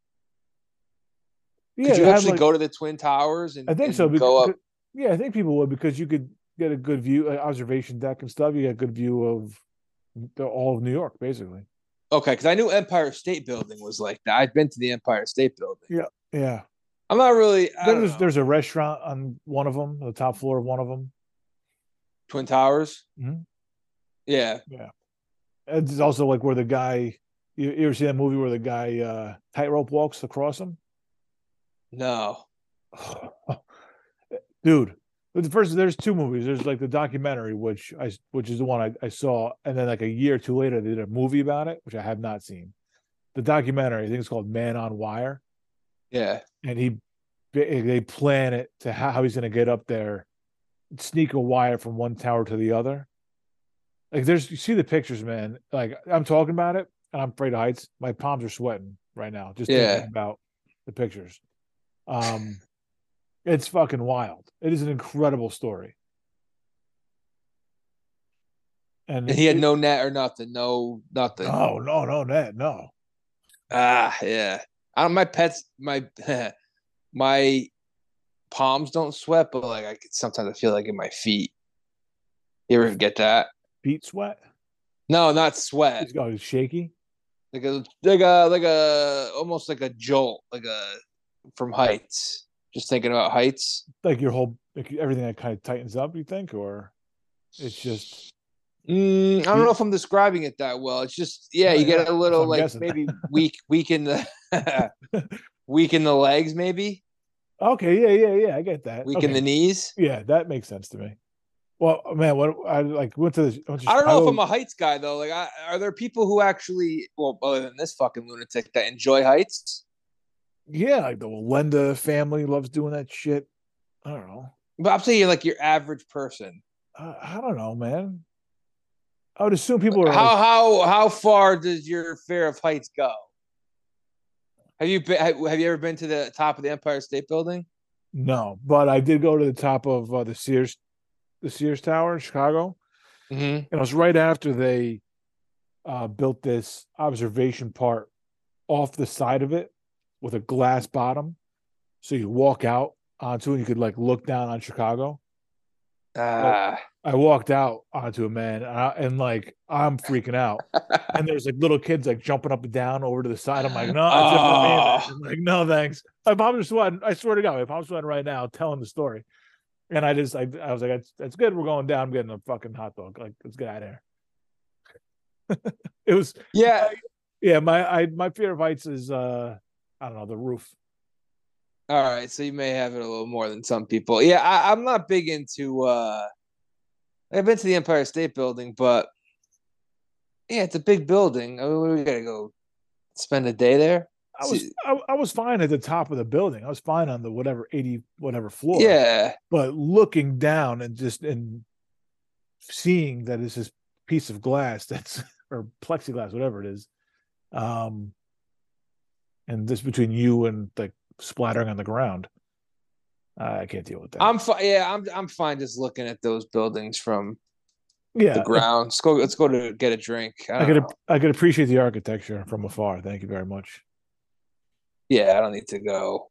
Yeah, Could you actually like- go to the Twin Towers and I think and so. Go Because, up. yeah, I think people would because you could get a good view, like observation deck and stuff. You get a good view of the, all of New York, basically. Okay, because I knew Empire State Building was like that. I've been to the Empire State Building. Yeah. Yeah. I'm not really. I Then don't there's there's a restaurant on one of them, the top floor of one of them. Twin Towers. Mhm. Yeah, yeah. It's also like where the guy. You, you ever see that movie where the guy uh, tightrope walks across them? no. Dude, but the first there's two movies. There's like the documentary, which I which is the one I, I saw, and then like a year or two later they did a movie about it, which I have not seen. The documentary, I think it's called Man on Wire. Yeah, and he they plan it to how, he's going to get up there sneak a wire from one tower to the other like there's you see the pictures man like i'm talking about it and i'm afraid of heights my palms are sweating right now just Yeah. thinking about the pictures um it's fucking wild it is an incredible story and and he had no net or nothing. No, nothing. no no no that no Ah, yeah. I don't. My pets, my my palms don't sweat, but like I could sometimes I feel like in my feet. You ever get that? feet sweat No, not sweat. it's it's shaky Like a like a like a almost like a jolt, like a from heights. Just thinking about heights. like your whole like everything that kind of tightens up you think or it's just Mm, I don't know if I'm describing it that well. It's just yeah, you get a little like guessing. maybe weak, weak in the weak in the legs, maybe okay yeah yeah yeah i get that weak okay. in the knees. yeah that makes sense to me well man what i like went to the, went to I don't know if I'm a heights guy though. Like, I, are there people who actually, well, other than this fucking lunatic, that enjoy heights? Yeah like the Wallenda family loves doing that shit i don't know But I'm saying like your average person. i, I don't know man i would assume people are How like, how how far does your fear of heights go? Have you been? Have, have you ever been to the top of the Empire State Building? No, but I did go to the top of uh, the Sears, the Sears Tower in Chicago, Mm-hmm. and it was right after they uh, built this observation part off the side of it with a glass bottom, so you walk out onto it. and You could like look down on Chicago. Ah, I walked out onto it, man, and, I, and like I'm freaking out. and there's like little kids like jumping up and down over to the side. I'm like, no, it's just for. Oh. I'm like, no, thanks. My mom's sweating. I swear to God, my mom's sweating right now telling the story. And I just, I, I was like, that's, that's good. We're going down. I'm getting a fucking hot dog. Like, let's get out of here. it was, yeah. yeah. My, I, my fear of heights is, uh, I don't know, the roof. All right, so you may have it a little more than some people. Yeah, I, I'm not big into. uh I've been to the Empire State Building, but yeah, it's a big building. I mean, we gotta go spend a day there. I was, I, I was fine at the top of the building. I was fine on the whatever 80, whatever floor. Yeah, but looking down and just and seeing that it's this piece of glass that's or plexiglass whatever it is um and this between you and like splattering on the ground i can't deal with that I'm fine. Yeah, I'm I'm fine just looking at those buildings from yeah the ground. Let's go. Let's go to get a drink. I, i could know. i could appreciate the architecture from afar thank you very much Yeah, I don't need to go.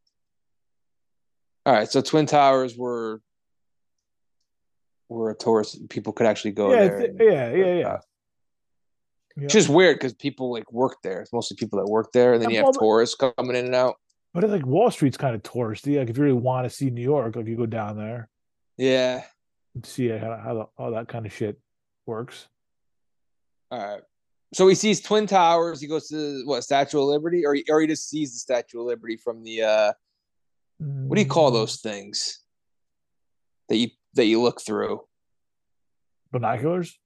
All right, so Twin Towers were were a tourist. People could actually go yeah there. th- and- yeah yeah yeah uh, Yeah. It's just weird because people like work there. It's mostly people that work there, and then Yeah, you have well, tourists coming in and out. but it's like wall street's kind of touristy like if you really want to see new york like you go down there Yeah. and see how, how, the, how that kind of shit works All right. So he sees Twin Towers. He goes to what Statue of Liberty, or he, or he just sees the Statue of Liberty from the uh, what do you call Mm, those things that you that you look through? binoculars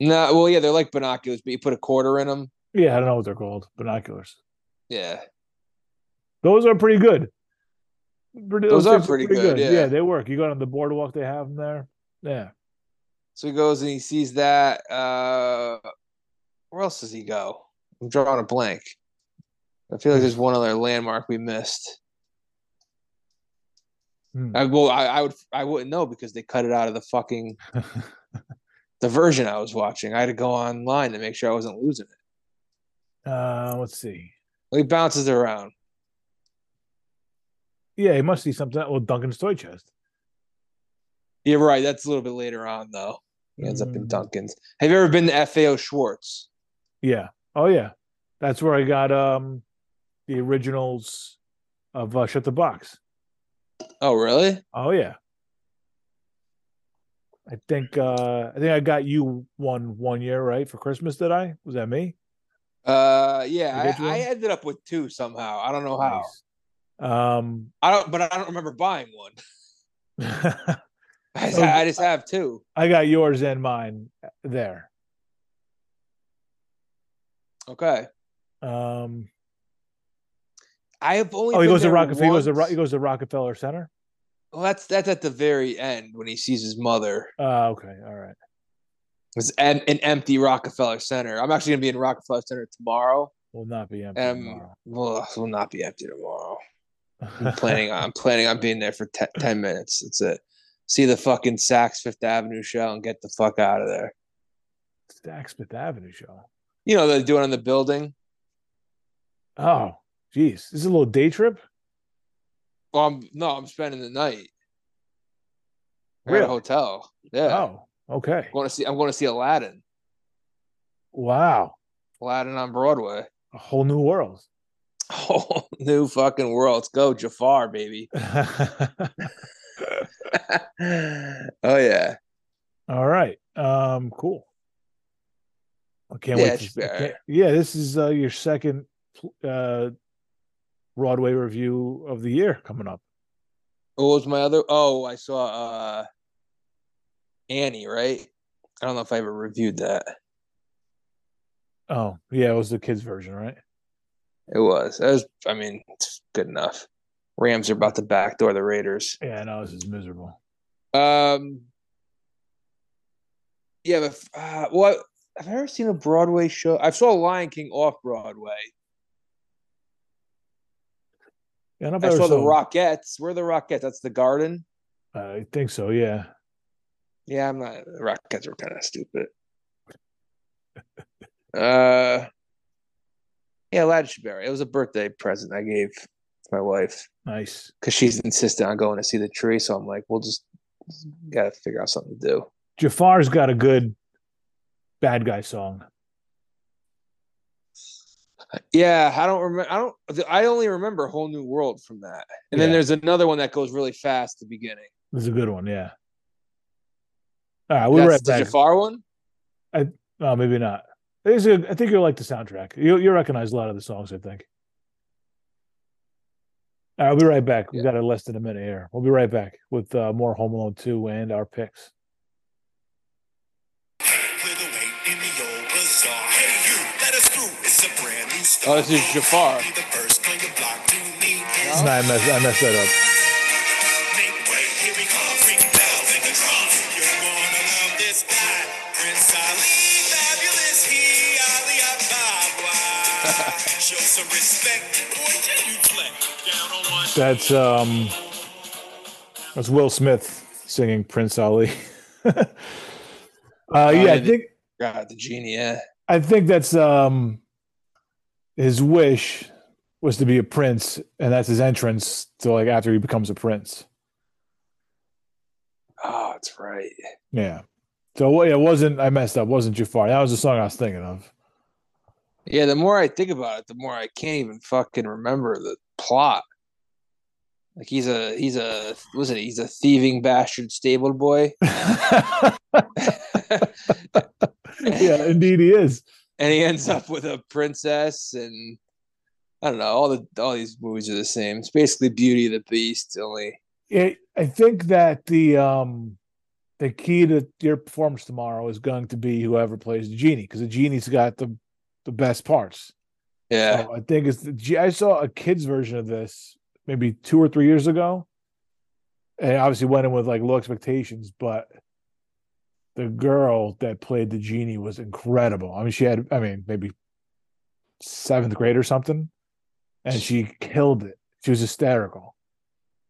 No, well, yeah, they're like binoculars, but you put a quarter in them. Yeah, I don't know what they're called. Binoculars. Yeah. Those are pretty good. Pretty- Those are things pretty good, yeah. they work. You go on the boardwalk, they have them there. Yeah. So he goes and he sees that. Uh, where else does he go? I'm drawing a blank. I feel like there's one other landmark we missed. Hmm. I well, I, I would I wouldn't know because they cut it out of the fucking the version I was watching. I had to go online to make sure I wasn't losing it. uh, let's see. He bounces around. Yeah, he must see something. Well, Duncan's toy chest. You're right. That's a little bit later on though. He ends up in Mm. Duncan's. Have you ever been to FAO Schwarz? Yeah. Oh yeah. That's where I got um the originals of uh, Shut the Box. Oh, really? Oh yeah. I think uh I think I got you one one year, right? For Christmas, did I? Was that me? Uh, yeah. I, I ended up with two somehow. I don't know how. Um I don't, but I don't remember buying one. I, Oh, I just have two. I got yours and mine there. Okay. Um, I have only. oh, he goes to Rockefeller. He goes to he goes to Rockefeller Center. Well, that's that's at the very end when he sees his mother. Uh, okay, all right. It's an, an empty Rockefeller Center. I'm actually gonna be in Rockefeller Center tomorrow. Will not be empty Um, tomorrow. well, will not be empty tomorrow. I'm planning. I'm planning on being there for te- ten minutes. That's it. See the fucking Saks Fifth Avenue show and get the fuck out of there. Saks Fifth Avenue show. You know they're doing on the building. Oh, geez, this is a little day trip. Well, I'm no, I'm spending the night. I got a hotel. Yeah. Oh, okay. I'm going to see. I'm going to see Aladdin. Wow, Aladdin on Broadway. a whole new world. Whole new fucking world. Let's go, Jafar, baby. oh yeah. all right. Um, cool. I can't Yeah, wait. to- can't- yeah, this is uh, your second uh, Broadway review of the year coming up. What was my other? Oh, I saw uh Annie. Right. I don't know if I ever reviewed that. Oh, yeah, it was the kids version, right? It was. It was. I mean, it's good enough. Rams are about to backdoor the Raiders. Yeah, I know this is miserable. Um. Yeah, but uh, what have I ever seen a Broadway show? I saw Lion King off Broadway. Yeah, I saw the. Rockettes. Where are the Rockettes? That's the Garden. I think so. Yeah. Yeah, I'm not. The Rockettes were kind of stupid. uh, yeah, Latchberry. It was a birthday present I gave to my wife Nice. because she's insistent on going to see the tree. So I'm like, we'll just got to figure out something to do. Jafar's got a good bad guy song. Yeah, I don't remember. I don't. I only remember a whole new world from that. And then there's another one that goes really fast at the beginning. This is a good one. Yeah. All right, we'll That's right the back. Jafar one. No, maybe not. I think you'll like the soundtrack. You you recognize a lot of the songs. I think. All right, I'll be right back. We've Yeah. got a less than a minute here. We'll be right back with uh, more Home Alone 2 and our picks. Oh, this is Jafar. Be the first on your block to meet. No? No, I messed, I messed that up. Make way, here we come. Ring bells and the drums. You're gonna love this guy. Prince Ali, fabulous he, Ali Ababwa. Show some respect. Boy, can you play? Down on one. That's um, that's Will Smith singing Prince Ali. uh, yeah, I think God, the genie. Yeah. I think that's um, his wish was to be a prince, and that's his entrance to like after he becomes a prince. Oh, that's right. Yeah. So it wasn't I messed up. Wasn't Jafar. That was the song I was thinking of. Yeah, the more I think about it, the more I can't even fucking remember the plot. Like he's a he's a was it he's a thieving bastard stable boy, yeah, indeed he is. And he ends up with a princess, and I don't know. All the all these movies are the same. It's basically Beauty and the Beast, only It, I think that the um the key to your performance tomorrow is going to be whoever plays the genie because the genie's got the the best parts. yeah. So I think it's the G- I saw a kids version of this maybe two or three years ago, and obviously went in with like low expectations, but the girl that played the genie was incredible. I mean, she had I mean maybe seventh grade or something, and she killed it. She was hysterical,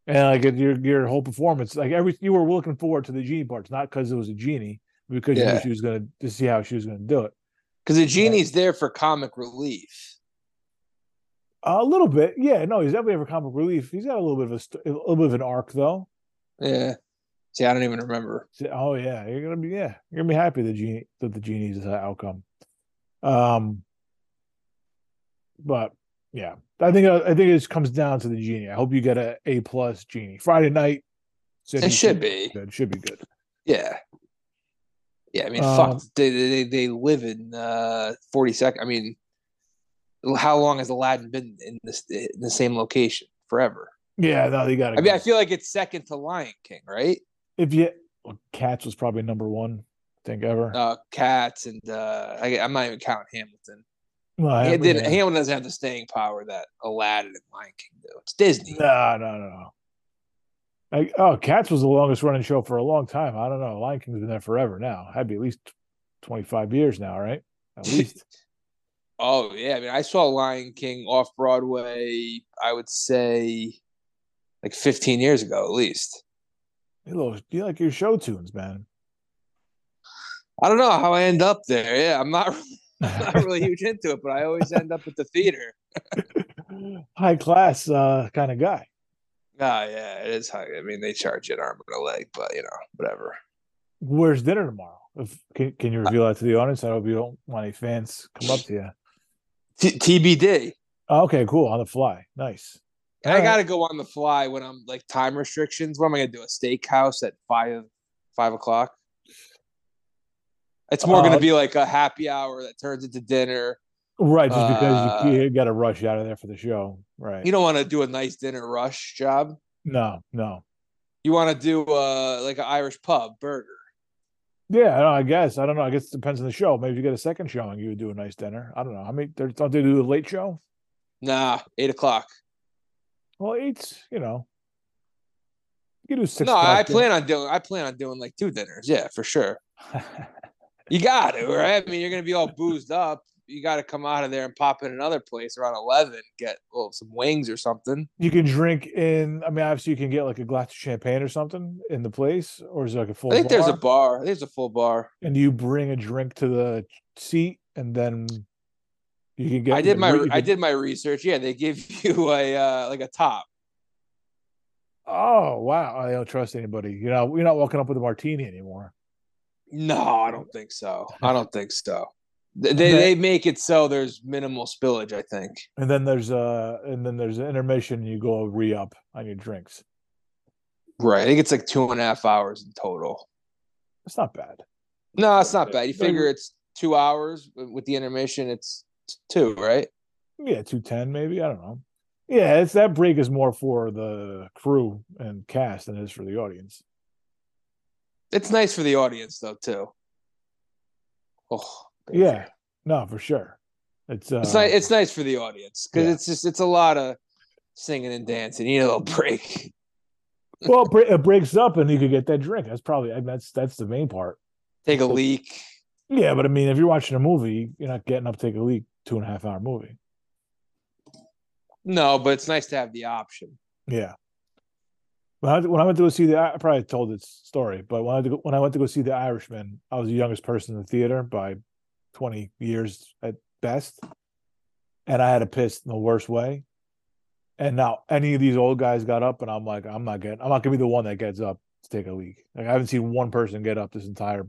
and like your your whole performance, like every you were looking forward to the genie parts, not because it was a genie, but because you knew she was gonna to see how she was gonna do it. Because the genie's there for comic relief. A little bit, yeah. No, he's definitely for comic relief. He's got a little bit of a, a little bit of an arc, though. Yeah. See, I don't even remember. Oh yeah, you're gonna be yeah, you're gonna be happy the genie that the genie's uh, outcome. Um, but yeah, I think uh, I think it just comes down to the genie. I hope you get a A plus genie Friday night. It should be. good. Should be good. Yeah. Yeah, I mean, Um, fuck. They, they they live in uh forty second. I mean, how long has Aladdin been in this in the same location? Forever. Yeah, no, they got. I mean, I feel like it's second to Lion King, right? If you well, Cats was probably number one, I think ever. Uh, Cats and uh, I, I'm not even counting Hamilton. Well, I- He didn't, yeah. Hamilton doesn't have the staying power that Aladdin and Lion King do. It's Disney. No, no, no, no. Like, oh, Cats was the longest running show for a long time. I don't know. Lion King's been there forever now. Had to be at least 25 years now, right? At least. Oh yeah, I mean, I saw Lion King off Broadway. I would say like 15 years ago, at least. You, little, you like your show tunes, man. I don't know how I end up there. Yeah, I'm not, not really huge into it, but I always end up at the theater. High class uh, kind of guy. Ah, yeah, it is high. I mean, they charge you an arm and a leg, but you know, whatever. Where's dinner tomorrow? If, can, can you reveal that to the audience? I hope you don't want any fans come up to you. T- TBD. Oh, okay, cool. On the fly. Nice. I All right. got to go on the fly when I'm like time restrictions. What am I gonna do? A steakhouse at five five o'clock? It's more Uh, gonna be like a happy hour that turns into dinner. Right, just because you, Uh, you got to rush out of there for the show. Right. You don't want to do a nice dinner rush job. no, no. You want to do uh like an Irish pub burger. Yeah, I, don't, I guess. I don't know. I guess it depends on the show. Maybe if you get a second showing, you would do a nice dinner. I don't know. How many don't they do a late show? Nah, eight o'clock. Well, it's you know. You do six. no, I o'clock plan on doing. I plan on doing like two dinners. Yeah, for sure. You got to right. I mean, you're gonna be all boozed up. you got to come out of there and pop in another place around eleven, get well some wings or something. You can drink in. I mean, obviously, you can get like a glass of champagne or something in the place, or is it like a full? I think there's a bar? bar. There's a full bar. and you bring a drink to the seat, and then you can get. I did my you I did my research. Yeah, they give you a uh, like a top. Oh wow! I don't trust anybody. You know, you're not walking up with a martini anymore. No, I don't think so. I don't think so. They they, they make it so there's minimal spillage. I think. And then there's uh, and then there's an intermission. And you go re up on your drinks. Right. I think it's like two and a half hours in total. It's not bad. No, it's not bad. You figure it's two hours with the intermission. It's two, right? Yeah, two ten maybe. I don't know. Yeah, it's that break is more for the crew and cast than it is for the audience. It's nice for the audience though too. Oh, baby. Yeah, no, for sure. It's uh, It's nice. It's nice for the audience because Yeah. it's just it's a lot of singing and dancing. You need a little break. well, it breaks up and you could get that drink. That's probably that's that's the main part. Take a leak. Yeah, but I mean, if you're watching a movie, you're not getting up to take a leak two and a half hour movie. No, but it's nice to have the option. Yeah. When I, when I went to go see the, I probably told this story, but when I, to go, when I went to go see The Irishman, I was the youngest person in the theater by 20 years at best. And I had to piss in the worst way. And now any of these old guys got up, and I'm like, I'm not getting, I'm not gonna be the one that gets up to take a leak. Like I haven't seen one person get up this entire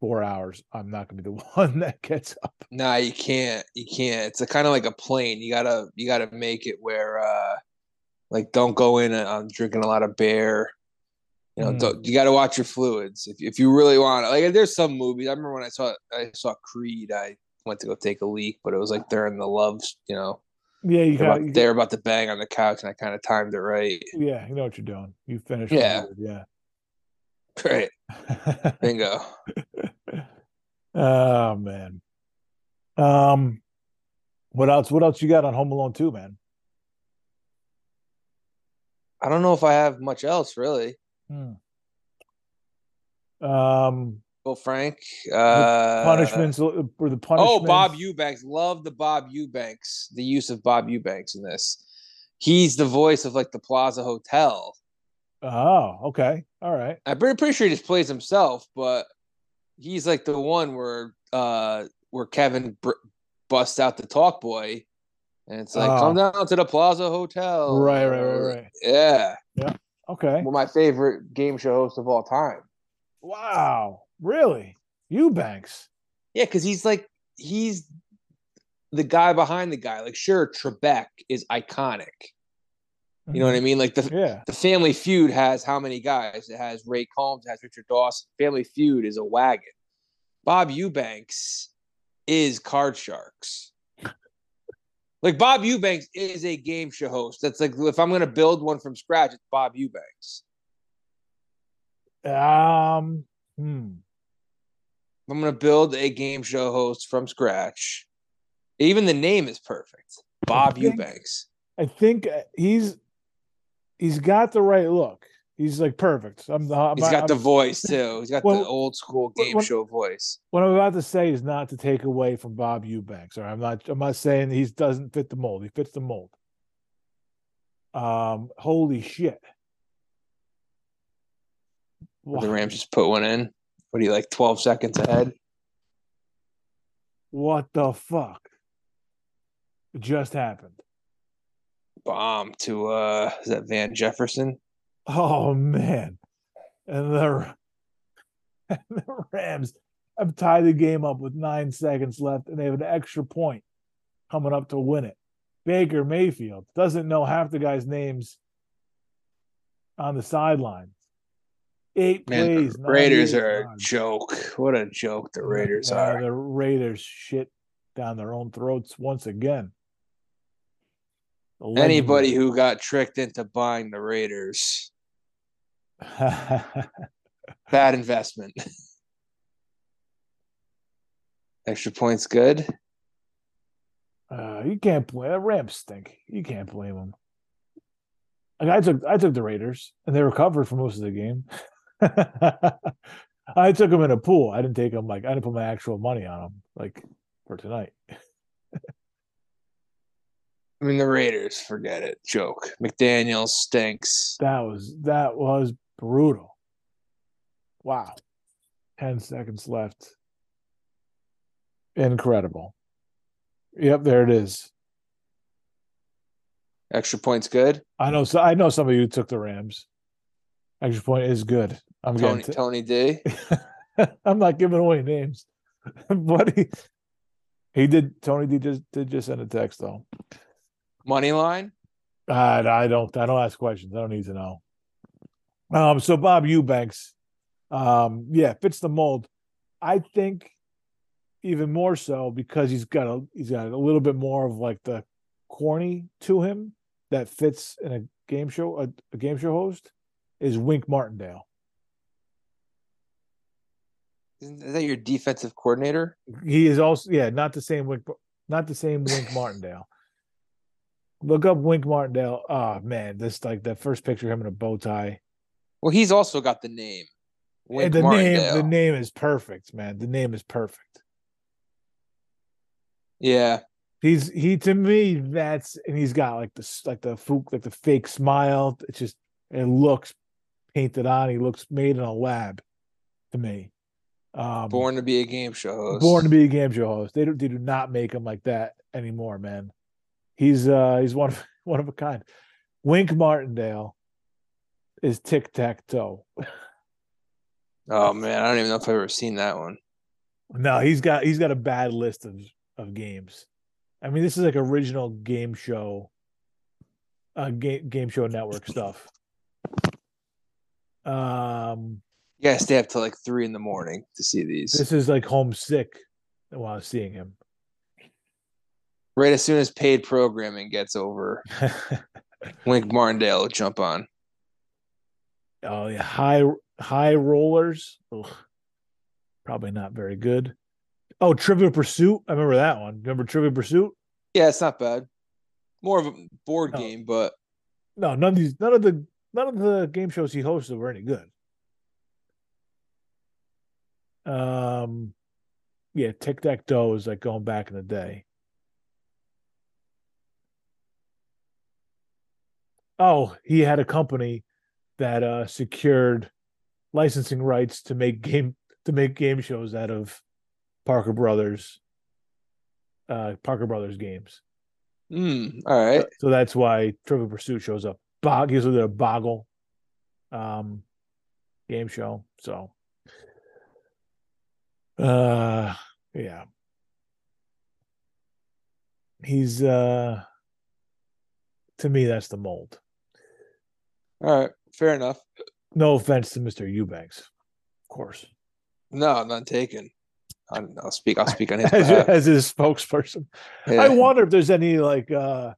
four hours. I'm not gonna be the one that gets up. Nah, you can't. You can't. It's a kind of like a plane. You gotta you gotta make it where uh like don't go in on drinking a lot of beer. You know, Mm. don't, you got to watch your fluids if if you really want. It. Like, there's some movies. I remember when I saw I saw Creed. I went to go take a leak, but it was like during the loves. You know, Yeah, you they're got, about, they're about to bang on the couch, and I kind of timed it right. yeah, you know what you're doing. You finished. Yeah. yeah. Right, bingo. oh man. Um what else what else you got on Home Alone 2, man? I don't know if I have much else really. Hmm. Um Bill Frank. Uh, punishments or the punishments. Oh, Bob Eubanks. Love the Bob Eubanks, the use of Bob Eubanks in this. He's the voice of like the Plaza Hotel. Oh, okay. All right. I'm pretty, pretty sure he just plays himself, but he's like the one where uh where Kevin br- busts out the talk boy, and it's like, Oh. come down to the Plaza Hotel. Right, right, right, right. Yeah, Yeah. Okay. one of my favorite game show host of all time. Wow. Really? Eubanks. Yeah, because he's like he's the guy behind the guy. Like, sure, Trebek is iconic. You know what I mean? Like the Yeah. the Family Feud has how many guys? It has Ray Combs, it has Richard Dawson. Family Feud is a wagon. Bob Eubanks is Card Sharks. like Bob Eubanks is a game show host. That's like if I'm gonna build one from scratch, it's Bob Eubanks. Um hmm. I'm gonna build a game show host from scratch, even the name is perfect. Bob think- Eubanks. I think uh, he's he's got the right look. He's like perfect. I'm, I'm He's got I'm- the voice too. He's got Well, the old school game when- show voice. what I'm about to say is not to take away from Bob Eubanks. Or I'm not. I'm not saying he doesn't fit the mold. He fits the mold. Um, holy shit! Did The Rams just put one in. What are you like 12 seconds ahead? What the fuck? It just happened. Bomb to uh is that Van Jefferson? Oh man, and the, and the Rams have tied the game up with nine seconds left, and they have an extra point coming up to win it. Baker Mayfield doesn't know half the guys' names on the sideline. Eight Man, plays. the Raiders 98 are a joke. What a joke the Raiders Yeah, are. The Raiders shit down their own throats once again. Anybody who got tricked into buying the Raiders, bad investment. Extra points good. Uh, you can't blame the Rams stink. You can't blame them. Like I took I took the Raiders and they recovered for most of the game. I took them in a pool. I didn't take them like I didn't put my actual money on them. Like for tonight. I mean, the Raiders, forget it. Joke. McDaniels stinks. That was that was brutal. Wow. 10 seconds left. Incredible. Yep, there it is. Extra points good. I know so I know some of you took the Rams. Extra point is good. I'm Tony getting Tony D. to, I'm not giving away names. but he, he did Tony D just did just send a text though. Money line. I, I don't I don't ask questions. I don't need to know. Um so Bob Eubanks, um, yeah, fits the mold. I think even more so because he's got a he's got a little bit more of like the corny to him that fits in a game show a, a game show host is Wink Martindale. Isn't is that your defensive coordinator? He is also yeah, not the same Wink not the same Wink Martindale. Look up Wink Martindale. Oh man, this like that first picture of him in a bow tie. Well, he's also got the name. Wink and the Martindale. name the name is perfect, man. The name is perfect. Yeah. He's he to me that's and he's got like the like the fook like the fake smile. It's just it looks painted on. He looks made in a lab to me. Um, Born to be a game show host. born to be a game show host. They do, they do not make him like that anymore, man. He's uh he's one of one of a kind. Wink Martindale is Tic-Tac-Dough. Oh man, I don't even know if I've ever seen that one. No, he's got he's got a bad list of of games. I mean, this is like original game show, uh, game game show network stuff. Um, You gotta stay up till like three in the morning to see these. this is like homesick while seeing him. Right as soon as paid programming gets over, Wink Martindale will jump on. oh yeah, high high rollers. Ugh. Probably not very good. Oh, Trivial Pursuit. I remember that one. Remember Trivial Pursuit? Yeah, it's not bad. More of a board No. game, but No, none of these, none of the, none of the game shows he hosted were any good. Um, yeah, Tic-Tac-Dough is like going back in the day. Oh, he had a company that uh secured licensing rights to make game to make game shows out of Parker Brothers, uh Parker Brothers games. mm, all right. So that's why Trivial Pursuit shows up. Bog did a Boggle um game show. So uh yeah. He's uh to me that's the mold. All right. Fair enough. No offense to Mr. Eubanks, of course. No, none taken. I'll, I'll speak. I'll speak on his As, behalf. as his spokesperson. Yeah. I wonder if there's any like uh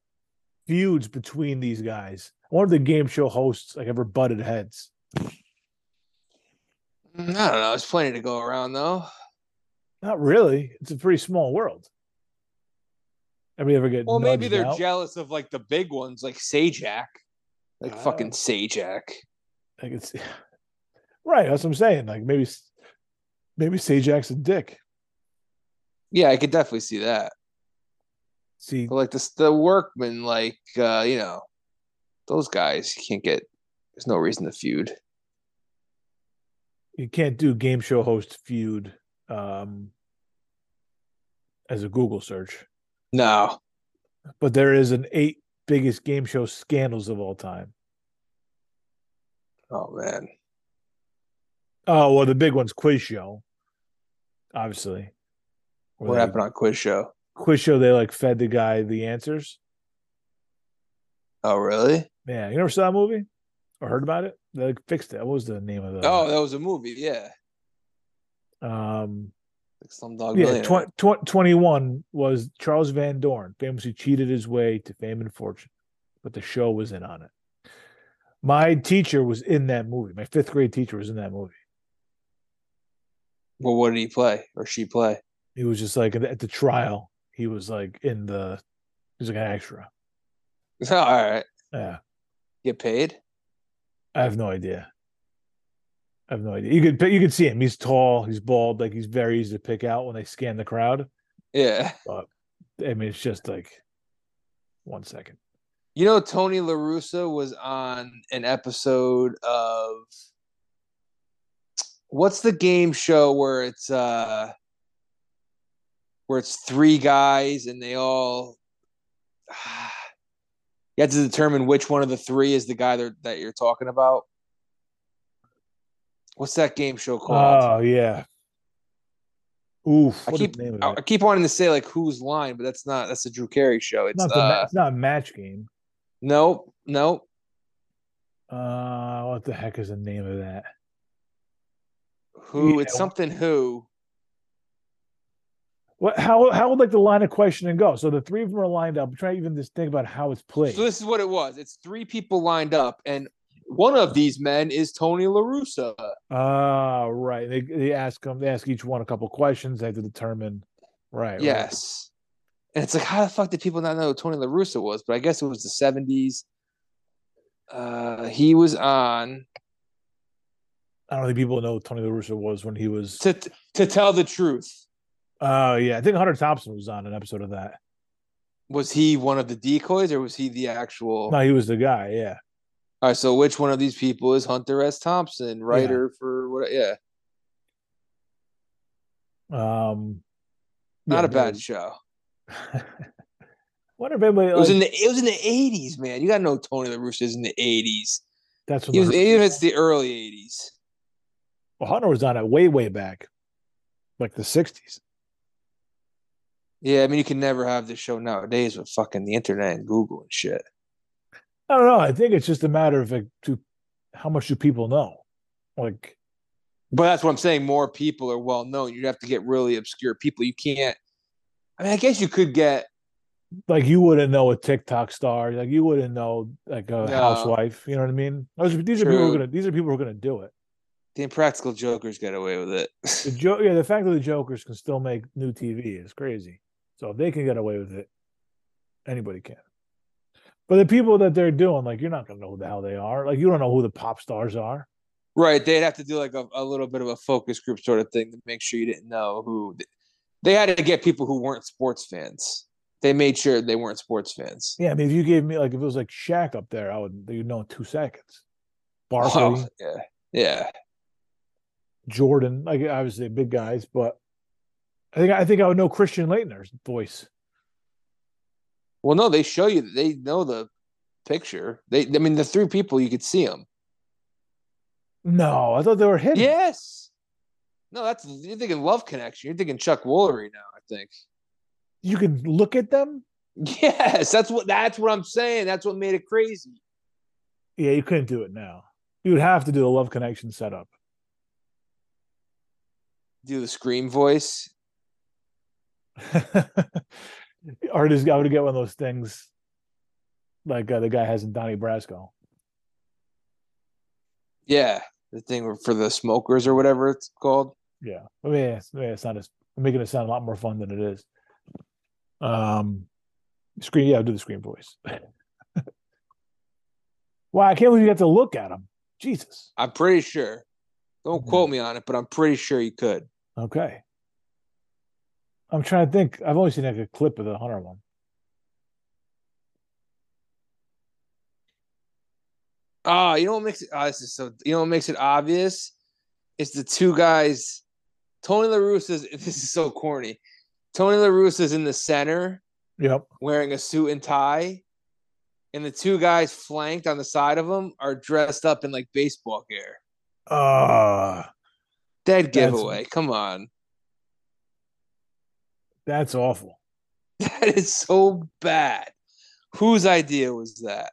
feuds between these guys. I wonder if the game show hosts like ever butted heads. I don't know. There's plenty to go around though. Not really. It's a pretty small world. Ever ever get Well, maybe they're out? jealous of like the big ones, like Sajak, like Oh. fucking Sajak. like it's right. That's what I'm saying. Like maybe maybe Sajak's a dick. Yeah, I could definitely see that. See, But like the the workmen, like uh, you know, those guys you can't get. There's no reason to feud. you can't do game show host feud um as a Google search, No, but there is an eight biggest game show scandals of all time. oh man, Oh well, the big one's quiz show, obviously. What they- happened on Quiz Show? Quiz show, they like fed the guy the answers. Oh really? Yeah, you never saw that movie or heard about it? They like, fixed it. What was the name of the? Oh, that was a movie. Yeah, um, like Slumdog yeah, Millionaire. tw- tw- 21 was Charles Van Doren, famously cheated his way to fame and fortune, but the show was in on it. My teacher was in that movie. My fifth grade teacher was in that movie. Well, what did he play or she play? He was just like at the trial. He was like in the. He was like an extra. All right, Yeah, get paid. I have no idea. I have no idea. You could you could see him. He's tall. He's bald. Like he's very easy to pick out when they scan the crowd. Yeah. But, I mean, it's just like one second. You know, Tony La Russa was on an episode of what's the game show where it's uh where it's three guys and they all you have to determine which one of the three is the guy that, that you're talking about. What's that game show called? Oh yeah. Oof. I keep the name of I, it? I keep wanting to say like who's line, but that's not that's the Drew Carey show. It's Not the uh it's not a match game. nope, nope. Uh, what the heck is the name of that? Who Yeah. it's something who. What? How? How would like the line of questioning go? So the three of them are lined up. Try even just think about how it's played. So this is what it was. It's three people lined up, and one of these men is Tony La Russa. Ah, right. They they ask them. They ask each one a couple questions. They have to determine. Right. right. Yes. And it's like, how the fuck did people not know who Tony La Russa was? But I guess it was the 70s. Uh, he was on I don't think people know who Tony La Russa was when he was. to to tell the truth. Oh yeah, I think Hunter Thompson was on an episode of that. Was he one of the decoys or was he the actual? No, he was the guy. Yeah. All right, so which one of these people is Hunter S. Thompson, writer for what? Yeah, Um. not yeah, a bad show. Wonder if anybody It was in the it was in the 80s, man. You gotta know Tony La Russa is in the 80s. that's He was, even if it's the early 80s. well, Hunter was on it way way back, like the '60s. Yeah, I mean, you can never have this show nowadays with fucking the internet and Google and shit. I don't know. I think it's just a matter of like, to how much do people know? Like, But that's what I'm saying. More people are well known. You'd have to get really obscure people. You can't. I mean, I guess you could get. like you wouldn't know a TikTok star. Like you wouldn't know like a No. housewife. You know what I mean? Those, these are people who are gonna. These are people who are gonna do it. The Impractical Jokers get away with it. The joke, yeah, the fact that the Jokers can still make new TV is crazy. So if they can get away with it, anybody can. But the people that they're doing, like you're not gonna know who the hell they are. Like you don't know who the pop stars are. right. They'd have to do like a, a little bit of a focus group sort of thing to make sure you didn't know who. They had to get people who weren't sports fans. They made sure they weren't sports fans. Yeah, I mean, if you gave me like if it was like Shaq up there, I would you'd know in two seconds. Barkley, Oh, yeah. Yeah. Jordan, like obviously big guys, but I think I think I would know Christian Laettner's voice. Well, no, they show you. They know the picture. They, I mean, the three people you could see them. No, I thought they were hidden. Yes. No, that's you're thinking Love Connection. You're thinking Chuck Woolery now. I think. You can look at them. Yes, that's what that's what I'm saying. That's what made it crazy. Yeah, you couldn't do it now. You would have to do a love connection setup. Do the scream voice. or just I would get one of those things like uh, the guy has in Donnie Brasco. Yeah, the thing for the smokers or whatever it's called. Yeah. I mean, it's, I mean, it's not as I'm making it sound a lot more fun than it is. Um, screen, yeah, I'll do the screen voice. wow, I can't believe you got to look at him. Jesus. I'm pretty sure. Don't quote me on it, but I'm pretty sure you could. Okay. I'm trying to think. I've only seen like a clip of the Hunter one. Ah, you know what makes it? Oh, this is so. You know what makes it obvious? It's the two guys. Tony La Russa is. This is so corny. Tony La Russa is in the center Yep. wearing a suit and tie, and the two guys flanked on the side of him are dressed up in like baseball gear. Uh Dead giveaway. Come on. That's awful. That is so bad. Whose idea was that?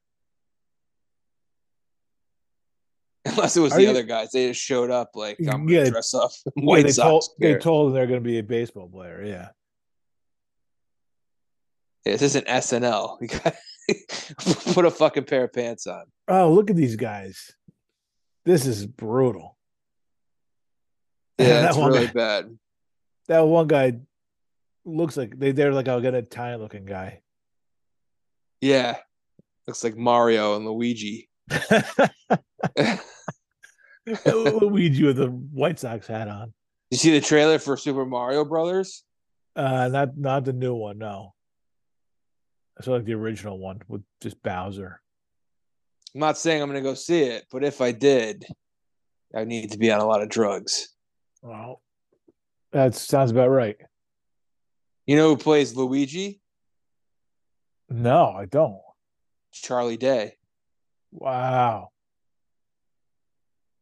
Unless it was Are the you- other guys. They just showed up like I'm Yeah, gonna dress up in Yeah, White they Sox. told they told them they're going to be a baseball player. Yeah. Yeah, this isn't SNL. You got put a fucking pair of pants on. Oh, look at these guys. This is brutal. Yeah, that's really bad. That one guy looks like they they're like I'll get a Italian looking guy. Yeah. Looks like Mario and Luigi. Luigi with the White Sox hat on. You see the trailer for Super Mario Brothers? Uh, not not the new one. No, I saw like the original one with just Bowser. I'm not saying I'm going to go see it, but if I did, I need to be on a lot of drugs. Well, that sounds about right. You know who plays Luigi? No, I don't. Charlie Day. Wow.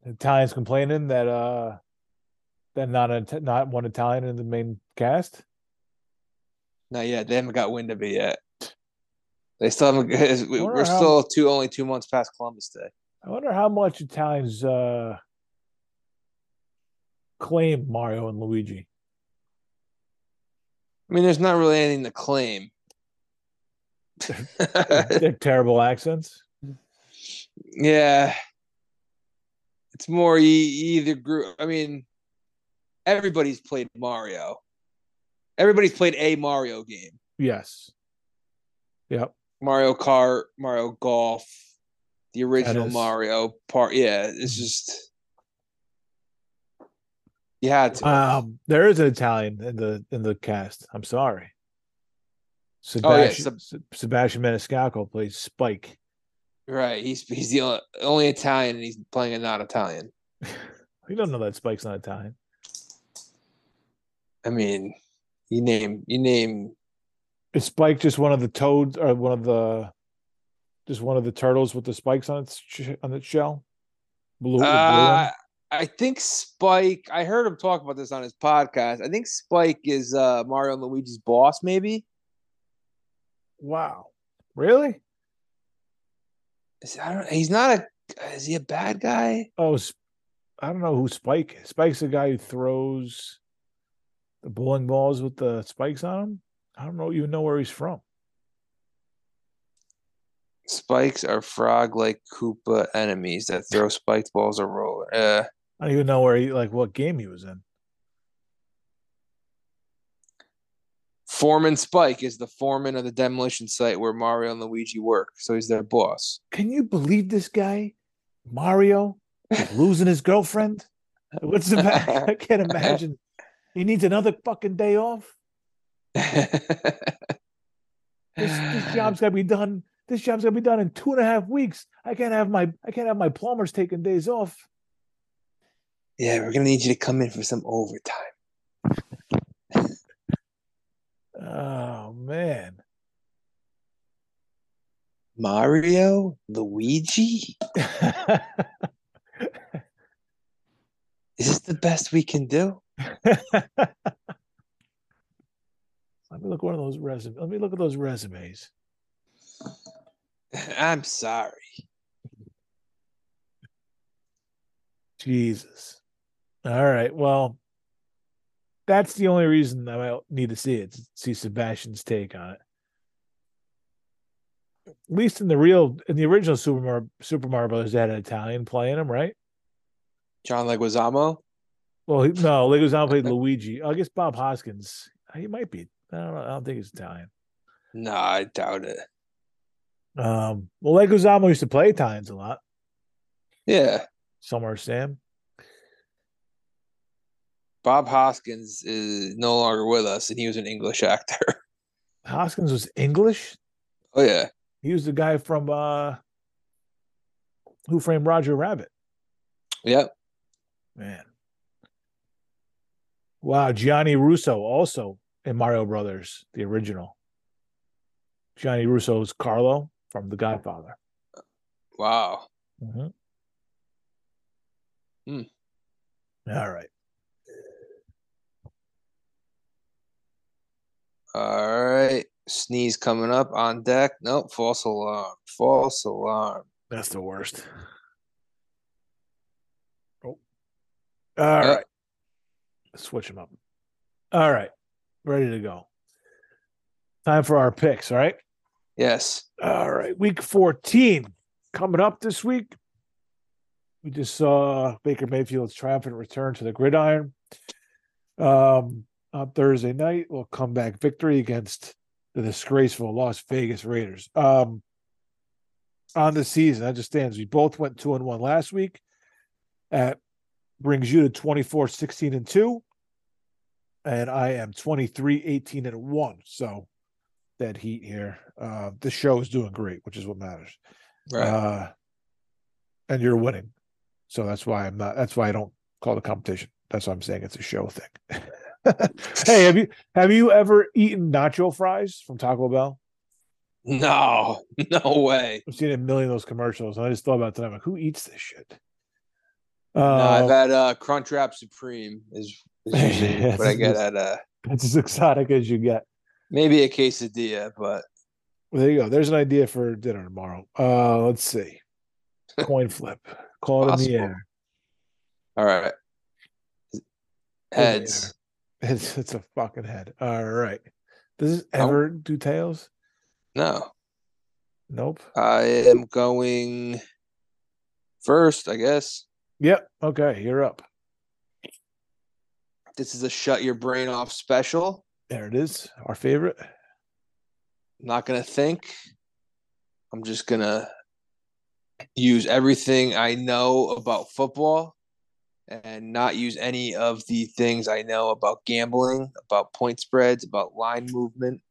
Italians complaining that uh that not a, not one Italian in the main cast. Not yet. They haven't got wind of it yet. They still haven't. We're how- still two only two months past Columbus Day. I wonder how much Italians uh claim Mario and Luigi. I mean, there's not really anything to claim. They're terrible accents. yeah, it's more you either group. I mean, everybody's played Mario. Everybody's played a Mario game. Yes. Yep. Mario Kart, Mario Golf, the original Mario part. Yeah, it's just you had to. Um, there is an Italian in the in the cast. I'm sorry. Oh, yeah, Sebastian, Sebastian Maniscalco plays Spike. right, he's he's the only, Italian, and he's playing a not Italian. You don't know that Spike's not Italian. I mean, you name you name. Is Spike just one of the toads or one of the just one of the turtles with the spikes on its sh- on its shell? Blue, blue Uh, one? I think Spike. I heard him talk about this on his podcast. I think Spike is uh, Mario and Luigi's boss, maybe. Wow. Really? Is- I don't. He's not a. Is he a bad guy? Oh, I don't know who Spike is. Spike's the guy who throws the bowling balls with the spikes on them. I don't know even know where he's from. Spikes are frog-like Koopa enemies that throw spiked balls or roller. Uh, I don't even know where he like what game he was in. Foreman Spike is the foreman of the demolition site where Mario and Luigi work, so he's their boss. Can you believe this guy, Mario, losing his girlfriend? What's the matter? I can't imagine. He needs another fucking day off. This, this job's got to be done. This job's got to be done in two and a half weeks. I can't have my I can't have my plumbers taking days off. Yeah, we're gonna need you to come in for some overtime. Oh man. Mario, Luigi, is this the best we can do? Let me look at one of those resumes. Let me look at those resumes. I'm sorry. Jesus. All right. Well, that's the only reason that I need to see it to see Sebastian's take on it. At least in the real, in the original Super Mario, Super Mario Brothers, they had an Italian playing him, right? John Leguizamo. Well, he, no, Leguizamo played Luigi. I guess Bob Hoskins. He might be. I don't know. I don't think he's Italian. No, I doubt it. Um, well, Leguizamo used to play Italians a lot. Yeah, Summer of Sam. Bob Hoskins is no longer with us, and he was an English actor. Hoskins was English. oh yeah, He was the guy from uh Who Framed Roger Rabbit. yep. Man. Wow, Gianni Russo also in Mario Brothers, the original. Gianni Russo's Carlo from The Godfather. Wow. Mhm. Hmm. All right. All right. Sneeze coming up on deck. Nope. False alarm. False alarm. That's the worst. Oh. All right. Switch them up. All right. Ready to go. Time for our picks, all right? Yes. All right, week 14 coming up this week. We just saw Baker Mayfield's triumphant return to the gridiron. Um, on Thursday night, we'll come back victory against the disgraceful Las Vegas Raiders. Um, on the season, as it stands, we both went two and one last week. That brings you to 24, 16, and two. and I am 23, 18, and 1. So dead heat here. Uh, the show is doing great, which is what matters. Right. Uh, and you're winning. So that's why I'm not, that's why I don't call the competition. That's why I'm saying it's a show thing. hey, have you have you ever eaten nacho fries from Taco Bell? no, no way. I've seen a million of those commercials, and I just thought about that. I'm like, who eats this shit? no, I've Uh, had uh, Crunchwrap Supreme is, is usually what I get at uh, it's as exotic as you get. maybe a quesadilla, but there you go. There's an idea for dinner tomorrow. Uh, let's see. Coin flip. Call it in the air. all right. Heads. It's it's a fucking head. All right. Does this ever do tails? No, Nope. I am going first, I guess. Yep. Okay, you're up. This is a shut your brain off special. There it is. Our favorite. not gonna think. I'm just gonna use everything I know about football and not use any of the things I know about gambling, about point spreads, about line movement,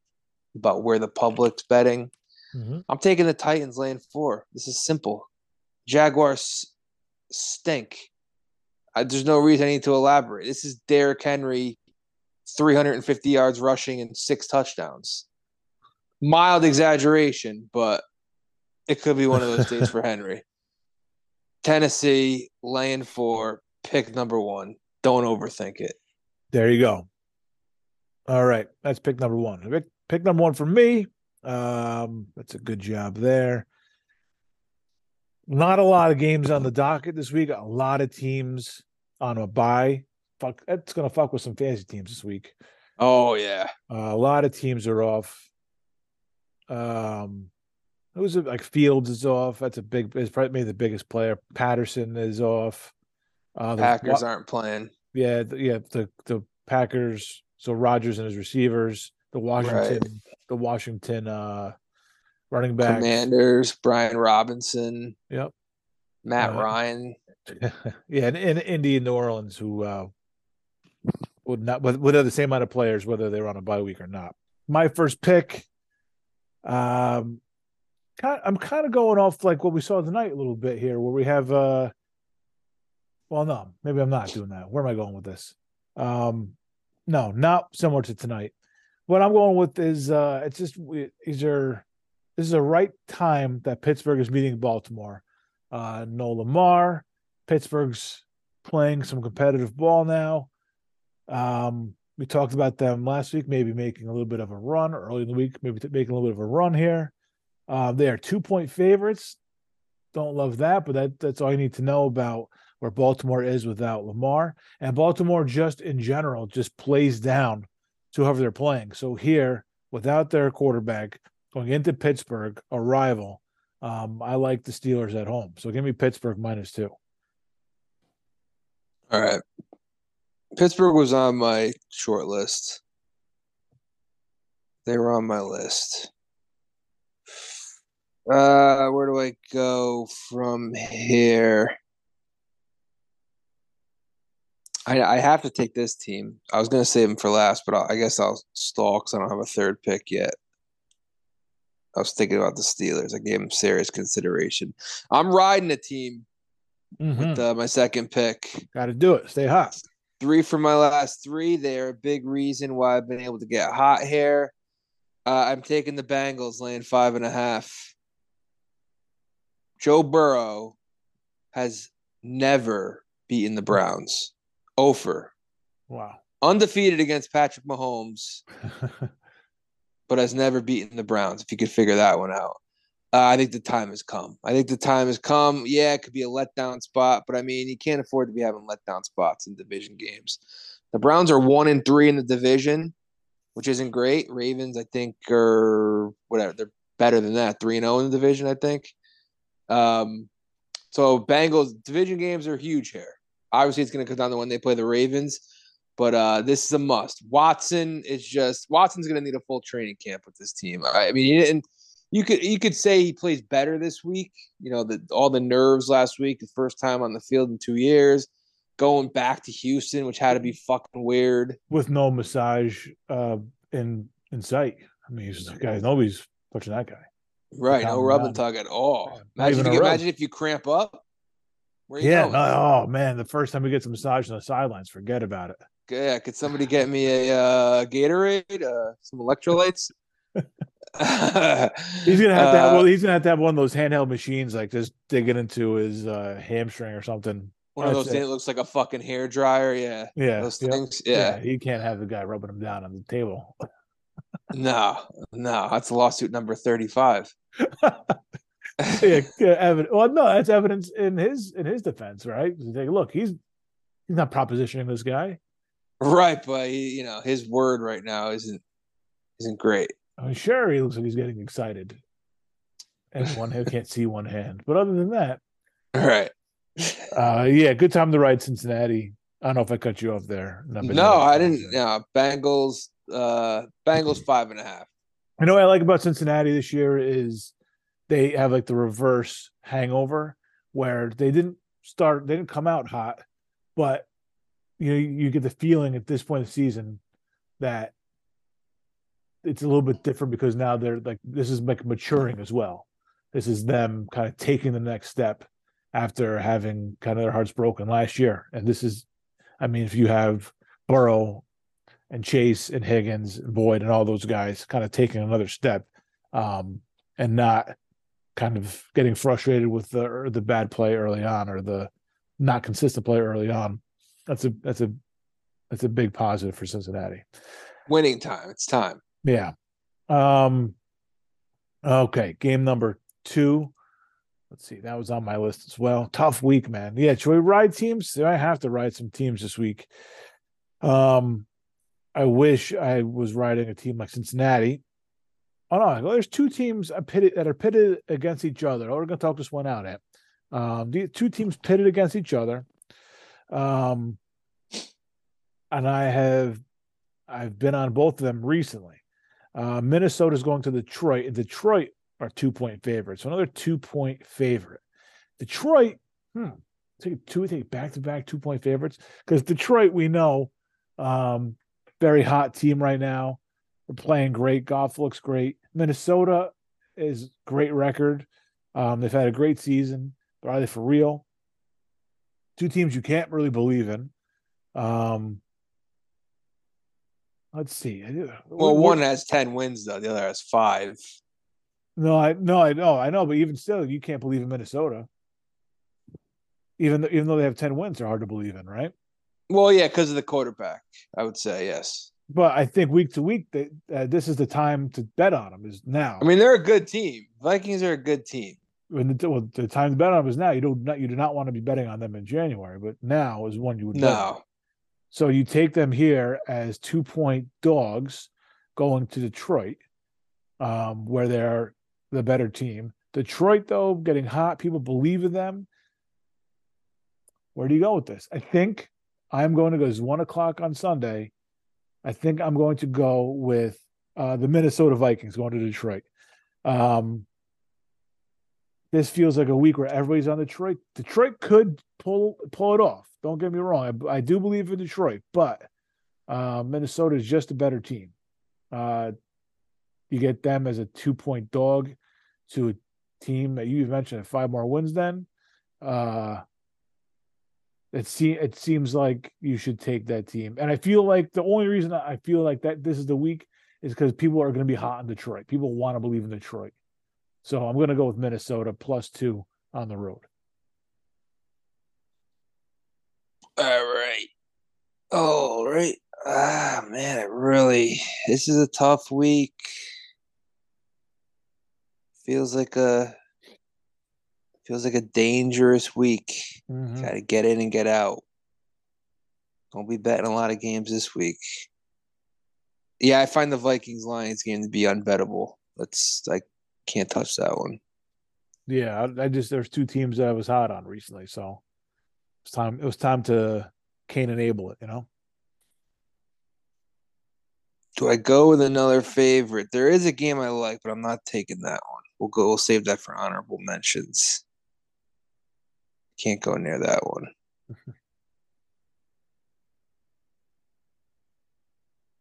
about where the public's betting. Mhm. I'm taking the Titans laying four. This is simple. Jaguars stink. I, there's no reason I need to elaborate. This is Derrick Henry, 350 yards rushing and six touchdowns. Mild exaggeration, but it could be one of those days for Henry. Tennessee laying four, pick number one. Don't overthink it. There you go. All right. That's pick number one. Pick, number one for me. Um, that's a good job there. Not a lot of games on the docket this week. A lot of teams on a bye. Fuck, that's gonna fuck with some fantasy teams this week. Oh yeah. Uh, a lot of teams are off. Um, who's it? Like Fields is off. That's a big. Is probably maybe the biggest player. Patterson is off. Uh, the- Packers aren't playing. yeah, the, yeah, the the Packers. So Rodgers and his receivers, the Washington, the Washington uh running back. Commanders, Brian Robinson, Yep. Matt Uh, Ryan. yeah, and, and Indy and New Orleans, who uh would not would have the same amount of players, whether they're on a bye week or not. My first pick, um, kind I'm kind of going off like what we saw tonight a little bit here, where we have uh, well, no, maybe I'm not doing that. Where am I going with this? Um, no, not similar to tonight. What I'm going with is uh, it's just these are this is a right time that Pittsburgh is meeting Baltimore. Uh, no Lamar, Pittsburgh's playing some competitive ball now. Um, we talked about them last week, maybe making a little bit of a run early in the week, maybe making a little bit of a run here. Uh, they are two point favorites. Don't love that, but that, that's all you need to know about where Baltimore is without Lamar. And Baltimore, just in general, just plays down to whoever they're playing. So here, without their quarterback, going into Pittsburgh, a rival, um, I like the Steelers at home. So give me Pittsburgh minus two. All right. Pittsburgh was on my short list. They were on my list. Uh, where do I go from here? I I have to take this team. I was gonna save them for last, but I, I guess I'll stall because I don't have a third pick yet. I was thinking about the Steelers. I gave them serious consideration. I'm riding a team with uh, my second pick. Got to do it. Stay hot. Three for my last three. They're a big reason why I've been able to get hot here. Uh, I'm taking the Bengals, laying five and a half. Joe Burrow has never beaten the Browns. Ofer, Wow. undefeated against Patrick Mahomes, but has never beaten the Browns. If you could figure that one out, uh, I think the time has come. I think the time has come. Yeah, it could be a letdown spot, but I mean, you can't afford to be having letdown spots in division games. The Browns are one and three in the division, which isn't great. Ravens, I think, are whatever. They're better than that. Three and zero in the division, I think. Um, so Bengals division games are huge here. Obviously, it's going to come down to when they play the Ravens, but uh, this is a must. Watson is just Watson's going to need a full training camp with this team. I I mean, he didn't. You could you could say he plays better this week. You know, the all the nerves last week, the first time on the field in two years. going back to Houston, which had to be fucking weird. with no massage uh in in sight. I mean, he's the guy. Nobody's touching that guy. Right, no rub and tug at all. Imagine if, you, imagine if you cramp up. You Yeah. no- oh man, the first time we get some massage on the sidelines, forget about it. Yeah, could somebody get me a uh, Gatorade, uh, some electrolytes? He's gonna have to have Uh, well, he's gonna have to have one of those handheld machines, like just digging into his uh hamstring or something. one of those things that looks like a fucking hair dryer. Yeah, Yeah, those yep. things. Yeah. he can't have the guy rubbing him down on the table. no, no, that's lawsuit number thirty-five. yeah, yeah, evidence. Well, no, that's evidence in his in his defense, right? You take a look, he's he's not propositioning this guy. right, but he, you know his word right now isn't isn't great. I mean, sure, he looks like he's getting excited, and one hand can't see one hand. But other than that, all right. uh, yeah, good time to ride Cincinnati. I don't know if I cut you off there. but No, I didn't. No, Bengals. Uh, Bengals five and a half. You know what I like about Cincinnati this year is they have like the reverse hangover where they didn't start, they didn't come out hot, but you know, you get the feeling at this point of the season that it's a little bit different because now they're like this is like maturing as well. This is them kind of taking the next step after having kind of their hearts broken last year. And this is, I mean, if you have Burrow and Chase and Higgins and Boyd and all those guys kind of taking another step um, and not kind of getting frustrated with the or the bad play early on or the not consistent play early on. That's a that's a that's a big positive for Cincinnati. Winning time. It's time. Yeah. Um okay, game number 2. Let's see. That was on my list as well. Tough week, man. Yeah, should we ride teams? I have to ride some teams this week. Um I wish I was riding a team like Cincinnati. Oh no, there's two teams that are pitted against each other. Oh, we're gonna talk this one out at. Um, the two teams pitted against each other. Um, and I have I've been on both of them recently. Uh, is going to Detroit, and Detroit are two point favorites. So another two point favorite. Detroit, hmm, take two, take back to back two point favorites because Detroit, we know, um, very hot team right now. They're playing great. Golf looks great. Minnesota is great record. Um, they've had a great season. But are they for real? Two teams you can't really believe in. Um, let's see. Well, one has ten wins though. The other has five. No, I no, I know, I know, but even still, you can't believe in Minnesota. Even though, even though they have ten wins, they're hard to believe in, right? Well, yeah, because of the quarterback. I would say yes. But I think week to week, uh, this is the time to bet on them. Is now. I mean, they're a good team. Vikings are a good team. when the, well, the time to bet on them is now. You don't not you do not want to be betting on them in January, but now is when you would bet. No, So you take them here as two point dogs going to Detroit, um, where they're the better team. Detroit, though, getting hot, people believe in them. Where do you go with this? I think I'm going to go. It's one o'clock on Sunday. I think I'm going to go with uh, the Minnesota Vikings going to Detroit. Um, this feels like a week where everybody's on Detroit. Detroit could pull pull it off. Don't get me wrong. I, I do believe in Detroit, but uh, Minnesota is just a better team. Uh, you get them as a two point dog to a team that you mentioned five more wins. Then uh, it se- it seems like you should take that team. And I feel like the only reason I feel like that this is the week is because people are going to be hot in Detroit. People want to believe in Detroit. So I'm going to go with Minnesota plus two on the road. all right, all right. Ah, man, it really. This is a tough week. Feels like a. Feels like a dangerous week. Mhm. Got to get in and get out. Don't be betting a lot of games this week. Yeah, I find the Vikings Lions game to be unbettable. That's I can't touch that one. Yeah, I, I just there's two teams that I was hot on recently, so it's time. It was time to Cain enable it. You know. Do I go with another favorite? There is a game I like, but I'm not taking that one. We'll go. We'll save that for honorable mentions. Can't go near that one.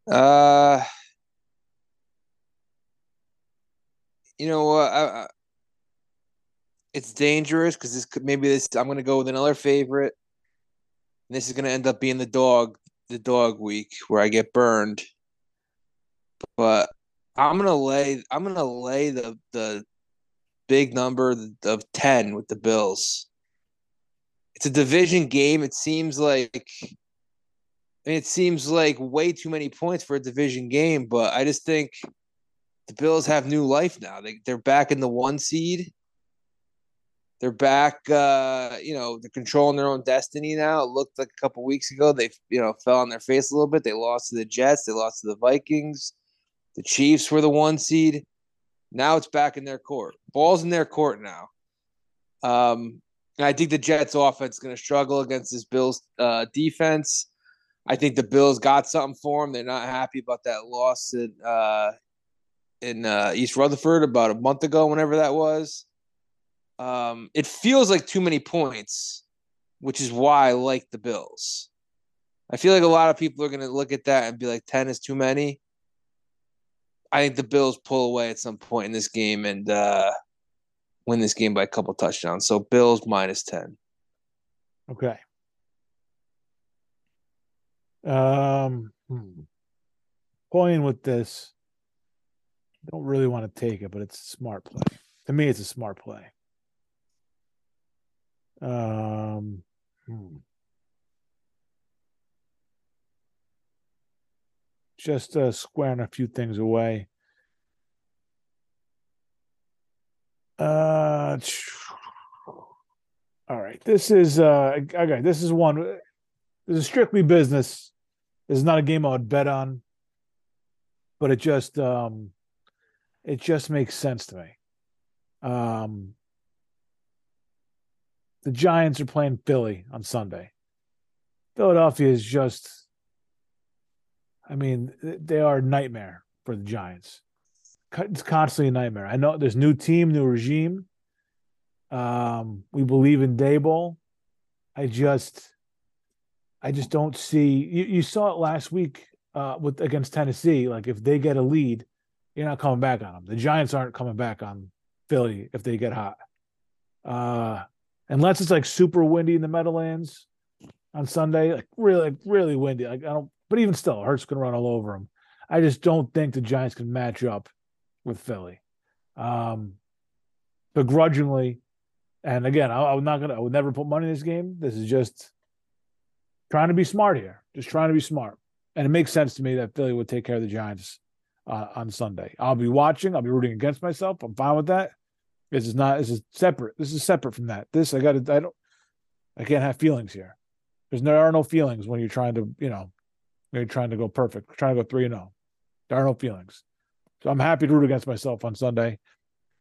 uh, you know what? i it's dangerous because this could maybe this. I'm gonna go with another favorite. And this is gonna end up being the dog, the dog week where I get burned. But I'm gonna lay. I'm gonna lay the the big number of ten with the Bills. It's a division game. It seems like it seems like way too many points for a division game, but I just think the Bills have new life now. They they're back in the one seed. They're back, uh, you know, they're controlling their own destiny now. It looked like a couple weeks ago they, you know, fell on their face a little bit. They lost to the Jets. They lost to the Vikings. The Chiefs were the one seed. Now it's back in their court. Ball's in their court now. Um, I think the Jets offense is going to struggle against this Bills uh, defense. I think the Bills got something for them. They're not happy about that loss in uh, in uh, East Rutherford about a month ago, whenever that was. Um, it feels like too many points, which is why I like the Bills. I feel like a lot of people are going to look at that and be like, 10 is too many. I think the Bills pull away at some point in this game and uh, win this game by a couple touchdowns. So Bills minus 10. Okay. Um, hmm. playing with this, don't really want to take it, but it's a smart play. To me, it's a smart play. Um, hmm. just uh, squaring a few things away. Uh, all right. This is uh okay. This is one. This is strictly business. This is not a game I would bet on, but it just um, it just makes sense to me. Um, the Giants are playing Philly on Sunday. Philadelphia is just, I mean, they are a nightmare for the Giants. It's constantly a nightmare. I know there's new team, new regime. Um, we believe in Daboll. I just, I just don't see. You, you saw it last week uh, with against Tennessee. Like if they get a lead, you're not coming back on them. The Giants aren't coming back on Philly if they get hot. Uh, unless it's like super windy in the Meadowlands on Sunday, like really, really windy. Like I don't, but even still, Hurts gonna run all over them. I just don't think the Giants can match up with Philly. Um, begrudgingly, and again, I, I'm not gonna, I would never put money in this game. This is just trying to be smart here, just trying to be smart, and it makes sense to me that Philly would take care of the Giants uh, on Sunday. I'll be watching. I'll be rooting against myself. I'm fine with that. This is not. This is separate. This is separate from that. This I got to. I don't. I can't have feelings here. There's no, there are no feelings when you're trying to. You know, you're trying to go perfect. Trying to go three and zero. There are no feelings. So I'm happy to root against myself on Sunday.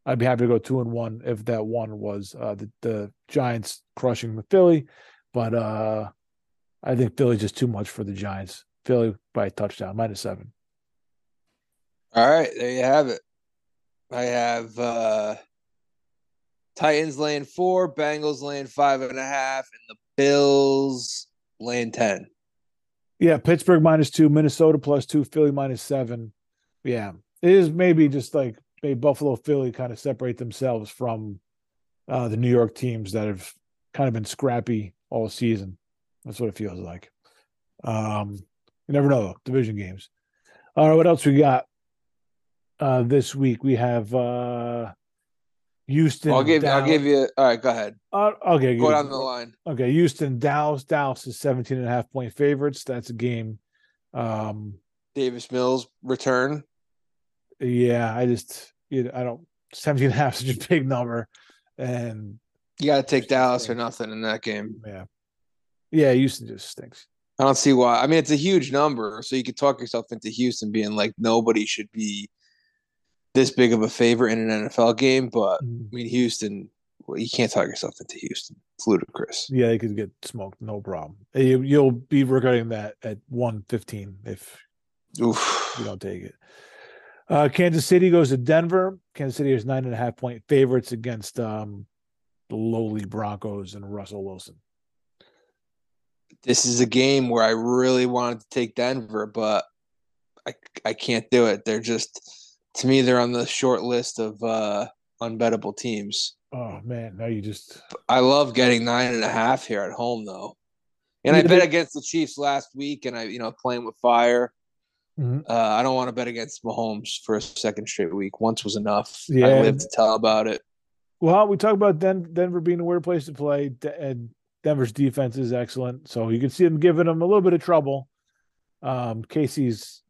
I'd be happy to go two and one if that one was uh, the the Giants crushing the Philly, but uh, I think Philly's just too much for the Giants. Philly by a touchdown, minus seven. All right, there you have it. I have uh Titans laying four, Bengals laying five and a half, and the Bills laying ten. Yeah, Pittsburgh minus two, Minnesota plus two, Philly minus seven. Yeah, it is maybe just like maybe Buffalo, Philly kind of separate themselves from uh, the New York teams that have kind of been scrappy all season. That's what it feels like. Um, you never know, division games. All right, what else we got? Uh, this week we have uh, Houston. I'll give Dallas. I'll give you all right, go ahead. Uh, okay, Go down the line. Okay, Houston, Dallas. Dallas is 17 and a half point favorites. That's a game. Um, Davis Mills return. Yeah, I just, you know, I don't, 17 and a half is such a big number. And You gotta take Dallas or nothing in that game. yeah, yeah, Houston just stinks. I don't see why. I mean, it's a huge number, so you could talk yourself into Houston being like nobody should be this big of a favorite in an NFL game. But Mhm. I mean, Houston, well, you can't talk yourself into Houston. It's ludicrous. Yeah, they could get smoked, no problem. You, you'll be regretting that at 115 if Oof. you don't take it. Uh, Kansas City goes to Denver. Kansas City is nine and a half point favorites against um, the lowly Broncos and Russell Wilson. This is a game where I really wanted to take Denver, but I I can't do it. They're just to me they're on the short list of uh unbettable teams. Oh man, now you just I love getting nine and a half here at home though. And I bet they- against the Chiefs last week and I you know playing with fire. Mhm. Uh, I don't want to bet against Mahomes for a second straight week. Once was enough. Yeah. I live to tell about it. well, we talk about Den- Denver being a weird place to play, and Denver's defense is excellent, so you can see them giving them a little bit of trouble. Um, Casey's,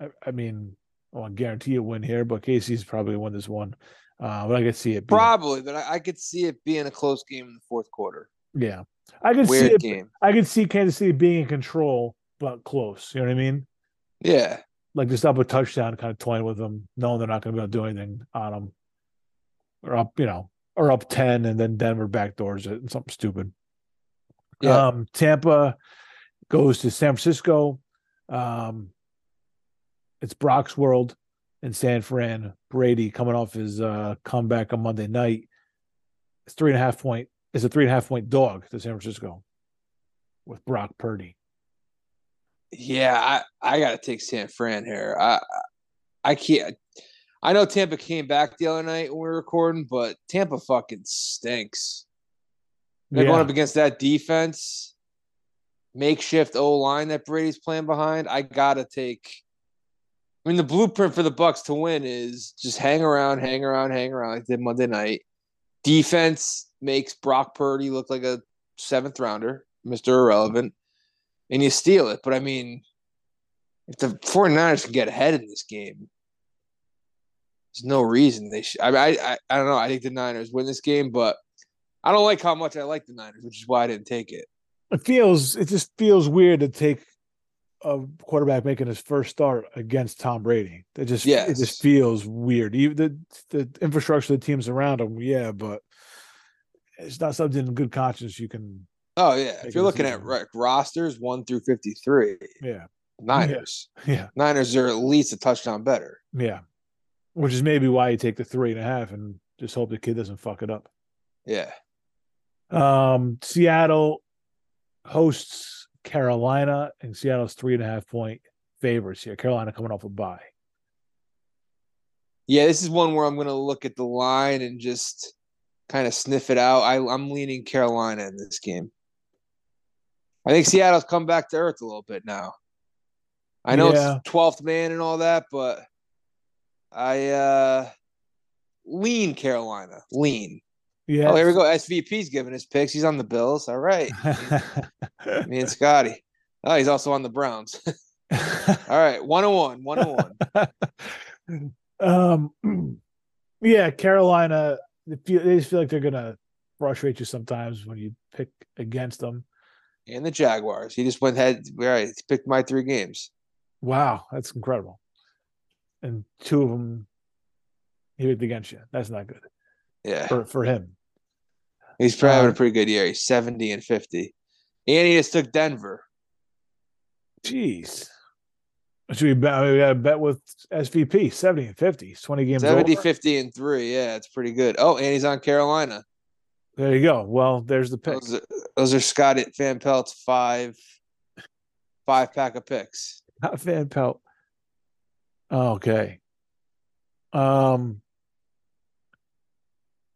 I, I mean, I won't guarantee a win here, but Casey's probably win this one. Uh, but I could see it. Being, Probably, but I, I could see it being a close game in the fourth quarter. yeah, I could see Weird it. game. I could see Kansas City being in control, but close. You know what I mean? Yeah. Like just up a touchdown, kind of toying with them, knowing they're not going to be able to do anything on them, or up, you know, or up ten, and then Denver backdoors it, something stupid. Yeah. Um, Tampa goes to San Francisco. Um, it's Brock's World in San Fran. Brady coming off his uh, comeback on Monday night. It's three and a half point. It's a three and a half point dog to San Francisco with Brock Purdy. Yeah, I, I gotta take San Fran here. I I can't I know Tampa came back the other night when we were recording, but Tampa fucking stinks. They're going up against that defense, makeshift O line that Brady's playing behind. I gotta take. I mean, the blueprint for the Bucs to win is just hang around, hang around, hang around like they did Monday night. Defense makes Brock Purdy look like a seventh rounder, Mister Irrelevant, and you steal it. But I mean, if the 49ers can get ahead in this game, there's no reason they should. I, I, I, I don't know. I think the Niners win this game, but I don't like how much I like the Niners, which is why I didn't take it. it feels it just feels weird to take a quarterback making his first start against Tom Brady. It just it just feels weird. Even the the infrastructure of the teams around him, yeah, but it's not something in good conscience you can. Oh yeah, if you're looking at right, rosters one through fifty-three, Yeah, Niners, yeah, Niners are at least a touchdown better. yeah. Which is maybe why you take the three and a half and just hope the kid doesn't fuck it up. Yeah, Um, Seattle hosts Carolina, and Seattle's three and a half point favorites here. Carolina coming off a bye. yeah. This is one where I'm going to look at the line and just kind of sniff it out. I, I'm leaning Carolina in this game. I think Seattle's come back to earth a little bit now. I know Yeah. it's 12th man and all that, but I uh lean Carolina. Lean. Yeah. Oh, here we go. SVP's giving his picks. He's on the Bills. All right. Me and Scotty. Oh, he's also on the Browns. All right. One and one. One and one. um, yeah, Carolina. They, they just feel like they're gonna frustrate you sometimes when you pick against them. And the Jaguars. He just went ahead. All right. He picked my three games. Wow, that's incredible. And two of them he picked against you. That's not good Yeah. for for him. He's probably having Um, a pretty good year. He's 70 and 50. And he just took Denver. Jeez. Should we bet? We got to bet with SVP 70 and 50. It's 20 games 70, over. 50, and three. Yeah, it's pretty good. Oh, and he's on Carolina. There you go. Well, there's the pick. Those are, those are Scott Van Pelt's five five pack of picks. Not Van Pelt. Okay. Um.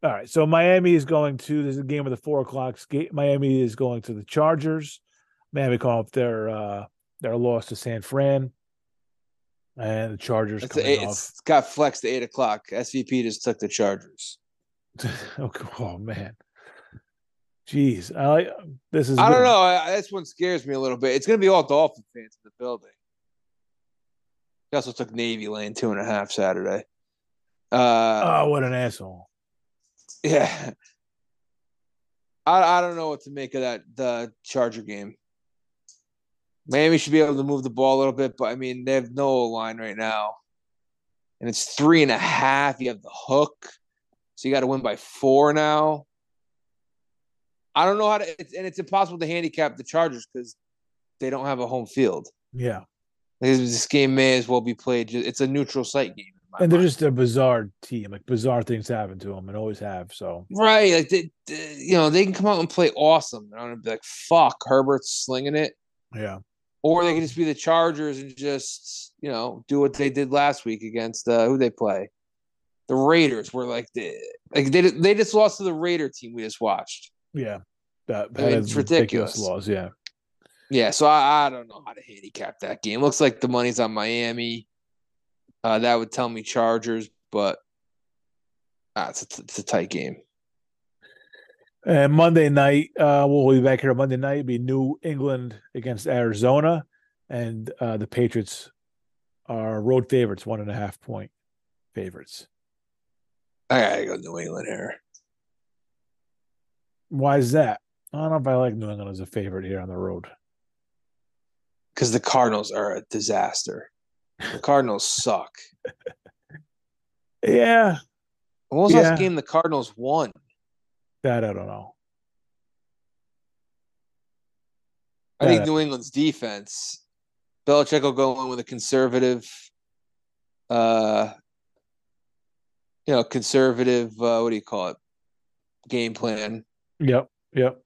All right. So Miami is going to this is a game of the four o'clock. Miami is going to the Chargers. Miami call up their uh their loss to San Fran. And the Chargers It's, eight, off. it's got flexed to eight o'clock. SVP just took the Chargers. oh, oh, man. Jeez. I like this is I don't know. I, this one scares me a little bit. It's going to be all Dolphin fans in the building. He also took Navy Lane two and a half Saturday. Uh, Oh, what an asshole. yeah. I I don't know what to make of that the Charger game. Miami should be able to move the ball a little bit, but I mean they have no line right now, and it's three and a half. You have the hook, so you got to win by four now. I don't know how to, it's, and it's impossible to handicap the Chargers because they don't have a home field. Yeah. This, game may as well be played. It's a neutral site game. And they're mind. just a bizarre team. Like bizarre things happen to them and always have. So Right, like they, they- you know, they can come out and play awesome. And I'm gonna be like, "Fuck, Herbert's slinging it." yeah. or they could just be the Chargers and just you know do what they did last week against uh, who they play, the Raiders. Were like the like they they just lost to the Raider team we just watched. Yeah, that, I mean, that it's is ridiculous. laws. Yeah, Yeah, so I, I don't know how to handicap that game. Looks like the money's on Miami. Uh, that would tell me Chargers, but ah, it's a, it's a tight game. and Monday night, uh, we'll be back here on Monday night. It'll be New England against Arizona, and uh, the Patriots are road favorites, one and a half point favorites. I gotta go New England here. Why is that? I don't know if I like New England as a favorite here on the road. because the Cardinals are a disaster. The Cardinals suck. Yeah, When was the Yeah. last game the Cardinals won? that I don't know. I think Yeah. New England's defense. Belichick will go in with a conservative, uh, you know, conservative. Uh, what do you call it? Game plan. Yep, yep.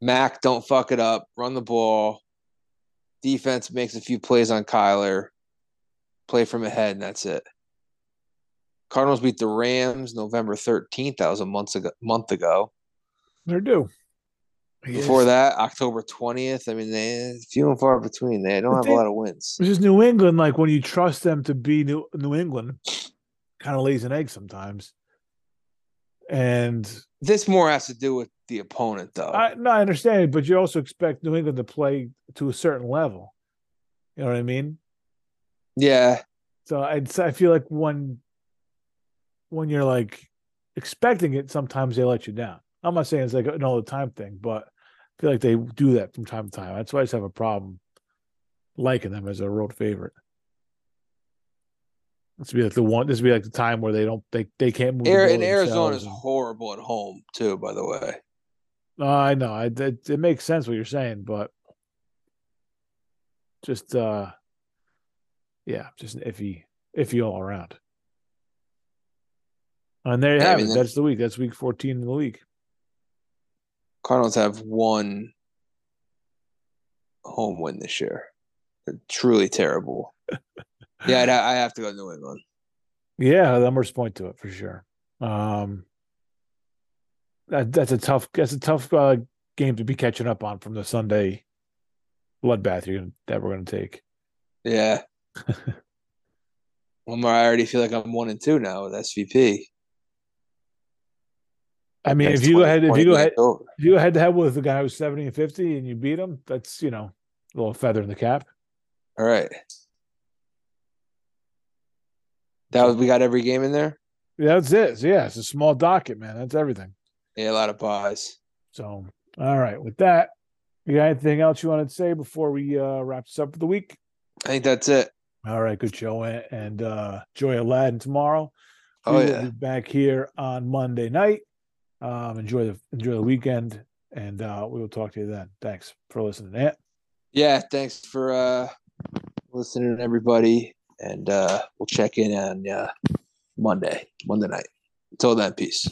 Mac, don't fuck it up. Run the ball. Defense makes a few plays on Kyler. Play from ahead, and that's it. Cardinals beat the Rams November thirteenth. That was a month ago. Month ago. They're due. Before that, October twentieth. I mean, they few and far between. They don't But have they- a lot of wins. It's just New England. Like when you trust them to be New New England, kind of lays an egg sometimes. And This more has to do with the opponent, though. I no, I understand it, but you also expect New England to play to a certain level. You know what I mean? yeah, So I'd I feel like when when you're like expecting it, sometimes they let you down. I'm not saying it's like an all the time thing, but I feel like they do that from time to time. That's why I just have a problem liking them as a road favorite. This would be like the one. This would be like the time where they don't they they can't move. Air, and Arizona is horrible at home too. By the way, No, I know. I, it, it makes sense what you're saying, but just uh, yeah, just iffy, iffy all around. And there you Yeah, I have mean, it. That's the week. That's week 14 in the league. Cardinals have one home win this year. They're truly terrible. Yeah, I'd ha- I have to go to New England. Yeah, numbers point to it for sure. Um, that that's a tough that's a tough uh, game to be catching up on from the Sunday bloodbath you're gonna, that we're going to take. Yeah. One more. I already feel like I'm one and two now with SVP. I mean, Next if you go 20 ahead, if you go games ahead, over. if you go head to head with the guy who's 70 and 50 and you beat him, that's you know a little feather in the cap. All right. That was we got every game in there. Yeah, that's it. So, yeah, it's a small docket, man. That's everything. Yeah, a lot of byes. So, all right, with that, you got anything else you wanted to say before we uh, wrap this up for the week? I think that's it. All right, good show, and, uh, enjoy Aladdin tomorrow. Oh we will yeah. be back here on Monday night. Um, enjoy the enjoy the weekend, and uh, we will talk to you then. Thanks for listening. Ant. Yeah, thanks for uh listening everybody. And uh we'll check in on uh Monday, Monday night. Until then, peace.